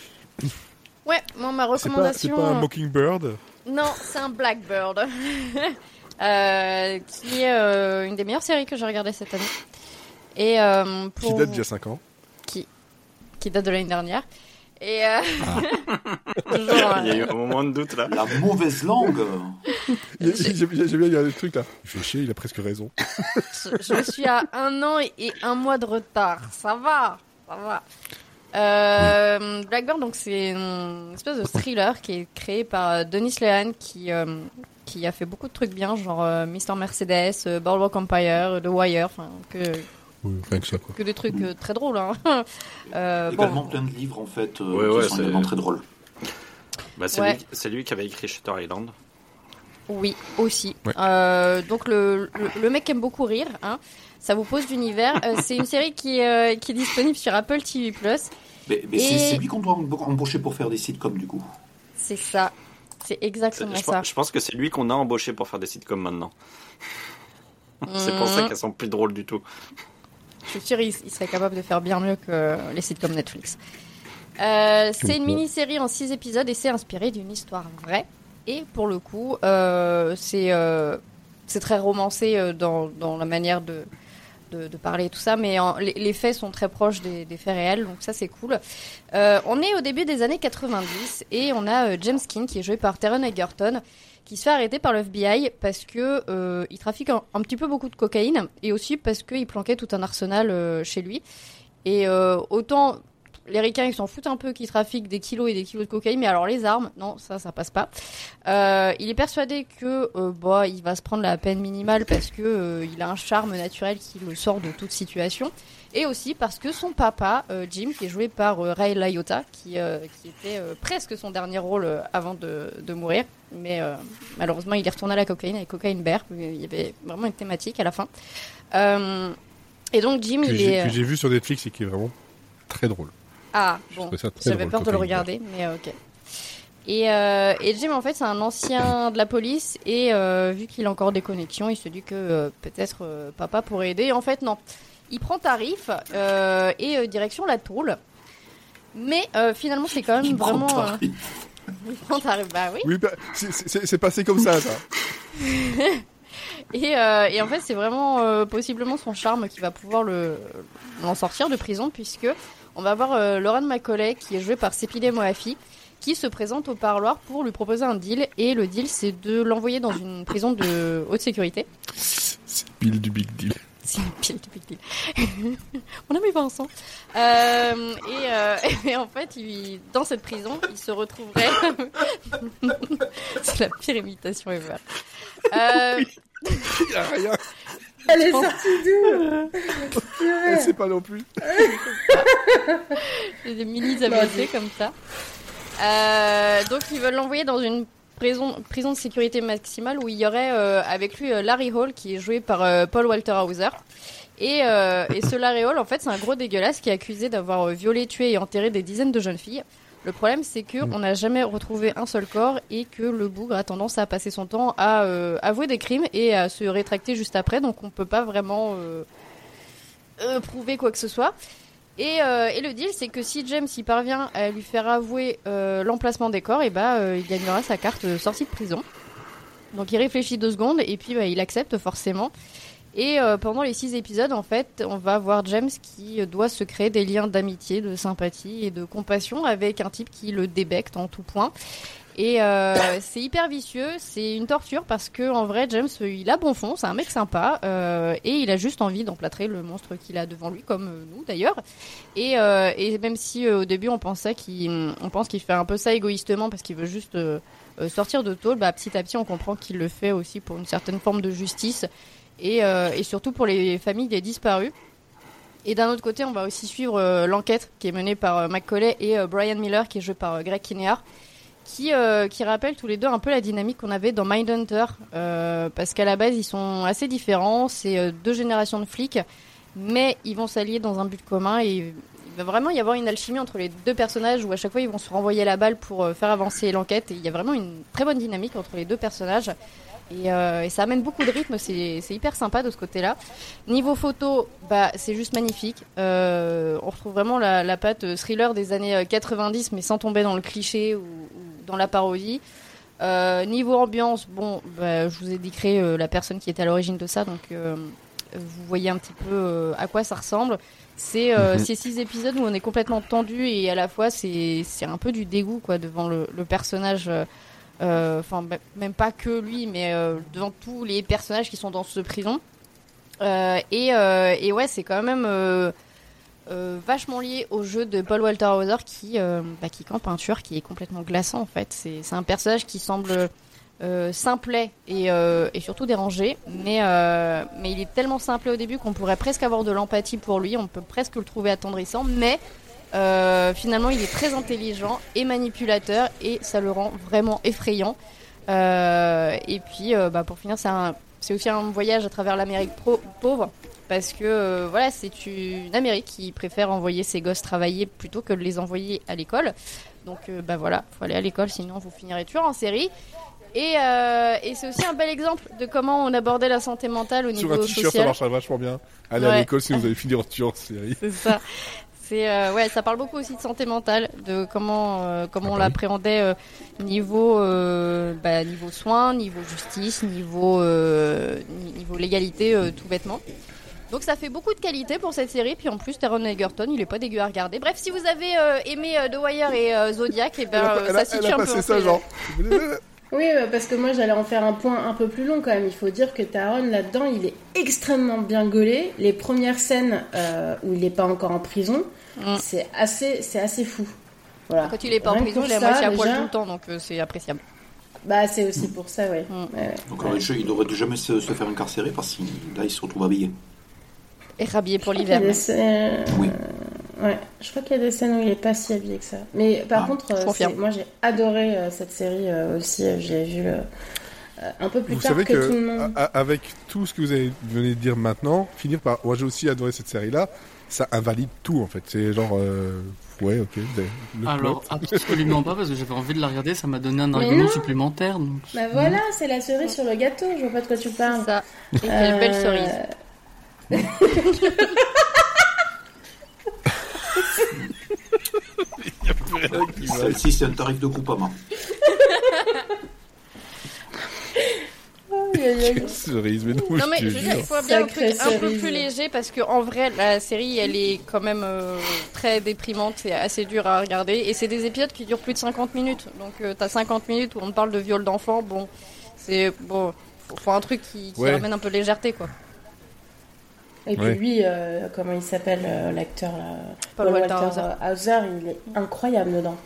B: Ouais, moi ma
C: c'est pas, c'est
B: recommandation.
C: pas un Mockingbird?
B: Non, c'est un Blackbird. <laughs> Euh, qui est euh, une des meilleures séries que j'ai regardées cette année. Et euh,
C: qui date d'il y a 5 ans.
B: qui date de l'année dernière. Et euh, <laughs> toujours,
A: Il y a eu
B: euh,
A: un moment de doute là.
D: La mauvaise langue. <laughs>
C: J'ai bien a des trucs là. Il fait chier, il a presque raison.
B: je, je suis à un an et, et un mois de retard. Ça va, ça va. Euh, Blackbird, donc c'est une espèce de thriller qui est créé par euh, Denis Lehan qui euh, qui a fait beaucoup de trucs bien, genre euh, Mr Mercedes, euh, Boardwalk Empire, euh, The Wire, enfin que
C: Oui, rien que ça quoi.
B: que des trucs euh, très drôles. Hein. <laughs> Euh,
D: Également
B: bon,
D: plein de livres en fait euh,
A: Ouais, ouais,
D: qui sont également très drôles.
A: Bah, c'est
B: Ouais.
A: lui, c'est lui qui avait écrit Shutter Island.
B: Oui, aussi.
C: Ouais.
B: Euh, donc le, le, le mec aime beaucoup rire. Hein. Ça vous pose d'univers. Euh, c'est une série qui, euh, qui est disponible sur Apple TV+.
D: Mais, mais
B: Et-
D: c'est c'est lui qu'on doit embaucher pour faire des sitcoms du coup.
B: C'est ça. C'est
A: C'est-
B: exactement
A: Je,
B: ça.
A: pense- je pense que c'est lui qu'on a embauché pour faire des sitcoms maintenant. <laughs> c'est pour ça
B: Mhm.
A: qu'elles sont plus drôles du tout.
B: Je suis sûre il, il serait capable de faire bien mieux que les sitcoms Netflix. Euh, c'est une mini-série en 6 épisodes et c'est inspiré d'une histoire vraie. Et pour le coup, euh, c'est euh, c'est très romancé dans, dans la manière de, de, de parler et tout ça, mais en- les, les faits sont très proches des, des faits réels, donc ça c'est cool. On est au début des années 90 et on a James King qui est joué par Taron Egerton qui se fait arrêter par le FBI parce que euh, il trafique un, petit peu beaucoup de cocaïne et aussi parce qu'il planquait tout un arsenal euh, chez lui. Et euh, autant les ricains ils s'en foutent un peu qu'ils trafiquent des kilos et des kilos de cocaïne, mais alors les armes, non, ça, ça passe pas. Il est persuadé que bah, il va se prendre la peine minimale parce que il a un charme naturel qui le sort de toute situation. Et aussi parce que son papa, euh, Jim, qui est joué par euh, Ray Liotta, qui, euh, qui était presque son dernier rôle avant de, de mourir, mais euh, malheureusement il est retourné à la cocaïne avec Cocaine Bear. Il y avait vraiment une thématique à la fin. Euh, et donc Jim,
C: Que
B: il est...
C: que j'ai vu sur Netflix et qui est vraiment très drôle.
B: Ah, bon. J'avais peur de le regarder, mais ok. Et, euh, et Jim, en fait, c'est un ancien de la police, et vu qu'il a encore des connexions, il se dit que peut-être papa pourrait aider. En fait, non. Il prend tarif euh, et euh, direction la tôle. Mais euh, finalement, c'est quand même
D: Il
B: vraiment. <laughs> il prend tarif, bah oui.
C: Oui, bah, c'est- passé comme ça, ça. <laughs>
B: Et, euh, et en fait, c'est vraiment euh, possiblement son charme qui va pouvoir le l'en sortir de prison, puisque on va voir euh, Lauren Macaulay, qui est jouée par Sepideh Moafi, qui se présente au parloir pour lui proposer un deal. Et le deal, c'est de l'envoyer dans une prison de haute sécurité.
C: C'est pile du big deal.
B: C'est une pile big deal. <laughs> On a mis Vincent. Euh, et, euh, <laughs> et en fait, il- dans cette prison, il se retrouverait. <laughs> c'est la pire imitation ever. Euh,
C: Il a rien.
E: Elle est sortie d'où?
C: Elle sait pas non plus.
B: J'ai des mini AVC comme ça. Euh, donc ils veulent l'envoyer dans une prison, prison de sécurité maximale où il y aurait euh, avec lui euh, Larry Hall qui est joué par euh, Paul Walter Hauser Et, et ce Laréole, en fait, c'est un gros dégueulasse qui est accusé d'avoir violé, tué et enterré des dizaines de jeunes filles. Le problème, c'est que
C: Mm.
B: on n'a jamais retrouvé un seul corps et que le bougre a tendance à passer son temps à euh, avouer des crimes et à se rétracter juste après. Donc, on peut pas vraiment euh, euh, prouver quoi que ce soit. Et, euh, et le deal, c'est que si James y parvient à lui faire avouer euh, l'emplacement des corps, et bah, euh, il gagnera sa carte sortie de prison. Donc il réfléchit deux secondes et puis bah, il accepte forcément. Et pendant les six épisodes, en fait, on va voir James qui doit se créer des liens d'amitié, de sympathie et de compassion avec un type qui le débecte en tout point. Et euh, <laughs> c'est hyper vicieux, c'est une torture parce que en vrai, James, il a bon fond, c'est un mec sympa euh, et il a juste envie d'emplâtrer le monstre qu'il a devant lui, comme euh, nous d'ailleurs. Et, même si au début on pensait pense qu'il fait un peu ça égoïstement parce qu'il veut juste sortir de tôle, bah, petit à petit on comprend qu'il le fait aussi pour une certaine forme de justice et, surtout pour les familles des disparus. Et d'un autre côté, on va aussi suivre l'enquête qui est menée par Macaulay et Brian Miller, qui est joué par Greg Kinnear, qui, euh, qui rappellent tous les deux un peu la dynamique qu'on avait dans Mindhunter, euh, parce qu'à la base, ils sont assez différents, c'est euh, deux générations de flics, mais ils vont s'allier dans un but commun et il va vraiment y avoir une alchimie entre les deux personnages où à chaque fois ils vont se renvoyer la balle pour faire avancer l'enquête et il y a vraiment une très bonne dynamique entre les deux personnages. Et, ça amène beaucoup de rythme, c'est hyper sympa de ce côté-là. Niveau photo, bah, c'est juste magnifique. On retrouve vraiment la, la patte thriller des années euh, 90, mais sans tomber dans le cliché dans la parodie. Euh, niveau ambiance, bon, bah, je vous ai décrit euh, la personne qui est à l'origine de ça, donc euh, vous voyez un petit peu à quoi ça ressemble. C'est
C: Mhm.
B: ces six épisodes où on est complètement tendu et à la fois c'est un peu du dégoût quoi devant le, le personnage. Enfin, même pas que lui, mais devant tous les personnages qui sont dans ce prison. Et, et ouais, c'est quand même euh, vachement lié au jeu de Paul Walter Hauser qui, euh, bah, qui campe un qui est complètement glaçant en fait. C'est un personnage qui semble euh, simplet et, surtout dérangé, mais, il est tellement simplet au début qu'on pourrait presque avoir de l'empathie pour lui, on peut presque le trouver attendrissant, mais finalement il est très intelligent et manipulateur et ça le rend vraiment effrayant. Et puis bah, pour finir, c'est aussi un voyage à travers l'Amérique pauvre parce que euh, voilà, c'est une Amérique qui préfère envoyer ses gosses travailler plutôt que de les envoyer à l'école. Donc euh, bah voilà, faut aller à l'école sinon vous finirez tueur en série. Et, euh, et c'est aussi un bel exemple de comment on abordait la santé mentale au
C: Sur
B: niveau
C: un t-shirt, ça
B: social.
C: marcherait vachement bien. Allez à l'école si vous avez <laughs> fini en tueur en série.
B: C'est ça. C'est euh, ouais, ça parle beaucoup aussi de santé mentale, de comment euh, comment
C: Ah
B: on
C: bah oui.
B: l'appréhendait euh, niveau bah, niveau soins, niveau justice, niveau ni- niveau légalité, tout bêtement. Donc ça fait beaucoup de qualité pour cette série, puis en plus Taron Egerton, il est pas dégueu à regarder. Bref, si vous avez euh, aimé euh, The Wire et euh, Zodiac, et ben
C: elle a, elle
B: ça situe
C: elle a
B: un peu
C: passé ça genre.
E: Oui, euh, parce que moi j'allais en faire un point un peu plus long quand même. Il faut dire que Taron là-dedans, il est extrêmement bien gaulé. Les premières scènes euh, où il n'est pas encore en prison,
B: Mm.
E: c'est assez, c'est assez fou. Voilà.
B: Quand il est pas en prison,
E: que
B: il est moitié à poil tout le temps, donc euh, c'est appréciable.
E: Bah c'est aussi pour ça, ouais.
B: Mm.
E: Ouais, ouais.
D: Donc il devrait jamais se, se faire incarcérer parce qu'il là il se retrouve habillé.
B: Et rhabillé pour l'hiver.
E: scènes-
D: Oui.
E: Ouais, je crois qu'il y a des scènes où il est pas si habillé que ça. Mais par
D: Ah,
E: contre, euh, moi j'ai adoré euh, cette série euh, aussi. euh, euh, euh, un peu plus
C: Vous
E: tard
C: savez
E: que,
C: que,
E: tout le monde.
C: avec tout ce que vous avez venez de dire maintenant, finir par. Moi, j'ai aussi adoré cette série-là. Ça invalide tout, en fait. C'est genre. euh, Ouais, ok. le
F: Alors,
C: plot.
F: absolument pas, parce que j'avais envie de la regarder, ça m'a donné un
E: Mais
F: argument
E: non.
F: supplémentaire. Donc...
E: Bah voilà, c'est la cerise sur le gâteau. Je vois pas de quoi tu parles.
B: C'est ça. Et quelle belle
D: Celle-ci c'est un tarif de Groupama.
C: Quelle cerise, mais non,
B: Non mais
C: je te
B: veux dire, il
C: jure.
B: faut bien un,
E: Sacrée
B: truc un peu
E: cerise.
B: plus léger parce que en vrai la série elle est quand même euh, très déprimante, c'est assez dur à regarder et c'est des épisodes qui durent plus de 50 minutes. Donc euh, t'as 50 minutes où on te parle de viol d'enfant, bon c'est bon faut, faut un truc qui, qui
C: Ouais.
B: ramène un peu de légèreté quoi.
E: Et puis
C: Ouais.
E: lui, euh, comment il s'appelle euh, l'acteur là
B: Paul Walter Hauser.
E: euh, Hauser, il est incroyable dedans.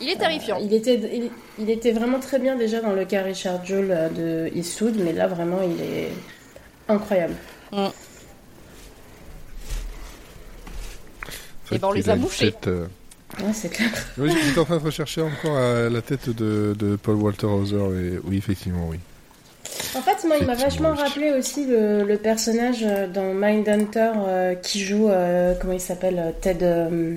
B: Il est terrifiant.
E: Euh, il, était, il, il était vraiment très bien déjà dans le cas Richard Jewell de Eastwood, mais là vraiment il est incroyable.
C: C'est
B: Eh ben, on les a
C: une
B: mouchés.
C: tête, euh,
E: Ouais, c'est clair.
C: Oui, j'étais en train de rechercher encore euh, la tête de, de Paul Walter Hauser et oui, effectivement, oui.
E: En fait, moi, il m'a vachement rappelé aussi le, le personnage euh, dans Mindhunter euh, qui joue, euh, comment il s'appelle, euh, Ted. euh,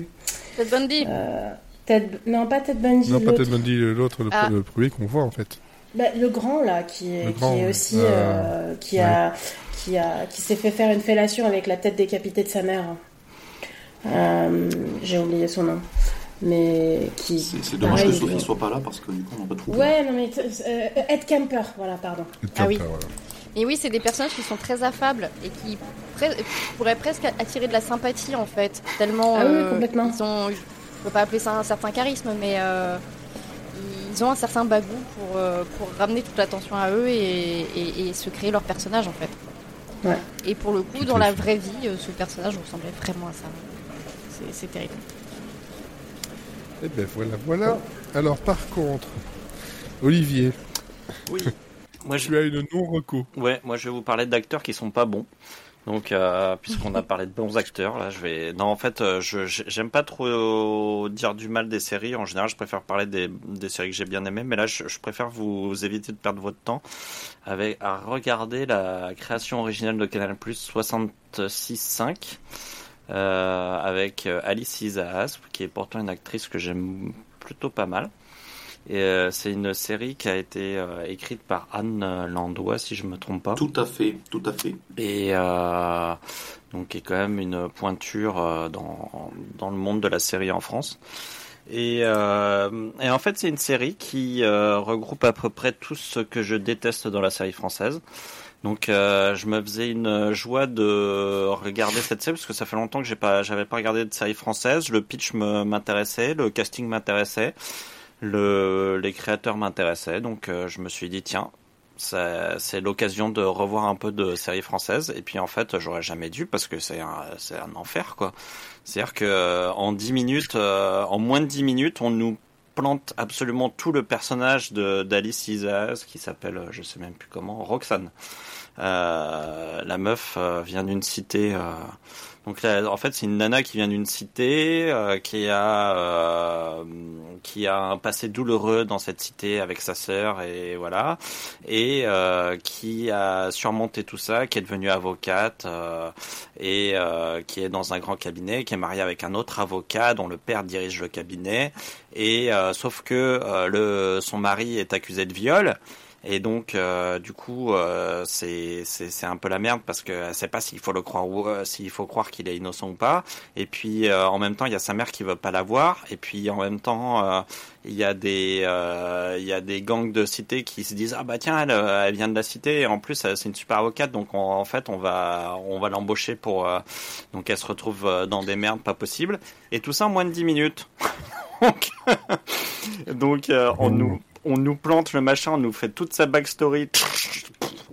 B: Ted Bundy.
E: euh, Ted, non, pas Ted Bundy.
C: Non, pas. Ted Bundy, l'autre, le,
B: Ah.
C: le premier qu'on voit en fait.
E: Bah, le grand là, qui est,
C: Le
E: qui
C: grand,
E: est
C: ouais.
E: aussi,
C: Euh,
E: euh, qui a, qui a, qui s'est fait faire une fellation avec la tête décapitée de sa mère. Euh, J'ai oublié son nom, mais qui.
D: C'est dommage
E: pareil,
D: que Sophie
E: il-
D: soit pas là parce que du coup on retrouve.
E: Ouais, non mais euh, Ed Kemper, voilà, pardon.
B: Ah oui. Et oui, c'est des personnages qui sont très affables et qui pre- pourraient presque attirer de la sympathie en fait. Tellement.
E: Ah oui,
B: euh,
E: complètement.
B: Ils ont, je peux pas appeler ça un certain charisme, mais euh, ils ont un certain bagou pour, euh, pour ramener toute l'attention à eux et, et- et se créer leur personnage en fait.
E: Ouais.
B: Et pour le coup, dans la vraie vie, ce personnage ressemblait vraiment à ça. C'est terrible.
C: Eh ben voilà, voilà. Alors par contre, Olivier,
A: Oui. <laughs> Moi, je,
C: tu as une non-reco.
A: ouais, moi, je vais vous parler d'acteurs qui sont pas bons. Donc, euh, puisqu'on a parlé de bons acteurs, là, je vais. Non, en fait, euh, je je- j'aime pas trop dire du mal des séries. En général, je préfère parler des, des séries que j'ai bien aimées. Mais là, je, je préfère vous éviter de perdre votre temps avec à regarder la création originale de Canal Plus 66.5 euh, avec euh, Alice Isaac, qui est pourtant une actrice que j'aime plutôt pas mal. Et euh, c'est une série qui a été euh, écrite par Anne Landois, si je me trompe pas.
D: Tout à fait, tout à fait.
A: Et donc qui est quand même une pointure dans, dans le monde de la série en France. Et, euh, et en fait, c'est une série qui euh, regroupe à peu près tout ce que je déteste dans la série française. Donc, euh, je me faisais une joie de regarder cette série parce que ça fait longtemps que j'ai pas, j'avais pas regardé de série française. Le pitch m'intéressait, le casting m'intéressait, le, les créateurs m'intéressaient. Donc, euh, je me suis dit tiens, c'est l'occasion de revoir un peu de séries françaises. Et puis en fait, j'aurais jamais dû parce que c'est un, c'est enfer quoi. C'est-à-dire que euh, en 10 minutes, en moins de 10 minutes, on nous plante absolument tout le personnage de d'Alice Isaac qui s'appelle, je sais même plus comment, Roxane. Euh, la meuf euh, vient d'une cité. euh, donc là, en fait, c'est une nana qui vient d'une cité, qui a qui a un passé douloureux dans cette cité avec sa sœur et voilà, et qui a surmonté tout ça, qui est devenue avocate et qui est dans un grand cabinet, qui est mariée avec un autre avocat dont le père dirige le cabinet, et sauf que le son mari est accusé de viol. Et donc, euh, du coup, euh, c'est un peu la merde parce que elle sait pas s'il faut le croire ou euh, s'il faut croire qu'il est innocent ou pas. Et puis, euh, en même temps, il y a sa mère qui veut pas la voir. Et puis, en même temps, euh, il y a des euh, il y a des gangs de cité qui se disent ah bah tiens, elle, elle vient de la cité. Et en plus, c'est une super avocate, donc on- en fait, on va on va l'embaucher pour. donc, elle se retrouve dans des merdes pas possibles. Et tout ça en moins de 10 minutes. <laughs> donc, <laughs> donc on nous on nous plante le machin, on nous fait toute sa backstory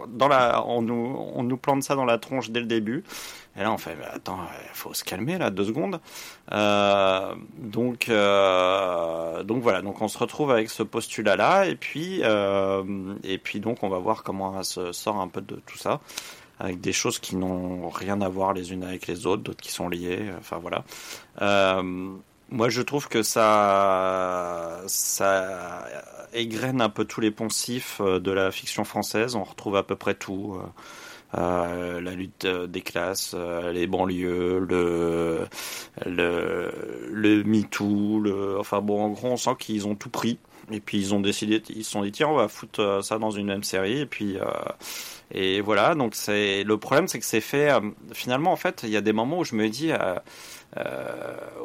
A: dans la, on nous, on nous plante ça dans la tronche dès le début. Et là, on fait, bah, attends, faut se calmer là, deux secondes. Euh, donc, euh, donc voilà, donc on se retrouve avec ce postulat-là, et puis, euh, et puis donc on va voir comment elle se sort un peu de tout ça, avec des choses qui n'ont rien à voir les unes avec les autres, d'autres qui sont liées. Enfin voilà. Moi, je trouve que ça, ça égrène un peu tous les poncifs euh, de la fiction française. On retrouve à peu près tout. euh, euh, la lutte des classes, les banlieues, le le le MeToo, le enfin bon en gros on sent qu'ils ont tout pris et puis ils ont décidé ils se sont dit tiens on va foutre ça dans une même série et puis euh, et voilà donc c'est le problème c'est que c'est fait finalement en fait il y a des moments où je me dis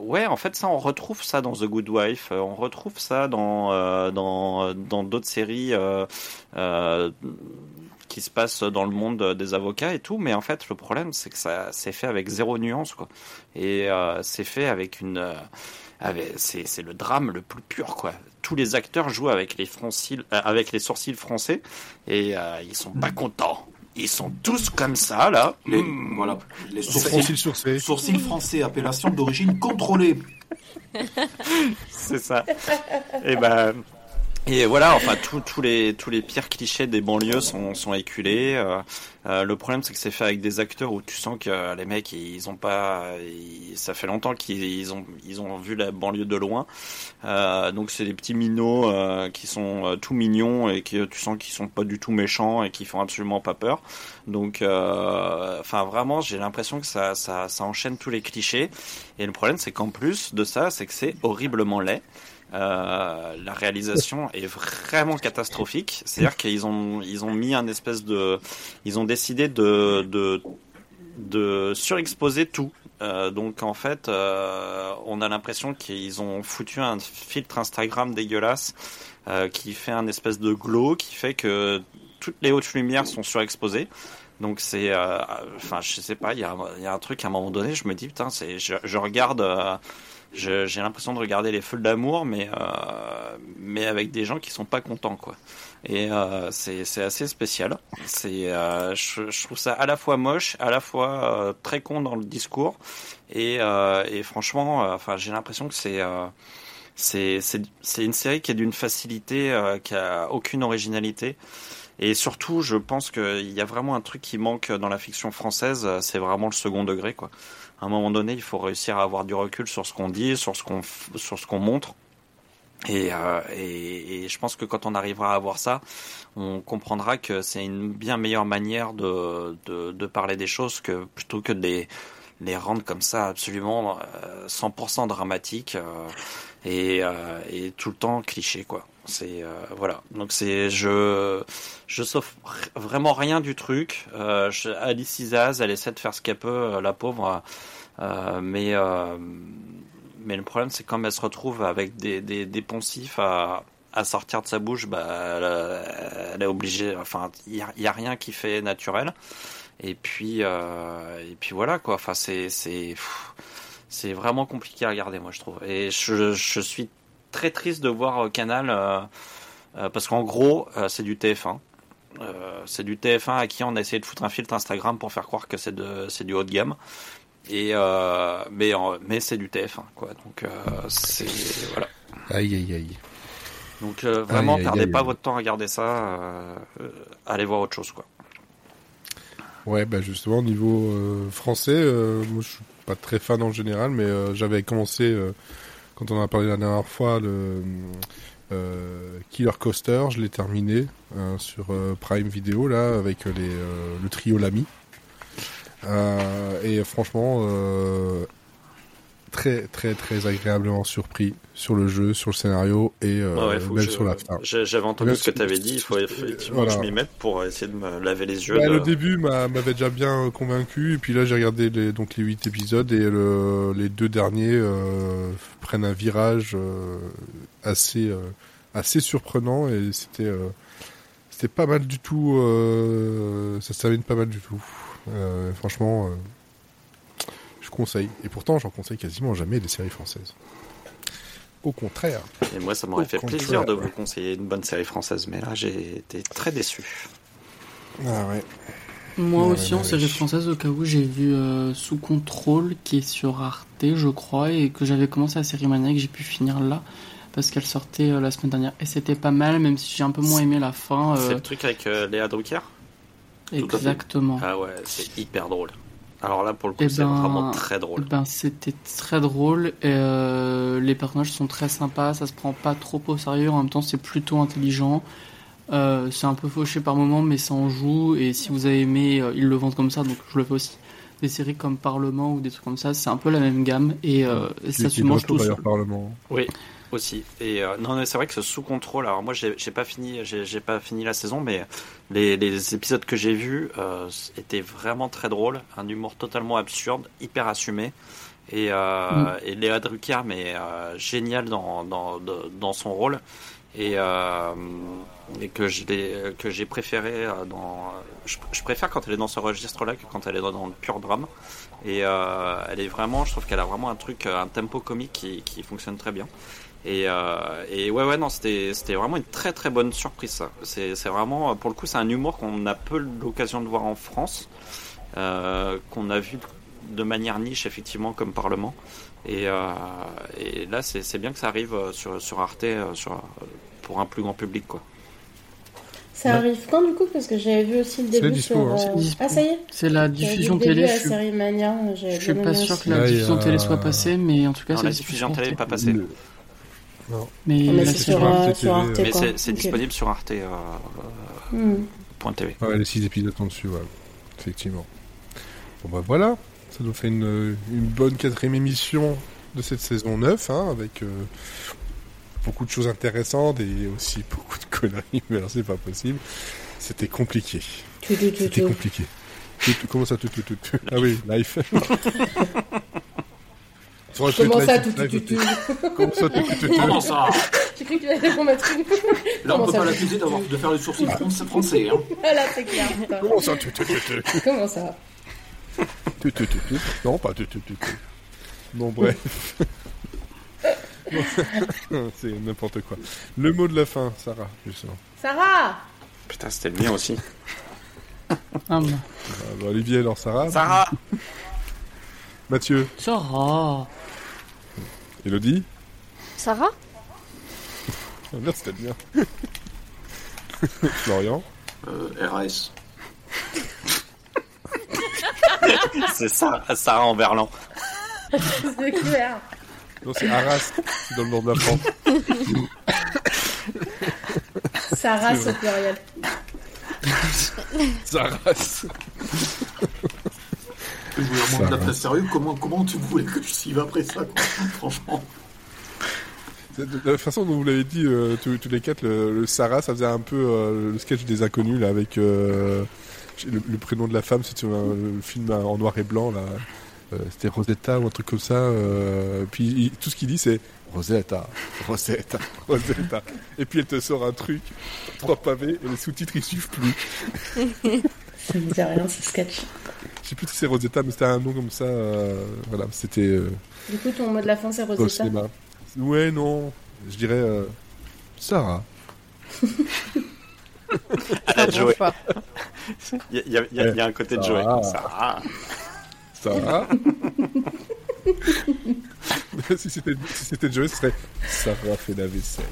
A: ouais, en fait, ça, on retrouve ça dans The Good Wife, euh, on retrouve ça dans euh, dans dans d'autres séries euh, euh, qui se passent dans le monde des avocats et tout. Mais en fait, le problème, c'est que ça c'est fait avec zéro nuance, quoi. Et euh, c'est fait avec une euh, avec- c'est c'est le drame le plus pur, quoi. Tous les acteurs jouent avec les froncils, euh, avec les sourcils français et euh, ils sont pas contents. Ils sont tous comme ça là.
D: Les,
A: Mm.
D: voilà, les
C: Sourcils
D: sourcils, sourcils français, appellation d'origine contrôlée. <laughs>
A: C'est ça. et ben, Et voilà, enfin tous les tous les pires clichés des banlieues sont sont éculés. Euh, euh, le problème c'est que c'est fait avec des acteurs où tu sens que les mecs ils ont pas, ça fait longtemps qu'ils ont ils ont vu la banlieue de loin. Euh, donc c'est des petits minots euh, qui sont euh, tout mignons et que tu sens qu'ils sont pas du tout méchants et qui font absolument pas peur. Donc enfin vraiment j'ai l'impression que ça ça ça enchaîne tous les clichés. Et le problème c'est qu'en plus de ça c'est que c'est horriblement laid. Euh, la réalisation est vraiment catastrophique. C'est-à-dire qu'ils ont ils ont mis un espèce de ils ont décidé de de, surexposer tout. Euh, donc en fait, euh, on a l'impression qu'ils ont foutu un filtre Instagram dégueulasse qui fait un espèce de glow qui fait que toutes les hautes lumières sont surexposées. Donc c'est, enfin je sais pas, il y a, un truc à un moment donné, je me dis putain, c'est, je regarde j'ai l'impression de regarder les feux d'amour, mais euh, mais avec des gens qui sont pas contents, quoi. Et euh, c'est assez spécial. C'est euh, je, je, trouve ça à la fois moche, à la fois euh, très con dans le discours, et, euh, et franchement, euh, enfin j'ai l'impression que c'est c'est c'est une série qui est d'une facilité, qui a aucune originalité. Et surtout, je pense qu'il y a vraiment un truc qui manque dans la fiction française, c'est vraiment le second degré, quoi à un moment donné, il faut réussir à avoir du recul sur ce qu'on dit, sur ce qu'on sur ce qu'on montre. Et, euh, et, je pense que quand on arrivera à avoir ça, on comprendra que c'est une bien meilleure manière de, de, de, parler des choses que plutôt que de les, les rendre comme ça absolument 100% euh, dramatiques euh, et, euh, et tout le temps cliché quoi. C'est euh, voilà. Donc c'est je je sauve vraiment rien du truc. Euh, je, Alice Isaz, elle essaie de faire ce qu'elle peut, euh, la pauvre. Mais mais le problème c'est quand elle se retrouve avec des des, des poncifs à à sortir de sa bouche, bah elle, est obligée. Enfin, il y a, rien qui fait naturel. Et puis et puis voilà quoi. Enfin c'est c'est c'est vraiment compliqué à regarder moi je trouve. Et je je suis très triste de voir Canal euh, euh, parce qu'en gros euh, c'est du TF1. c'est du TF1 à qui on a essayé de foutre un filtre Instagram pour faire croire que c'est du haut de gamme. Et mais mais c'est du TF1 quoi. Donc c'est voilà.
C: Aïe aïe aïe.
A: Donc vraiment, aïe, aïe, perdez aïe, pas votre temps à regarder ça. Euh, allez voir autre chose, quoi.
C: Ouais, bah justement, au niveau euh, français, euh, moi je suis pas très fan en général, mais j'avais commencé, quand on en a parlé la dernière fois, le Killer Coaster, je l'ai terminé sur Prime Video, là, avec les, le trio Lamy. et franchement, très très très agréablement surpris sur le jeu, sur le scénario et euh,
A: ouais,
C: même
A: je,
C: sur la fin.
A: J'avais entendu ce que tu avais dit, il faut effectivement voilà. que je m'y mette pour essayer de me laver les yeux.
C: Bah,
A: de...
C: Le début m'avait déjà bien convaincu et puis là j'ai regardé les, donc les 8 épisodes et le, les deux derniers euh, prennent un virage euh, assez euh, assez surprenant et c'était c'était pas mal du tout ça se pas mal du tout. franchement conseille. Et pourtant, j'en conseille quasiment jamais des séries françaises. Au contraire.
A: Et moi, ça m'aurait fait plaisir de vous conseiller une bonne série française, mais là, j'ai été très déçu.
C: Ah ouais.
F: Moi ouais, aussi, en ouais. série française, au cas où, j'ai vu euh, Sous Contrôle, qui est sur Arte, je crois, et que j'avais commencé la série Mania, que j'ai pu finir là, parce qu'elle sortait euh, la semaine dernière. Et c'était pas mal, même si j'ai un peu moins aimé la fin.
A: Euh... C'est le truc avec euh, Léa Drucker?
F: Exactement.
A: Ah ouais, c'est hyper drôle. Alors là, pour le coup, c'est ben, vraiment très drôle.
F: Ben, c'était très drôle. Et, euh, les personnages sont très sympas. Ça se prend pas trop au sérieux. En même temps, c'est plutôt intelligent. Euh, c'est un peu fauché par moments, mais ça en joue. Et si vous avez aimé, euh, ils le vendent comme ça. Donc je le fais aussi. Des séries comme Parlement ou des trucs comme ça, c'est un peu la même gamme. Et euh, ça se mange tout seul.
C: Parlement.
A: Oui aussi. Et euh, non mais c'est vrai que ce sous contrôle. Alors moi j'ai pas fini j'ai pas fini la saison mais les, les épisodes que j'ai vus euh, étaient vraiment très drôles. Un humour totalement absurde hyper assumé. Et, euh, mm. et Léa Drucker mais génial dans, dans, dans son rôle. Et, et que j'ai préféré dans je, je, préfère quand elle est dans ce registre là que quand elle est dans, dans le pur drame. Et elle est vraiment je trouve qu'elle a vraiment un truc un tempo comique qui, qui fonctionne très bien et, euh, et ouais, ouais, non, c'était, vraiment une très très bonne surprise. Ça. C'est, vraiment, pour le coup, c'est un humour qu'on a peu l'occasion de voir en France, euh, qu'on a vu de manière niche, effectivement, comme Parlement. Et, euh, et là, c'est bien que ça arrive sur, sur Arte sur, pour un plus grand public. Quoi.
E: Ça
C: Ouais.
E: arrive quand du coup? Parce que j'avais vu aussi le début
C: dispo,
E: sur.
C: hein.
F: C'est dispo.
E: Ah, ça y est
F: C'est la
E: vu
F: diffusion
E: début
F: télé.
E: de
F: Je
E: la
F: suis,
E: série Mania.
F: je suis pas sûr
E: aussi.
F: que la diffusion télé soit passée, mais en tout cas,
A: Non,
F: c'est
A: la
F: dispo
A: diffusion télé n'est pas passée.
C: Le-
F: Mais,
E: Ah, mais
F: la
E: c'est sur, euh,
C: TV,
E: sur Arte
A: Mais
E: quoi.
A: c'est c'est
E: Ok.
A: disponible sur Arte. euh, point TV.
C: Ouais, les 6 épisodes sont dessus, ouais. Effectivement. Bon bah voilà, ça nous fait une, une bonne quatrième émission de cette saison 9, hein, avec euh, beaucoup de choses intéressantes et aussi <laughs> beaucoup de conneries, mais alors c'est pas possible. C'était compliqué. C'était compliqué. Comment ça, tout, tout, tout, tout Ah oui, live. <laughs> Ça aurait pu être
E: Comment ça, tout, tout, tout, tout
C: Comment ça, tout, tout, tout, tout
D: Comment ça
E: J'ai cru que tu allais répondre à truc.
D: Là, on
E: Comment
D: peut pas l'accuser d'avoir de faire le sourcil français. français hein. <laughs>
E: Ah là, c'est clair.
C: Comment ça, tout, tout, tout, tout
E: Comment ça
C: tu, tu, tu. Non, pas tu, tu, tu. Bon, bref. <laughs> C'est n'importe quoi. Le mot de la fin, Sarah, justement.
E: Sarah
A: Putain, c'était le mien aussi.
F: Ah, bah.
C: Ah, bah, Olivier, alors Sarah.
A: Sarah
C: Mathieu.
F: Sarah
C: Elodie.
B: Sarah?
C: Ah, merde, c'était bien. <laughs> Florian.
D: Euh, RAS. <laughs>
A: C'est ça, Sarah en verlan.
E: C'est clair.
C: Non, c'est Arras, c'est dans le nord de la France.
E: Sarah,
C: C'est
E: au pluriel.
D: Je voulais
C: va.
D: être très sérieux. Comment, comment tu voulais que je suive après ça, quoi <laughs> Franchement.
C: De la façon dont vous l'avez dit, euh, tous, tous les quatre, le, le Sarah, ça faisait un peu euh, le sketch des inconnus, là, avec euh, le, le prénom de la femme, c'était un le film en noir et blanc, là. Euh, c'était Rosetta ou un truc comme ça. euh, puis il- tout ce qu'il dit, c'est Rosetta, Rosetta, <laughs> Rosetta. Et puis elle te sort un truc, trois pavés, et les sous-titres ils suivent plus.
E: Ça me dit rien, ce sketch.
C: Je sais plus si c'est Rosetta, mais c'était un nom comme ça. euh, voilà, c'était euh,
E: Du coup, ton mot de la fin, c'est
C: au
E: Rosetta.
C: cinéma. Ouais, non, je dirais euh, Sarah.
A: À la Joey. Il y, a- y y y un côté de Joey. Sarah.
C: Sarah. <laughs> <laughs> si c'était si c'était Joey, ce serait Sarah fait la vaisselle.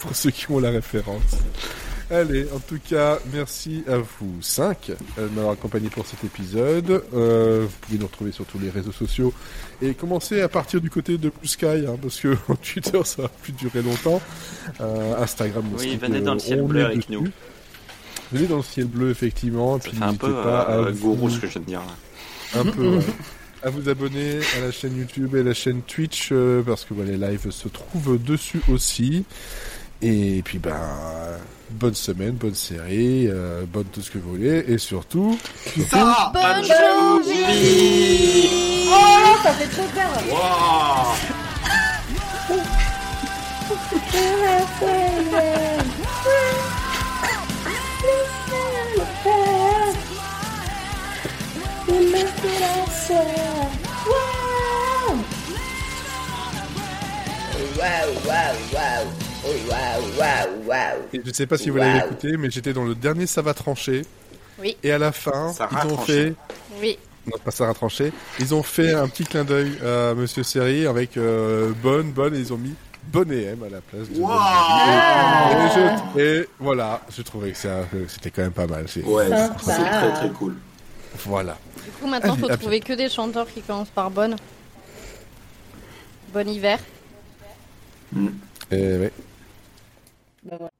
C: Pour ceux qui ont la référence. Allez, en tout cas, merci à vous cinq euh, de m'avoir accompagné pour cet épisode. Euh, vous pouvez nous retrouver sur tous les réseaux sociaux et commencer à partir du côté de Blue Sky, hein, parce que <laughs> en Twitter ça va plus durer longtemps. Euh, Instagram aussi.
A: Oui, venez dans le ciel bleu avec
C: dessus.
A: nous.
C: Venez dans le ciel bleu, effectivement.
A: Ça
C: puis
A: fait un peu
C: pas à vous-
A: gourou ce que je viens de dire.
C: un peu ouais. <laughs> à vous abonner à la chaîne YouTube et à la chaîne Twitch parce que les lives se trouvent dessus aussi. Et puis ben bonne semaine, bonne série, euh, bonne tout ce que vous voulez et surtout
D: Sarah
B: Bonne
D: Bonne
B: journée.
E: Oh, ça fait trop peur
D: Waouh
C: et je sais pas si vous l'avez écouté mais j'étais dans le dernier ça va trancher.
B: Oui.
C: Et à la fin,
A: Sarah
C: ils ont
A: Tranché.
C: fait
B: Oui.
C: non pas Sarah tranché, ils ont fait un petit clin d'œil à monsieur Seri avec euh, bonne bonne et ils ont mis bonne et M à la place de Bonne
D: Waouh
C: Et, je- et voilà, je trouvais que ça, que c'était quand même pas mal. c'est-
D: Ouais, c'est très très cool.
C: Voilà.
B: Du coup, maintenant,
C: Allez,
B: faut trouver que des chanteurs qui commencent par bonne. Bon hiver.
C: Et ouais. Bye-bye.